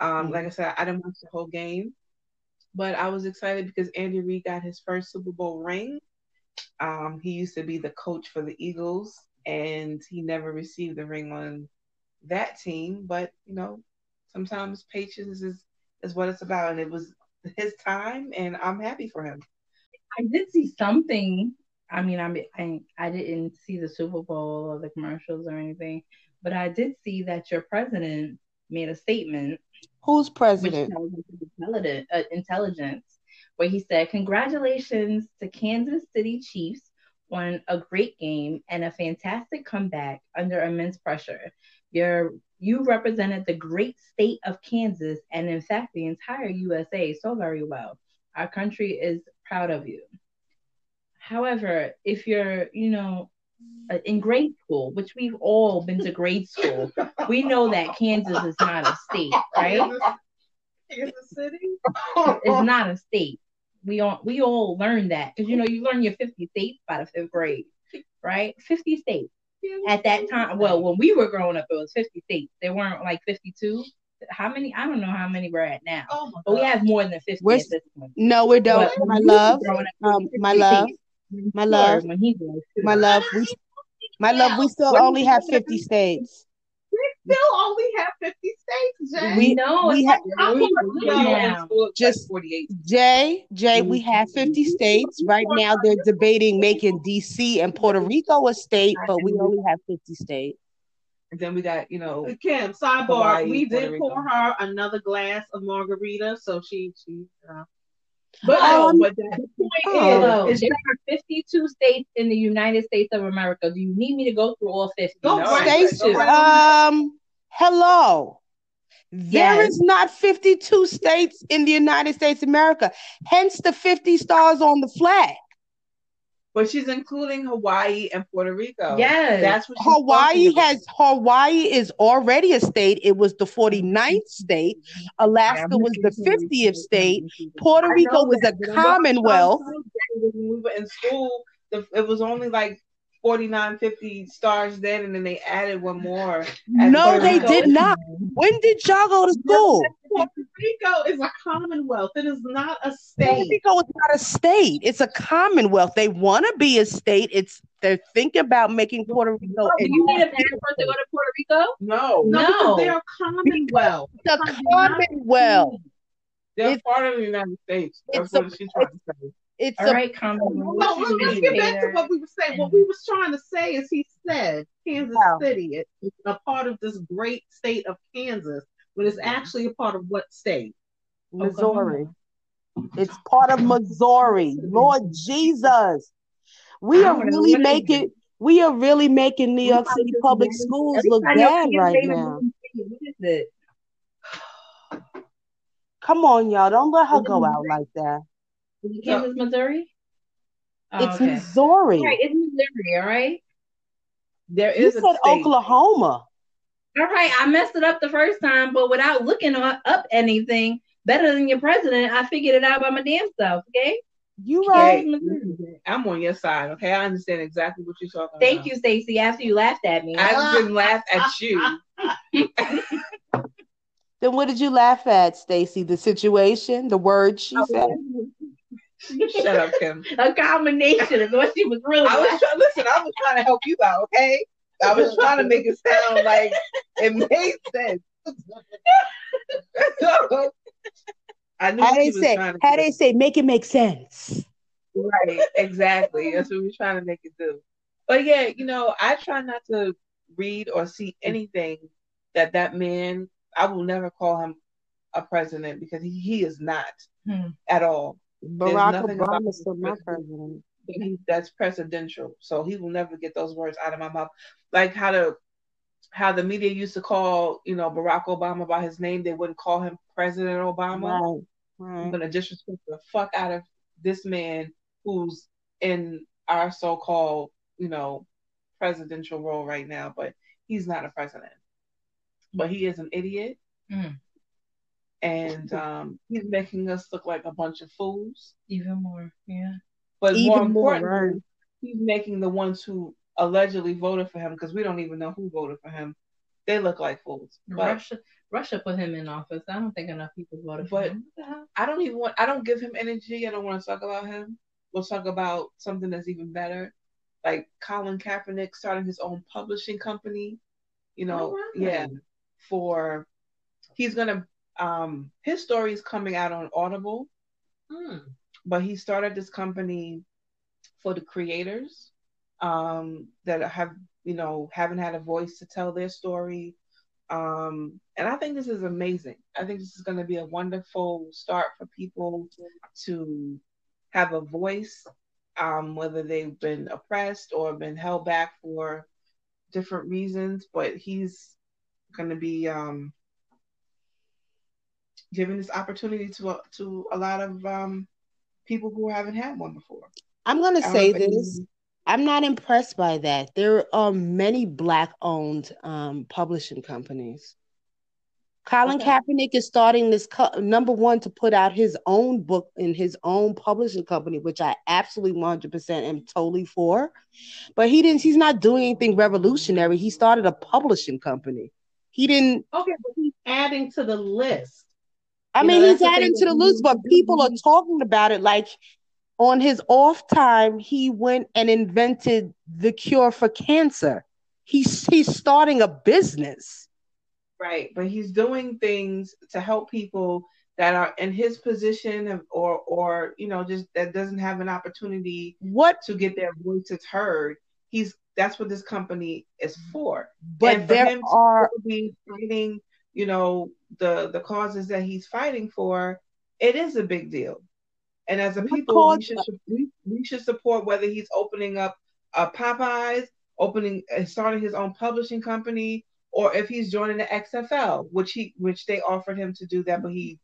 Speaker 1: Um, Like I said, I didn't watch the whole game, but I was excited because Andy Reid got his first Super Bowl ring. Um, he used to be the coach for the Eagles, and he never received the ring on that team. But you know, sometimes patience is is what it's about, and it was his time, and I'm happy for him.
Speaker 2: I did see something. I mean, I I I didn't see the Super Bowl or the commercials or anything, but I did see that your president made a statement,
Speaker 3: Who's president?
Speaker 2: tells us his intelligent, uh, intelligence, where he said, "Congratulations to Kansas City Chiefs on a great game and a fantastic comeback under immense pressure. Your you represented the great state of Kansas and, in fact, the entire USA so very well. Our country is proud of you." However, if you're, you know, uh, in grade school, which we've all been to grade school, we know that Kansas is not a state, right?
Speaker 1: Kansas City.
Speaker 2: It's not a state. We all we all learn that because you know you learn your 50 states by the fifth grade, right? 50 states at that time. Well, when we were growing up, it was 50 states. There weren't like 52. How many? I don't know how many we're at now,
Speaker 1: Oh
Speaker 2: but we have more than 50
Speaker 3: We're-
Speaker 2: at this point.
Speaker 3: No, we don't.
Speaker 2: But
Speaker 3: My
Speaker 2: when we were
Speaker 3: love,
Speaker 2: growing up, it was
Speaker 3: um, my love. My love,
Speaker 2: When he's
Speaker 3: my love, we, my love, we still only have fifty states.
Speaker 4: We still only have 50 states, Jay.
Speaker 3: We-
Speaker 2: no,
Speaker 3: we
Speaker 2: it's
Speaker 3: have-
Speaker 2: not
Speaker 4: I'm
Speaker 2: really
Speaker 4: gonna
Speaker 2: good
Speaker 4: go
Speaker 2: now.
Speaker 3: Just-
Speaker 1: just 48.
Speaker 3: Jay, Jay, we have 50 states. Right now, they're debating making DC and Puerto Rico a state, but we only have 50 states.
Speaker 1: And then we got, you know,
Speaker 4: Kim, sidebar,
Speaker 1: Hawaii,
Speaker 4: we did pour her another glass of margarita, so she she. Uh, but
Speaker 3: Um,
Speaker 4: no, but the point
Speaker 3: Oh.
Speaker 4: is, is
Speaker 2: there are 52 states in the United States of America. Do you need me to go through all 50?
Speaker 4: Go
Speaker 1: No.
Speaker 4: right
Speaker 3: States, um, hello. There
Speaker 2: Yes.
Speaker 3: is not 52 states in the United States of America, hence the 50 stars on the flag.
Speaker 1: But she's including Hawaii and Puerto Rico.
Speaker 2: Yes.
Speaker 1: That's what she's
Speaker 3: Hawaii has Hawaii is already a state. It was the 49th state. Alaska was the 50th state. Puerto Rico
Speaker 1: know
Speaker 3: was a
Speaker 1: but I'm not
Speaker 3: commonwealth.
Speaker 1: trying to say that When we were in school, it was only like 49, 50 stars then, and then they added one more.
Speaker 3: No, they
Speaker 1: Rico.
Speaker 3: did not. When did y'all go to school?
Speaker 4: Puerto Rico is a commonwealth. It is not a state. Puerto.
Speaker 3: Rico is not a state. It's a commonwealth. They want to be a state. It's they're thinking about making Puerto Rico
Speaker 2: Do
Speaker 3: a,
Speaker 2: you need a passport to go to Puerto Rico?
Speaker 1: No,
Speaker 4: No,
Speaker 2: No.
Speaker 4: they're a commonwealth.
Speaker 3: a commonwealth.
Speaker 1: they're
Speaker 3: It's-
Speaker 1: part of the United States. That's
Speaker 3: it's a-
Speaker 1: what she's trying to say.
Speaker 3: It's
Speaker 2: All
Speaker 3: a
Speaker 2: right, Commonwealth.
Speaker 4: No, let's, let's get back to what we were saying. What we was trying to say is he said Kansas
Speaker 3: Yeah.
Speaker 4: City is a part of this great state of Kansas, but it's actually a part of what state?
Speaker 3: Missouri. It's part of Missouri. Lord Jesus. We are really making we are really making New York City public schools look bad right now.
Speaker 2: What is it?
Speaker 3: Come on, y'all. Don't let her go out like that.
Speaker 2: Is it Kansas, Missouri? Oh,
Speaker 3: It's
Speaker 2: okay.
Speaker 3: Missouri.
Speaker 2: All right, it's Missouri, all right?
Speaker 1: There is You a
Speaker 3: said
Speaker 1: state.
Speaker 3: Oklahoma.
Speaker 2: All right, I messed it up the first time, but without looking up anything better than your president, I figured it out by my damn self, okay?
Speaker 3: You right.
Speaker 2: Kansas, Missouri.
Speaker 1: I'm on your side, okay? I understand exactly what you're talking
Speaker 2: Thank
Speaker 1: about.
Speaker 2: you, Stacy, after you laughed at me.
Speaker 1: I *laughs* didn't laugh at you.
Speaker 3: Then what did you laugh at, Stacy? The situation, the words she said.
Speaker 1: Shut up, Kim. *laughs*
Speaker 2: A combination of what she was really
Speaker 1: I was trying. Listen, I was trying to help you out, okay? I was trying to make it sound like it made sense. *laughs* I knew
Speaker 3: How they say? How they say? Make it make sense.
Speaker 1: Right, exactly. That's what we're trying to make it do. But yeah, you know, I try not to read or see anything that that man. I will never call him a president because he, he is not
Speaker 2: Hmm.
Speaker 1: at all.
Speaker 3: Barack Obama
Speaker 1: is
Speaker 3: still my
Speaker 1: president.
Speaker 3: president.
Speaker 1: He, that's presidential, so he will never get those words out of my mouth. Like how the how the media used to call you know Barack Obama by his name, they wouldn't call him President Obama.
Speaker 3: Right,
Speaker 1: I'm gonna disrespect the fuck out of this man who's in our so-called, you know, presidential role right now, but he's not a president. But he is an idiot.
Speaker 2: Mm.
Speaker 1: And um, he's making us look like a bunch of fools.
Speaker 2: Even more, yeah.
Speaker 1: But more
Speaker 3: Even more,
Speaker 1: importantly,
Speaker 3: right.
Speaker 1: he's making the ones who allegedly voted for him, because we don't even know who voted for him. They look like fools. But
Speaker 2: Russia, Russia put him in office. I don't think enough people voted for
Speaker 1: But-
Speaker 2: him. What the hell?
Speaker 1: I don't even want. I don't give him energy. I don't want to talk about him. We'll talk about something that's even better, like Colin Kaepernick starting his own publishing company. You know,
Speaker 4: All right.
Speaker 1: yeah, for he's gonna. Um, his story is coming out on Audible,
Speaker 4: Hmm.
Speaker 1: but he started this company for the creators um, that have you know haven't had a voice to tell their story. Um, and I think this is amazing. I think this is going to be a wonderful start for people to have a voice, um, whether they've been oppressed or been held back for different reasons. But he's going to be um, giving this opportunity to a, to a lot of um, people who haven't had one before.
Speaker 3: I'm gonna
Speaker 1: I
Speaker 3: say this. I'm not impressed by that. There are many black-owned um, publishing companies. Colin
Speaker 1: Okay.
Speaker 3: Kaepernick is starting this co- number one to put out his own book in his own publishing company, which I absolutely 100% am totally for. But he didn't. He's not doing anything revolutionary. He started a publishing company. He didn't.
Speaker 4: Okay, but he's adding to the list.
Speaker 3: I
Speaker 4: You
Speaker 3: mean, he's adding to the list, but people are talking about it like on his off time, he went and invented the cure for cancer. He's he's starting a business.
Speaker 1: Right, but he's doing things to help people that are in his position or or you know just that doesn't have an opportunity
Speaker 3: what
Speaker 1: to get their voices heard. He's that's what this company is for.
Speaker 3: But
Speaker 1: for
Speaker 3: there are
Speaker 1: to be fighting, you know, the the causes that he's fighting for, it is a big deal. And as a
Speaker 3: What
Speaker 1: people, we should we, we should support whether he's opening up a Popeyes, opening uh, starting his own publishing company, or if he's joining the XFL, which he which they offered him to do that, but he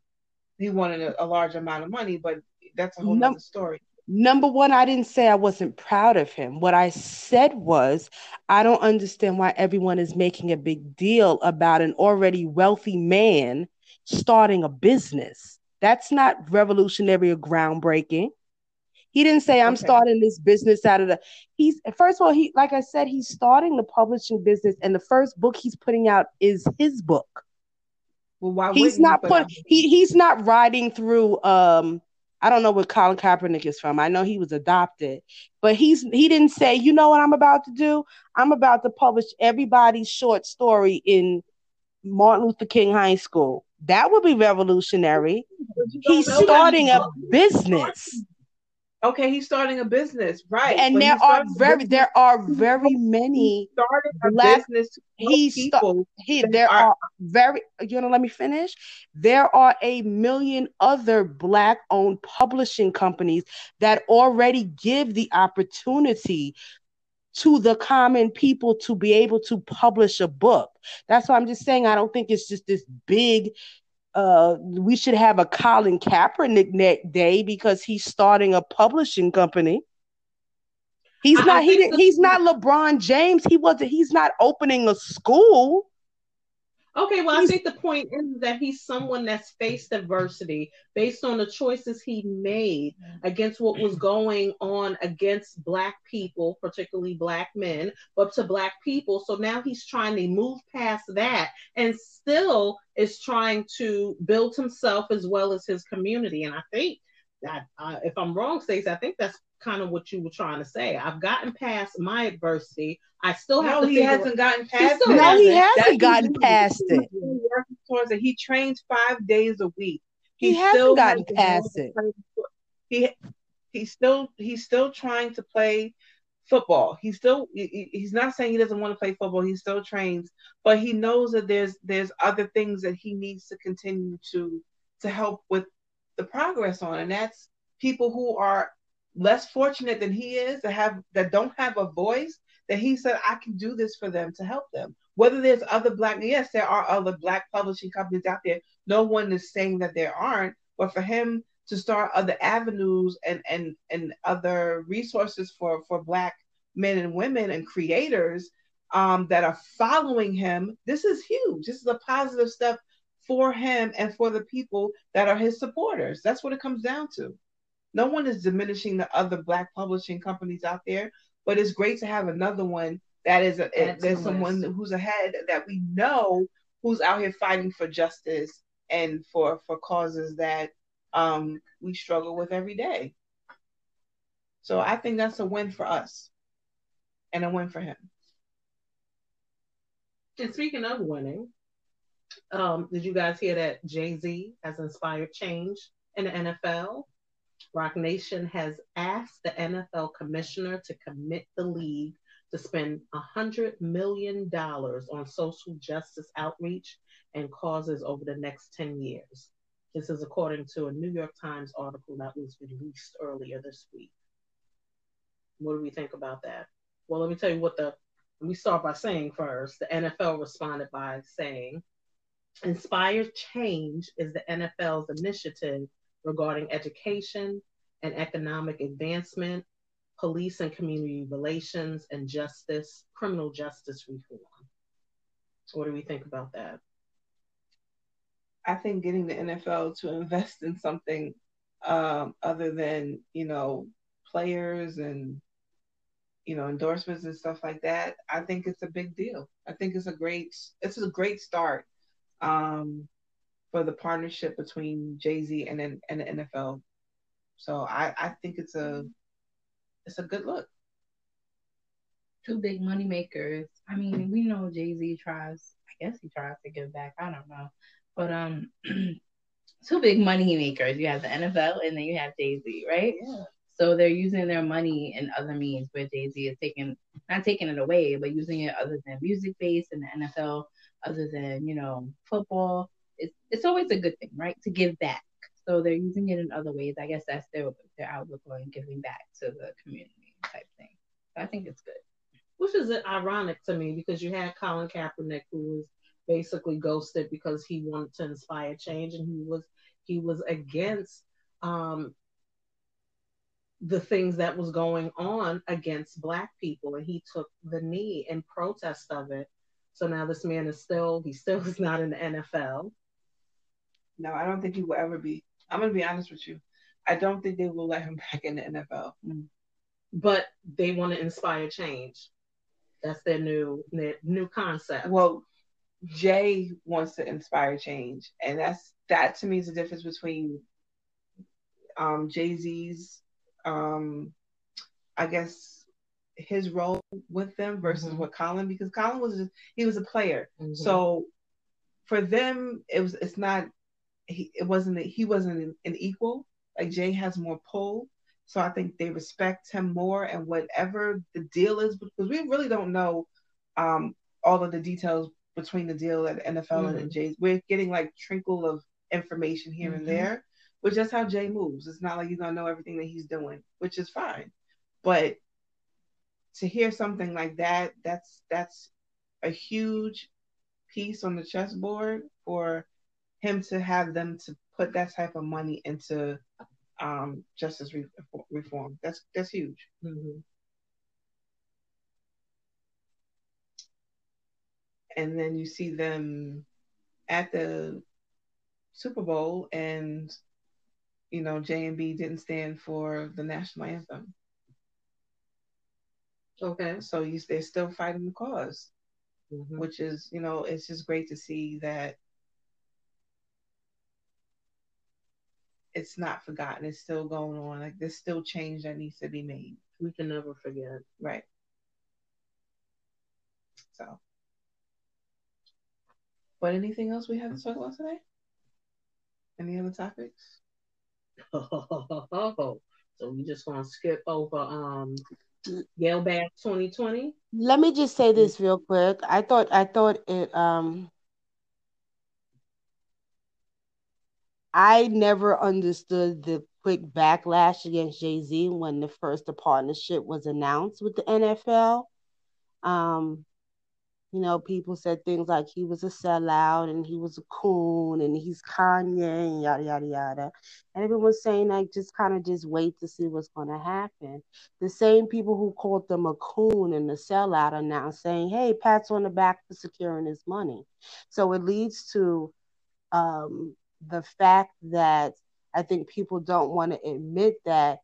Speaker 1: he wanted a, a large amount of money, but that's a whole
Speaker 3: Num-
Speaker 1: nother story.
Speaker 3: Number one, I didn't say I wasn't proud of him. What I said was, I don't understand why everyone is making a big deal about an already wealthy man starting a business. That's not revolutionary or groundbreaking. He didn't say, I'm
Speaker 1: Okay.
Speaker 3: starting this business out of the. He's, first of all, he, like I said, he's starting the publishing business, and the first book he's putting out is his book.
Speaker 1: Well, why
Speaker 3: He's not
Speaker 1: he
Speaker 3: put he he's not riding through um I don't know where Colin Kaepernick is from. I know he was adopted, but he's he didn't say, you know what I'm about to do? I'm about to publish everybody's short story in Martin Luther King High School. That would be revolutionary.
Speaker 1: But you don't
Speaker 3: He's starting a business.
Speaker 1: Okay, he's starting a business, right?
Speaker 3: And
Speaker 1: But
Speaker 3: there are very
Speaker 1: business-
Speaker 3: there are very many black-
Speaker 1: business to help
Speaker 3: he sta-
Speaker 1: people.
Speaker 3: he, there
Speaker 1: are-
Speaker 3: are very you know let me finish there are a million other black owned publishing companies that already give the opportunity to the common people to be able to publish a book that's why i'm just saying i don't think it's just this big uh we should have a colin kaepernick day because he's starting a publishing company He's
Speaker 4: I-
Speaker 3: not. He didn't. He's not LeBron James. He wasn't. He's not opening a school.
Speaker 4: Okay, well, I think the point is that he's someone that's faced adversity based on the choices he made against what was going on against Black people, particularly Black men, but to Black people. So now he's trying to move past that and still is trying to build himself as well as his community. And I think that, uh, if I'm wrong, Stacey, I think that's kind of what you were trying to say. I've gotten past my adversity. I still have
Speaker 1: No,
Speaker 4: to
Speaker 1: he hasn't gotten past
Speaker 4: still
Speaker 1: it.
Speaker 3: No, he
Speaker 4: hasn't.
Speaker 3: hasn't
Speaker 1: That's
Speaker 3: gotten
Speaker 1: what
Speaker 3: past
Speaker 1: he's
Speaker 3: it.
Speaker 1: still towards it. He trains five days a week.
Speaker 3: He hasn't
Speaker 1: still
Speaker 3: gotten past it.
Speaker 1: play- He he's still he's still trying to play football. He's still he- he- he's not saying he doesn't want to play football. He still trains, but he knows that there's there's other things that he needs to continue to to help with the progress on, and that's people who are less fortunate than he is that have that don't have a voice. That he said I can do this for them to help them. Whether there's other black, yes, there are other black publishing companies out there. No one is saying that there aren't, but for him to start other avenues and and and other resources for for black men and women and creators um, that are following him, this is huge. This is a positive step for him and for the people that are his supporters. That's what it comes down to. No one is diminishing the other black publishing companies out there, but it's great to have another one that is a, there's someone who's ahead that we know who's out here fighting for justice and for for causes that um, we struggle with every day. So I think that's a win for us and a win for him.
Speaker 4: And speaking of winning, um, did you guys hear that Jay Z has inspired change in the NFL? Roc Nation has asked the NFL commissioner to commit the league to spend $100 million on social justice outreach and causes over the next 10 years. This is according to a New York Times article that was released earlier this week. What do we think about that? Well, let me tell you what the let me start by saying first the NFL responded by saying, Inspired Change is the NFL's initiative regarding education and economic advancement, police and community relations, and justice, criminal justice reform. What do we think about that?
Speaker 1: I think getting the NFL to invest in something um, other than you know players and you know endorsements and stuff like that, I think it's a big deal. I think it's a great it's a great start um, for the partnership between Jay Z and and the NFL. So I, I think it's a it's a good look.
Speaker 2: Two big money makers. I mean, we know Jay Z tries. I guess he tries to give back. I don't know, but um, *clears throat* two big money makers. You have the NFL, and then you have Jay Z, right?
Speaker 1: Yeah.
Speaker 2: So they're using their money in other means where Jay Z is taking not taking it away, but using it other than music based and the NFL, other than, you know, football. It's it's always a good thing, right? To give back. So they're using it in other ways. I guess that's their their outlook on giving back to the community type thing. So I think it's good.
Speaker 4: Which is ironic to me because you had Colin Kaepernick who was basically ghosted because he wanted to inspire change and he was he was against um the things that was going on against black people and he took the knee in protest of it so now this man is still he still is not in the nfl
Speaker 1: No, I don't think he will ever be. I'm gonna be honest with you. I don't think they will let him *laughs* back in the NFL.
Speaker 4: but they want to inspire change that's their new their new concept
Speaker 1: Well, Jay wants to inspire change, and that's that to me is the difference between um, Jay Z's, um, I guess, his role with them versus
Speaker 4: Mhm.
Speaker 1: what Colin because Colin was just, he was a player,
Speaker 4: Mhm.
Speaker 1: so for them it was it's not he it wasn't he wasn't an, an equal like Jay has more pull. So I think they respect him more, and whatever the deal is, because we really don't know um, all of the details between the deal at the NFL and
Speaker 4: Mhm.
Speaker 1: Jay's. We're getting like trickle of information here
Speaker 4: Mhm.
Speaker 1: and there, which is how Jay moves. It's not like you're gonna know everything that he's doing, which is fine. But to hear something like that, that's that's a huge piece on the chessboard for him to have them to put that type of money into um, justice re- reform. That's that's huge.
Speaker 4: Mhm.
Speaker 1: and then you see them at the Super Bowl, and you know J and B didn't stand for the national anthem,
Speaker 4: okay
Speaker 1: so you, they're still fighting the cause,
Speaker 4: Mhm.
Speaker 1: which is you know it's just great to see that it's not forgotten. It's still going on. Like there's still change that needs to be made.
Speaker 4: we can never forget
Speaker 1: Right. So. But anything else we have to talk about today? Any other topics?
Speaker 4: Oh, *laughs* so we just gonna skip over um Gayle Bash 2020
Speaker 3: Let me just say this real quick. I thought I thought it um I never understood the quick backlash against Jay-Z when the first partnership was announced with the NFL. Um you know, people said things like he was a sellout and he was a coon and he's Kanye and yada yada yada. And everyone's saying like just kind of just wait to see what's gonna happen. The same people who called them a coon and a sellout are now saying, Hey, pats on the back for securing his money. So it leads to um the fact that I think people don't want to admit that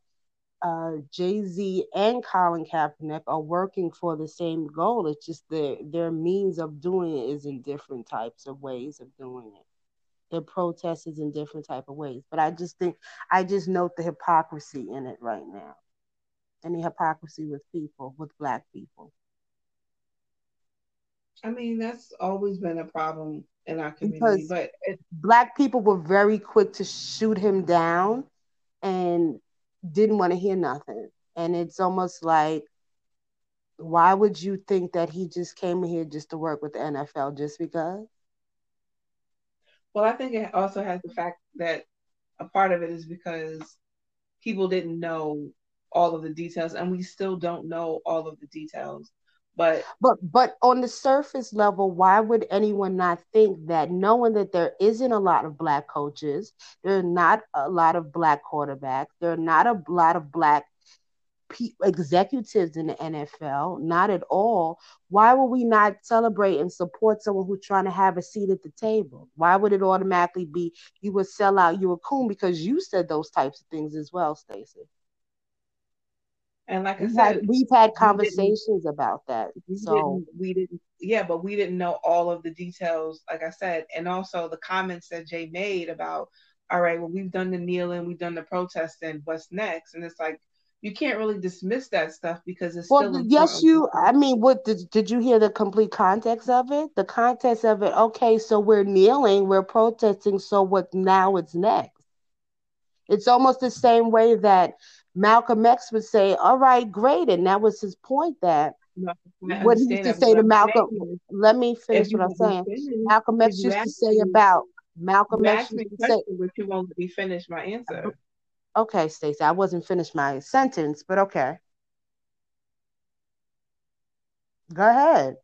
Speaker 3: uh, Jay Z and Colin Kaepernick are working for the same goal. It's just their their means of doing it is in different types of ways of doing it. Their protest is in different type of ways. But I just think I just note the hypocrisy in it right now, and the hypocrisy with people, with black people.
Speaker 1: I mean, that's always been a problem in our community,
Speaker 3: Because-
Speaker 1: but
Speaker 3: Black people were very quick to shoot him down, and didn't want to hear nothing. And it's almost like, why would you think that he just came here just to work with the NFL just because?
Speaker 1: well, I think it also has the fact that a part of it is because people didn't know all of the details, and we still don't know all of the details. But
Speaker 3: But but on the surface level, why would anyone not think that knowing that there isn't a lot of black coaches, there are not a lot of black quarterbacks, there are not a lot of black executives in the NFL, not at all. Why would we not celebrate and support someone who's trying to have a seat at the table? Why would it automatically be you would sell out, you a coon because you said those types of things as well, Stacey?
Speaker 1: And like I said,
Speaker 3: we've had conversations about that.
Speaker 1: we
Speaker 3: So
Speaker 1: didn't we didn't yeah but we didn't know all of the details like i said and also the comments that jay made about all right, well, we've done the kneeling, we've done the protesting, what's next? And it's like, you can't really dismiss that stuff because it's well, still
Speaker 3: yes you i mean what did, did you hear the complete context of it the context of it okay so we're kneeling we're protesting so what now it's next it's almost the same way that malcolm x would say all right great. And that was his point that no, what he used to say to malcolm let me finish what i'm saying. malcolm x used to say about malcolm x used to say
Speaker 1: but you won't be finished my answer.
Speaker 3: Okay, Stacey, I wasn't finished my sentence, but okay. Go ahead.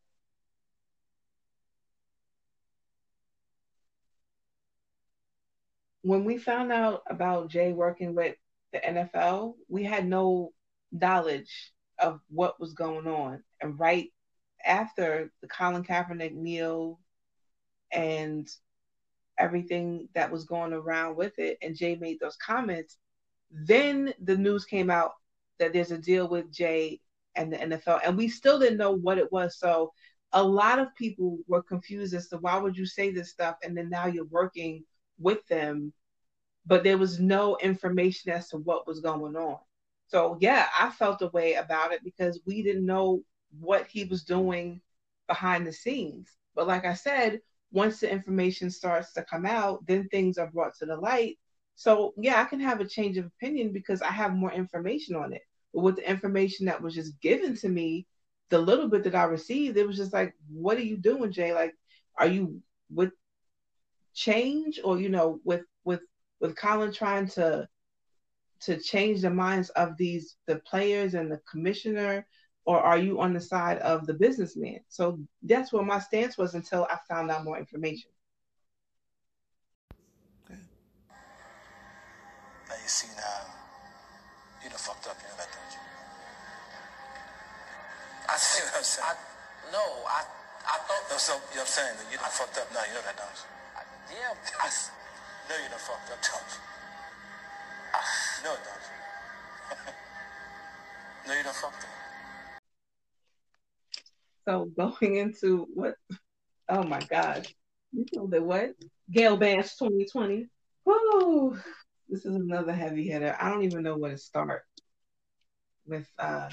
Speaker 1: When we found out about Jay working with the NFL, we had no knowledge of what was going on. And right after the Colin Kaepernick kneel and everything that was going around with it, and Jay made those comments, then the news came out that there's a deal with Jay and the NFL, and we still didn't know what it was. So a lot of people were confused as to why would you say this stuff, and then now you're working with them, but there was no information as to what was going on. So yeah, I felt a way about it because we didn't know what he was doing behind the scenes. But like I said, once the information starts to come out, then things are brought to the light so yeah, I can have a change of opinion because I have more information on it. But with the information that was just given to me, the little bit that I received, it was just like, what are you doing, Jay? Like, are you with change or you know, with with with Colin trying to to change the minds of these the players and the commissioner or are you on the side of the businessman so that's what my stance was until i found out more information Now
Speaker 5: you see now, you done fucked up, you know that, don't you? I see what I'm saying. I, no, I, I thought. No, so, you know what I'm saying? You done I, fucked up now, you know that, don't you? I, yeah. I know you done fucked up, don't you? I, you know it, don't you? *laughs* no, you done fucked up.
Speaker 1: So going into what? Oh my God! You know that what? Gayle Bash 2020. Whoa! this is another heavy hitter. I don't even know where to start with uh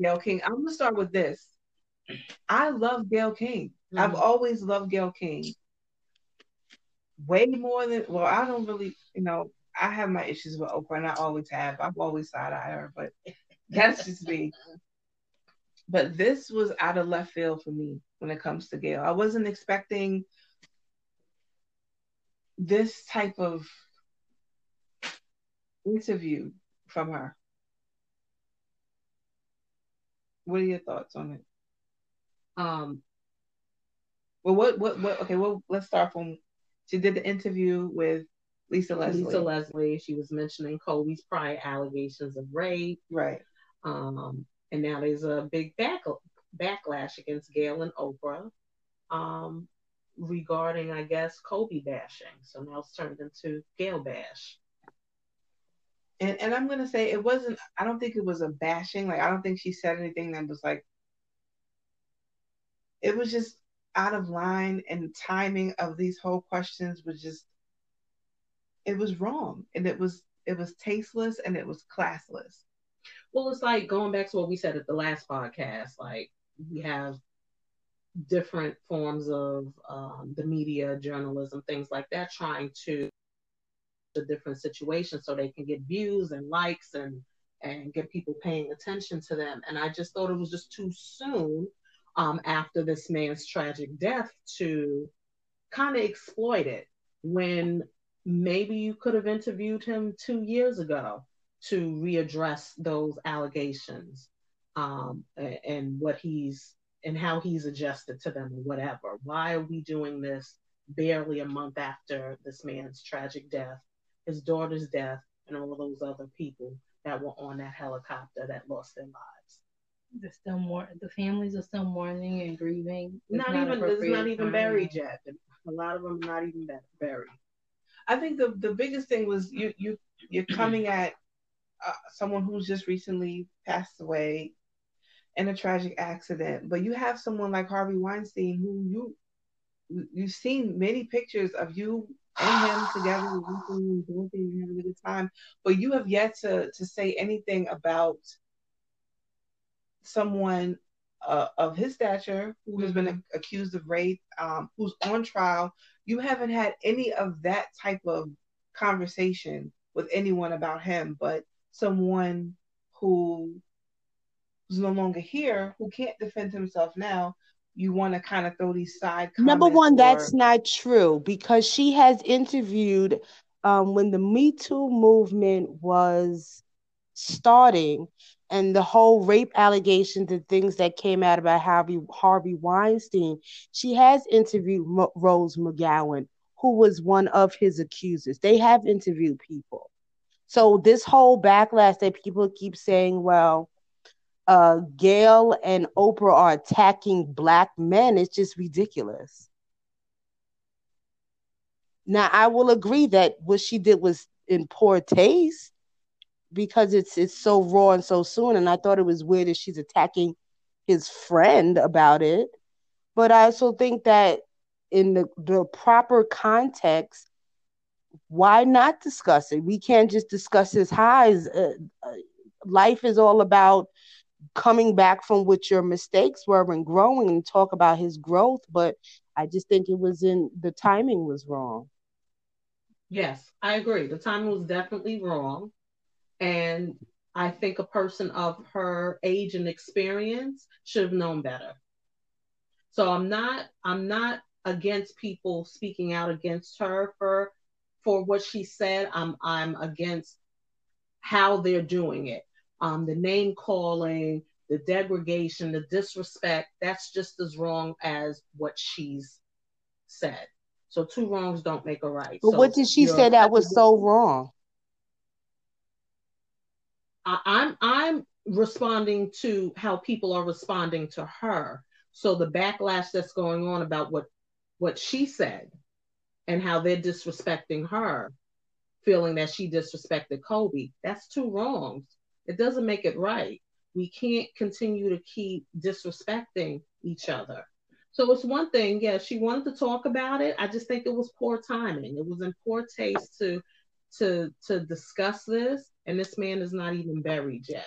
Speaker 1: Gayle King. I'm gonna start with this. I love Gayle King. Mm-hmm. I've always loved Gayle King. Way more than well, I don't really, you know, I have my issues with Oprah and I always have. I've always side eye her, but *laughs* that's just me. But this was out of left field for me when it comes to Gayle. I wasn't expecting this type of interview from her. What are your thoughts on it? Um. Well, what, what, what? Okay, well, let's start from. She did the interview with Lisa Leslie.
Speaker 4: Lisa Leslie. She was mentioning Kobe's prior allegations of rape.
Speaker 1: Right.
Speaker 4: Um, and now there's a big back backlash against Gayle and Oprah. Um, regarding, I guess, Kobe bashing. So now it's turned into Gayle bash
Speaker 1: and and I'm gonna say it wasn't. I don't think it was a bashing. Like I don't think she said anything that was like. It was just out of line, and timing of these whole questions was just. It was wrong, and it was it was tasteless, and it was classless.
Speaker 4: Well, it's like going back to what we said at the last podcast. Like we have different forms of um, the media, journalism, things like that, trying to the different situations so they can get views and likes and and get people paying attention to them. And I just thought it was just too soon um, after this man's tragic death to kind of exploit it when maybe you could have interviewed him two years ago to readdress those allegations um, and what he's and how he's adjusted to them or whatever. Why are we doing this barely a month after this man's tragic death his daughter's death, and all of those other people that were on that helicopter that lost their lives.
Speaker 2: They're still more. The families are still mourning and grieving.
Speaker 4: It's not, not even. It's not even buried yet. A lot of them are not even buried.
Speaker 1: I think the the biggest thing was you you you're coming at uh, someone who's just recently passed away in a tragic accident, but you have someone like Harvey Weinstein who you you've seen many pictures of you and him *sighs* together, and having a good time. But you have yet to to say anything about someone uh, of his stature who has been a- accused of rape, um, who's on trial. You haven't had any of that type of conversation with anyone about him, but someone who's no longer here, who can't defend himself now, you want to kind of throw these side
Speaker 3: Number one,
Speaker 1: or-
Speaker 3: that's not true because she has interviewed um, when the Me Too movement was starting and the whole rape allegations and things that came out about Harvey Harvey Weinstein. She has interviewed Mo- Rose McGowan, who was one of his accusers. They have interviewed people. So this whole backlash that people keep saying, well, uh, Gayle and Oprah are attacking black men it's just ridiculous. Now, I will agree that what she did was in poor taste because it's it's so raw and so soon, and I thought it was weird that she's attacking his friend about it. But I also think that in the, the proper context, why not discuss it? We can't just discuss his highs. Uh, uh, life is all about coming back from what your mistakes were and growing and talk about his growth. But I just think it was in the timing was wrong.
Speaker 4: Yes, I agree. The timing was definitely wrong. And I think a person of her age and experience should have known better. So I'm not I'm not against people speaking out against her for for what she said. I'm I'm against how they're doing it. Um, the name calling, the degradation, the disrespect, that's just as wrong as what she's said. So two wrongs don't make a right.
Speaker 3: But
Speaker 4: So
Speaker 3: what did she say that was *laughs* so wrong?
Speaker 4: I'm I'm responding to how people are responding to her. So the backlash that's going on about what what she said and how they're disrespecting her, feeling that she disrespected Kobe, that's two wrongs. It doesn't make it right. We can't continue to keep disrespecting each other. So it's one thing, yeah, she wanted to talk about it. I just think it was poor timing. It was in poor taste to to to discuss this, and this man is not even buried yet.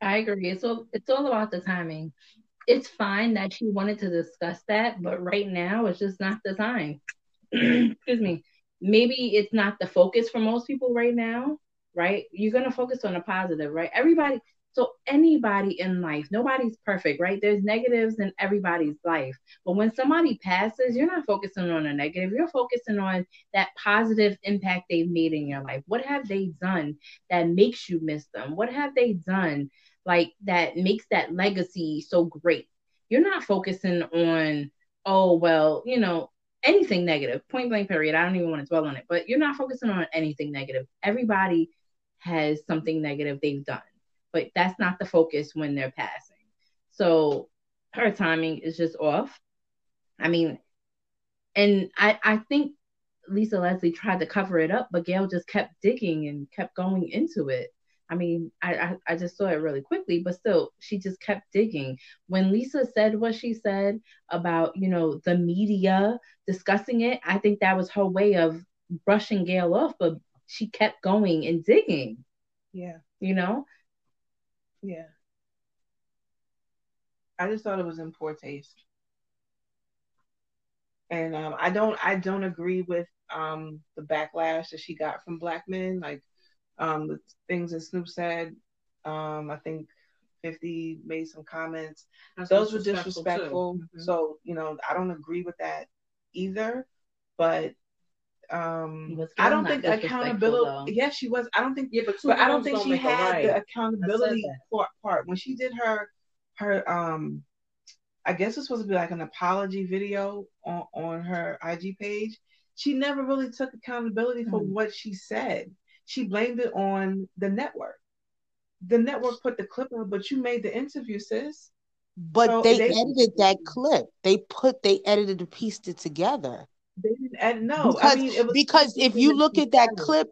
Speaker 2: I agree. It's all it's all about the timing. It's fine that she wanted to discuss that, but right now it's just not the time. *clears throat* Excuse me. Maybe it's not the focus for most people right now, right? You're gonna focus on the positive, right? Everybody so anybody in life, nobody's perfect, right? There's negatives in everybody's life. But when somebody passes, you're not focusing on a negative. You're focusing on that positive impact they've made in your life. What have they done that makes you miss them? What have they done like that makes that legacy so great? You're not focusing on, oh, well, you know, anything negative, point blank period. I don't even want to dwell on it, but you're not focusing on anything negative. Everybody has something negative they've done, but that's not the focus when they're passing. So her timing is just off. I mean, and I, I think Lisa Leslie tried to cover it up, but Gayle just kept digging and kept going into it. I mean, I, I, I just saw it really quickly, but still, she just kept digging. When Lisa said what she said about, you know, the media discussing it, I think that was her way of brushing Gayle off, but she kept going and digging,
Speaker 1: Yeah,
Speaker 2: you know?
Speaker 1: Yeah. I just thought it was in poor taste. And um, I don't I don't agree with um, the backlash that she got from black men, like um, the things that Snoop said. Um, I think 50 made some comments.
Speaker 4: That's
Speaker 1: Those were
Speaker 4: too.
Speaker 1: disrespectful.
Speaker 4: Mhm.
Speaker 1: So, you know, I don't agree with that either. But um
Speaker 2: was
Speaker 1: I don't think
Speaker 2: disrespectful,
Speaker 1: accountability
Speaker 2: though.
Speaker 1: yes, she was. I don't think
Speaker 4: yeah, but,
Speaker 1: but I don't think she
Speaker 4: make a
Speaker 1: had
Speaker 4: right.
Speaker 1: the accountability part, part when she did her her um I guess it's supposed to be like an apology video on, on her IG page. She never really took accountability for
Speaker 2: Mm.
Speaker 1: what she said. She blamed it on the network. The network put the clip on, but you made the interview, sis.
Speaker 3: But
Speaker 1: So
Speaker 3: they,
Speaker 1: they-
Speaker 3: edited that clip. They put they edited and pieced it together.
Speaker 1: They didn't add no.
Speaker 3: because
Speaker 1: I mean, it was
Speaker 3: because if you look at that clip,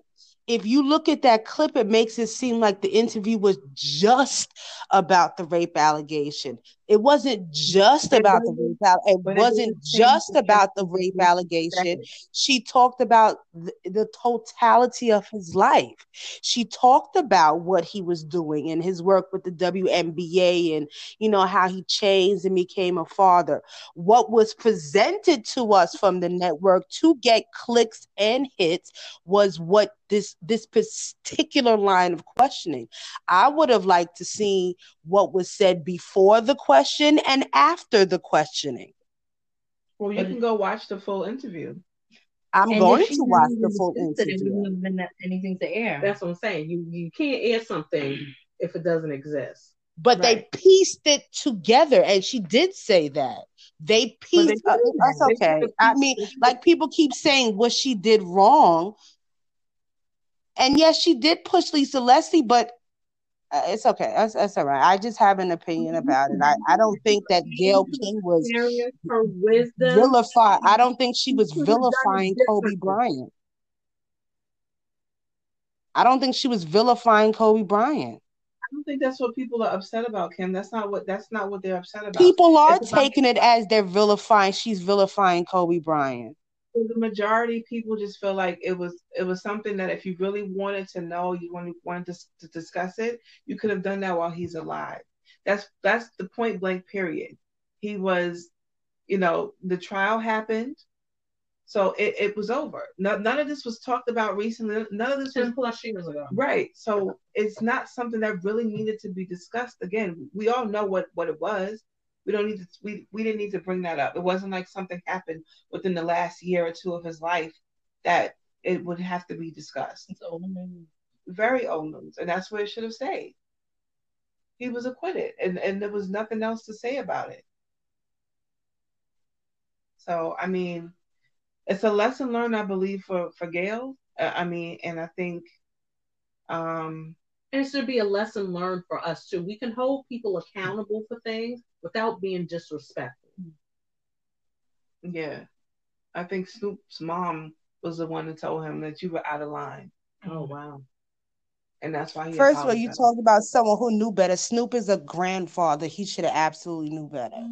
Speaker 3: if you look at that clip, it makes it seem like the interview was just about the rape allegation. It wasn't just about the rape. It wasn't just about the rape allegation. She talked about the, the totality of his life. She talked about what he was doing and his work with the WNBA and you know how he changed and became a father. What was presented to us from the network to get clicks and hits was what this this particular line of questioning. I would have liked to see what was said before the question and after the questioning.
Speaker 1: Well, you can go watch the full interview.
Speaker 3: I'm
Speaker 2: And
Speaker 3: going to watch the full
Speaker 2: discussed it, it
Speaker 3: interview.
Speaker 2: wouldn't have been anything to air.
Speaker 4: That's what I'm saying. You you can't air something if it doesn't exist.
Speaker 3: But they pieced it together, and she did say that they
Speaker 1: But they
Speaker 3: pieced. Uh, that's okay. I mean, like people keep saying what she did wrong, and yes, she did push Lisa Leslie, but uh, it's okay. That's, that's all right. I just have an opinion about it. I, I don't think that Gayle King was
Speaker 4: her wisdom.
Speaker 3: vilified. I don't think she was
Speaker 4: She could've done it
Speaker 3: vilifying Kobe. Bryant. I don't think she was vilifying Kobe Bryant.
Speaker 1: I don't think that's what people are upset about, Kim. That's not what that's not what they're upset about.
Speaker 3: People are
Speaker 1: It's about-
Speaker 3: taking it as they're vilifying. She's vilifying Kobe Bryant.
Speaker 1: The majority, people just feel like it was it was something that if you really wanted to know, you wanted wanted to, to discuss it, you could have done that while he's alive. That's that's the point blank period. He was, you know, the trial happened, so it, it was over. No, none of this was talked about recently. None of this was
Speaker 4: plus years ago.
Speaker 1: Right. So it's not something that really needed to be discussed. Again, we all know what what it was. We don't need to we we didn't need to bring that up. It wasn't like something happened within the last year or two of his life that it would have to be discussed.
Speaker 2: It's old news.
Speaker 1: Very old news. And that's where it should have stayed. He was acquitted and, and there was nothing else to say about it. So I mean, it's a lesson learned, I believe, for for Gayle. Uh, I mean, and I think um
Speaker 4: And it should be a lesson learned for us too. We can hold people accountable for things without being disrespectful.
Speaker 1: Yeah. I think Snoop's mom was the one that told him that you were out of line.
Speaker 4: Oh wow.
Speaker 1: And that's why he
Speaker 3: First of all, you
Speaker 1: apologized.
Speaker 3: talked about someone who knew better. Snoop is a grandfather. He should have absolutely knew better.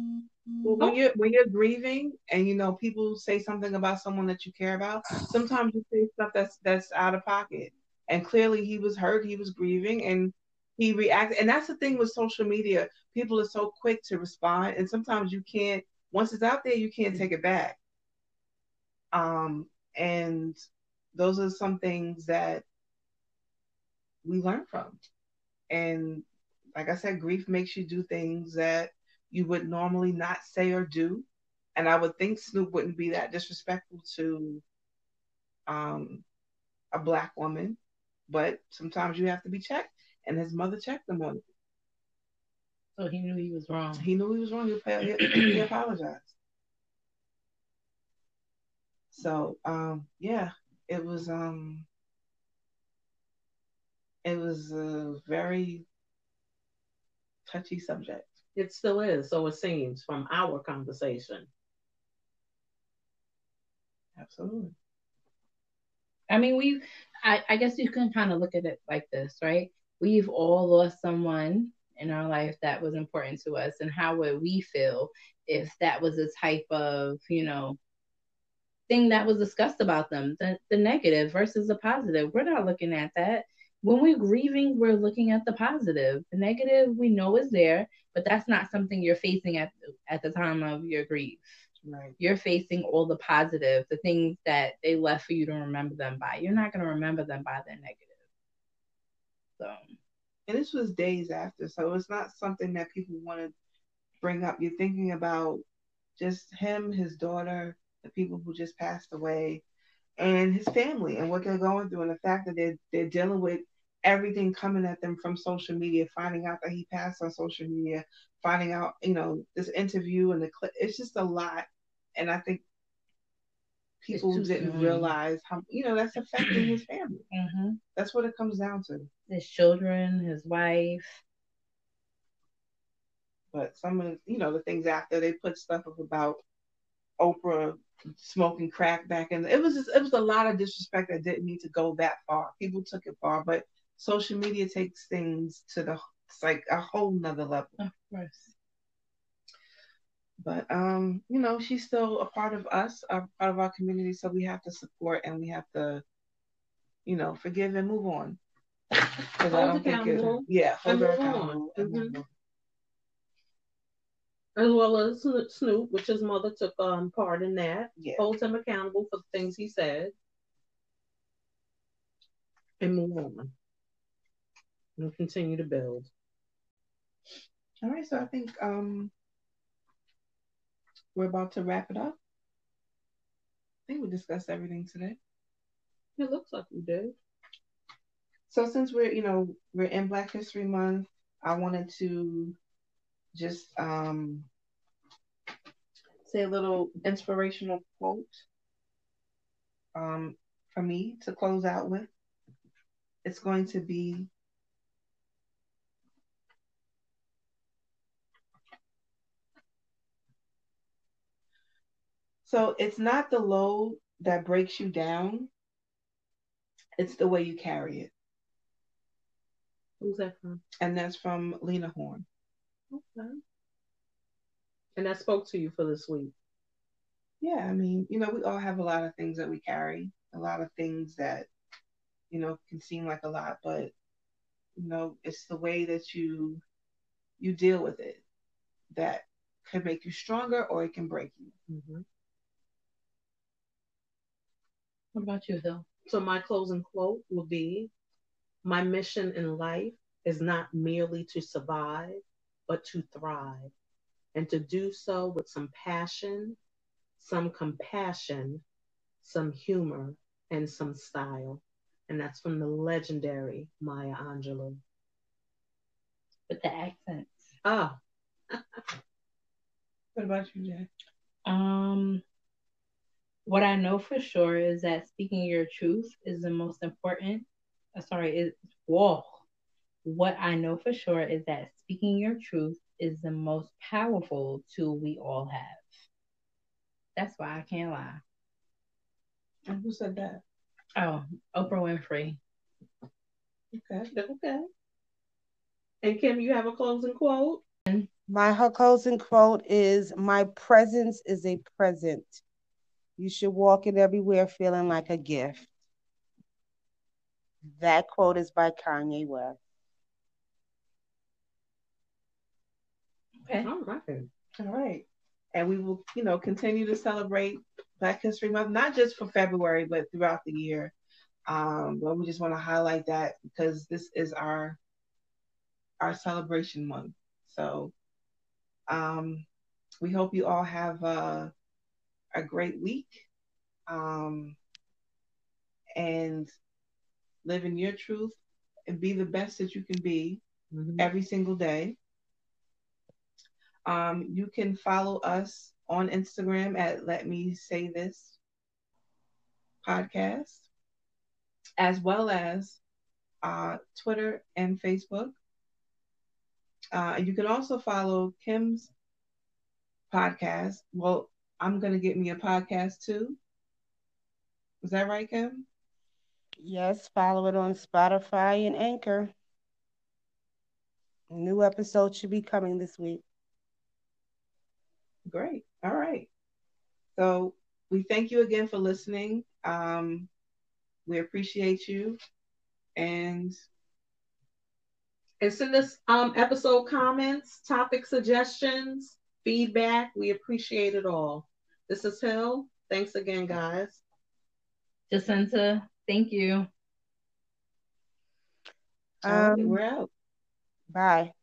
Speaker 1: Well, when you're when you're grieving and you know people say something about someone that you care about, sometimes you say stuff that's that's out of pocket. And clearly he was hurt, he was grieving and he reacted and that's the thing with social media. People are so quick to respond and sometimes you can't once it's out there you can't take it back. Um and those are some things that we learn from. And like I said, grief makes you do things that you would normally not say or do. And I would think Snoop wouldn't be that disrespectful to um, a black woman, but sometimes you have to be checked. And his mother checked him on it.
Speaker 2: So he knew he was wrong.
Speaker 1: He knew he was wrong. He, he, *clears throat* he apologized. So um, yeah, it was um, it was a very touchy subject.
Speaker 4: It still is, so it seems from our conversation.
Speaker 1: Absolutely.
Speaker 2: I mean, we, I, I guess you can kind of look at it like this, right? We've all lost someone in our life that was important to us, and how would we feel if that was a type of, you know, thing that was discussed about them, the, the negative versus the positive? We're not looking at that. When we're grieving, we're looking at the positive. The negative we know is there, but that's not something you're facing at at the time of your grief
Speaker 1: Right.
Speaker 2: you're facing all the positive, the things that they left for you to remember them by. You're not going to remember them by the negative. So,
Speaker 1: and this was days after, so it's not something that people want to bring up. You're thinking about just him, his daughter, the people who just passed away, and his family and what they're going through, and the fact that they're they're dealing with everything coming at them from social media, finding out that he passed on social media, finding out, you know, this interview and the clip. It's just a lot, and I think people didn't
Speaker 2: soon.
Speaker 1: realize how you know that's affecting his family.
Speaker 2: mm-hmm.
Speaker 1: That's what it comes down to.
Speaker 2: his children, his wife.
Speaker 1: but some of the, you know the things after they put stuff up about Oprah smoking crack back and it was just it was a lot of disrespect that didn't need to go that far. People took it far, but social media takes things to the it's like a whole nother level.
Speaker 2: Of course.
Speaker 1: But um, you know, she's still a part of us, a part of our community, so we have to support and we have to, you know, forgive and move on. *laughs* 'Cause I don't think it-
Speaker 4: accountable
Speaker 1: yeah, hold
Speaker 4: and
Speaker 1: her accountable. and move
Speaker 4: Mhm.
Speaker 1: on.
Speaker 4: As well as Snoop, which his mother took um part in that.
Speaker 1: Yeah.
Speaker 4: Holds him accountable for the things he said. And move on. And continue to build.
Speaker 1: All right, so I think um we're about to wrap it up. I think we discussed everything today.
Speaker 4: It looks like we did.
Speaker 1: So since we're, you know, we're in Black History Month, I wanted to just um say a little inspirational quote um for me to close out with. It's going to be So it's not the load that breaks you down. It's the way you carry it.
Speaker 4: Who's that from?
Speaker 1: And that's from Lena Horne.
Speaker 4: Okay. And that spoke to you for this week.
Speaker 1: Yeah, I mean, you know, we all have a lot of things that we carry, a lot of things that, you know, can seem like a lot, but you know, it's the way that you you deal with it that could make you stronger or it can break you.
Speaker 4: Mm-hmm.
Speaker 2: What about you, Hill?
Speaker 4: So my closing quote will be My mission in life is not merely to survive, but to thrive, and to do so with some passion, some compassion, some humor, and some style. And that's from the legendary Maya Angelou.
Speaker 2: With the accents.
Speaker 4: Ah, *laughs*
Speaker 1: What about you, Jack?
Speaker 2: Um, what I know for sure is that speaking your truth is the most important. uh, Sorry, is whoa. What I know for sure is that speaking your truth is the most powerful tool we all have. That's why I can't lie.
Speaker 1: And who said that?
Speaker 2: Oh, Oprah Winfrey.
Speaker 1: Okay.
Speaker 4: okay. And Kim, you have a closing quote?
Speaker 3: My her closing quote is My presence is a present. You should walk it everywhere feeling like a gift. That quote is by Kanye West.
Speaker 2: Okay.
Speaker 4: All right.
Speaker 1: All right. And we will, you know, continue to celebrate Black History Month, not just for February, but throughout the year. Um, but we just want to highlight that because this is our our celebration month. So um, we hope you all have a, a great week um, and live in your truth and be the best that you can be
Speaker 4: Mhm.
Speaker 1: every single day. Um, you can follow us on Instagram at Let Me Say This podcast, as well as uh, Twitter and Facebook. Uh, you can also follow Kim's podcast. Well, I'm going to get me a podcast too. Is that right, Kim?
Speaker 3: Yes, follow it on Spotify and Anchor. New episode should be coming this week.
Speaker 1: Great. All right. So we thank you again for listening. Um, we appreciate you. And
Speaker 4: And send us um episode comments, topic suggestions, feedback. We appreciate it all. This is Hill. Thanks again, guys.
Speaker 2: Jacinta, thank you.
Speaker 1: all right,
Speaker 3: Um,
Speaker 1: we're out.
Speaker 3: Bye.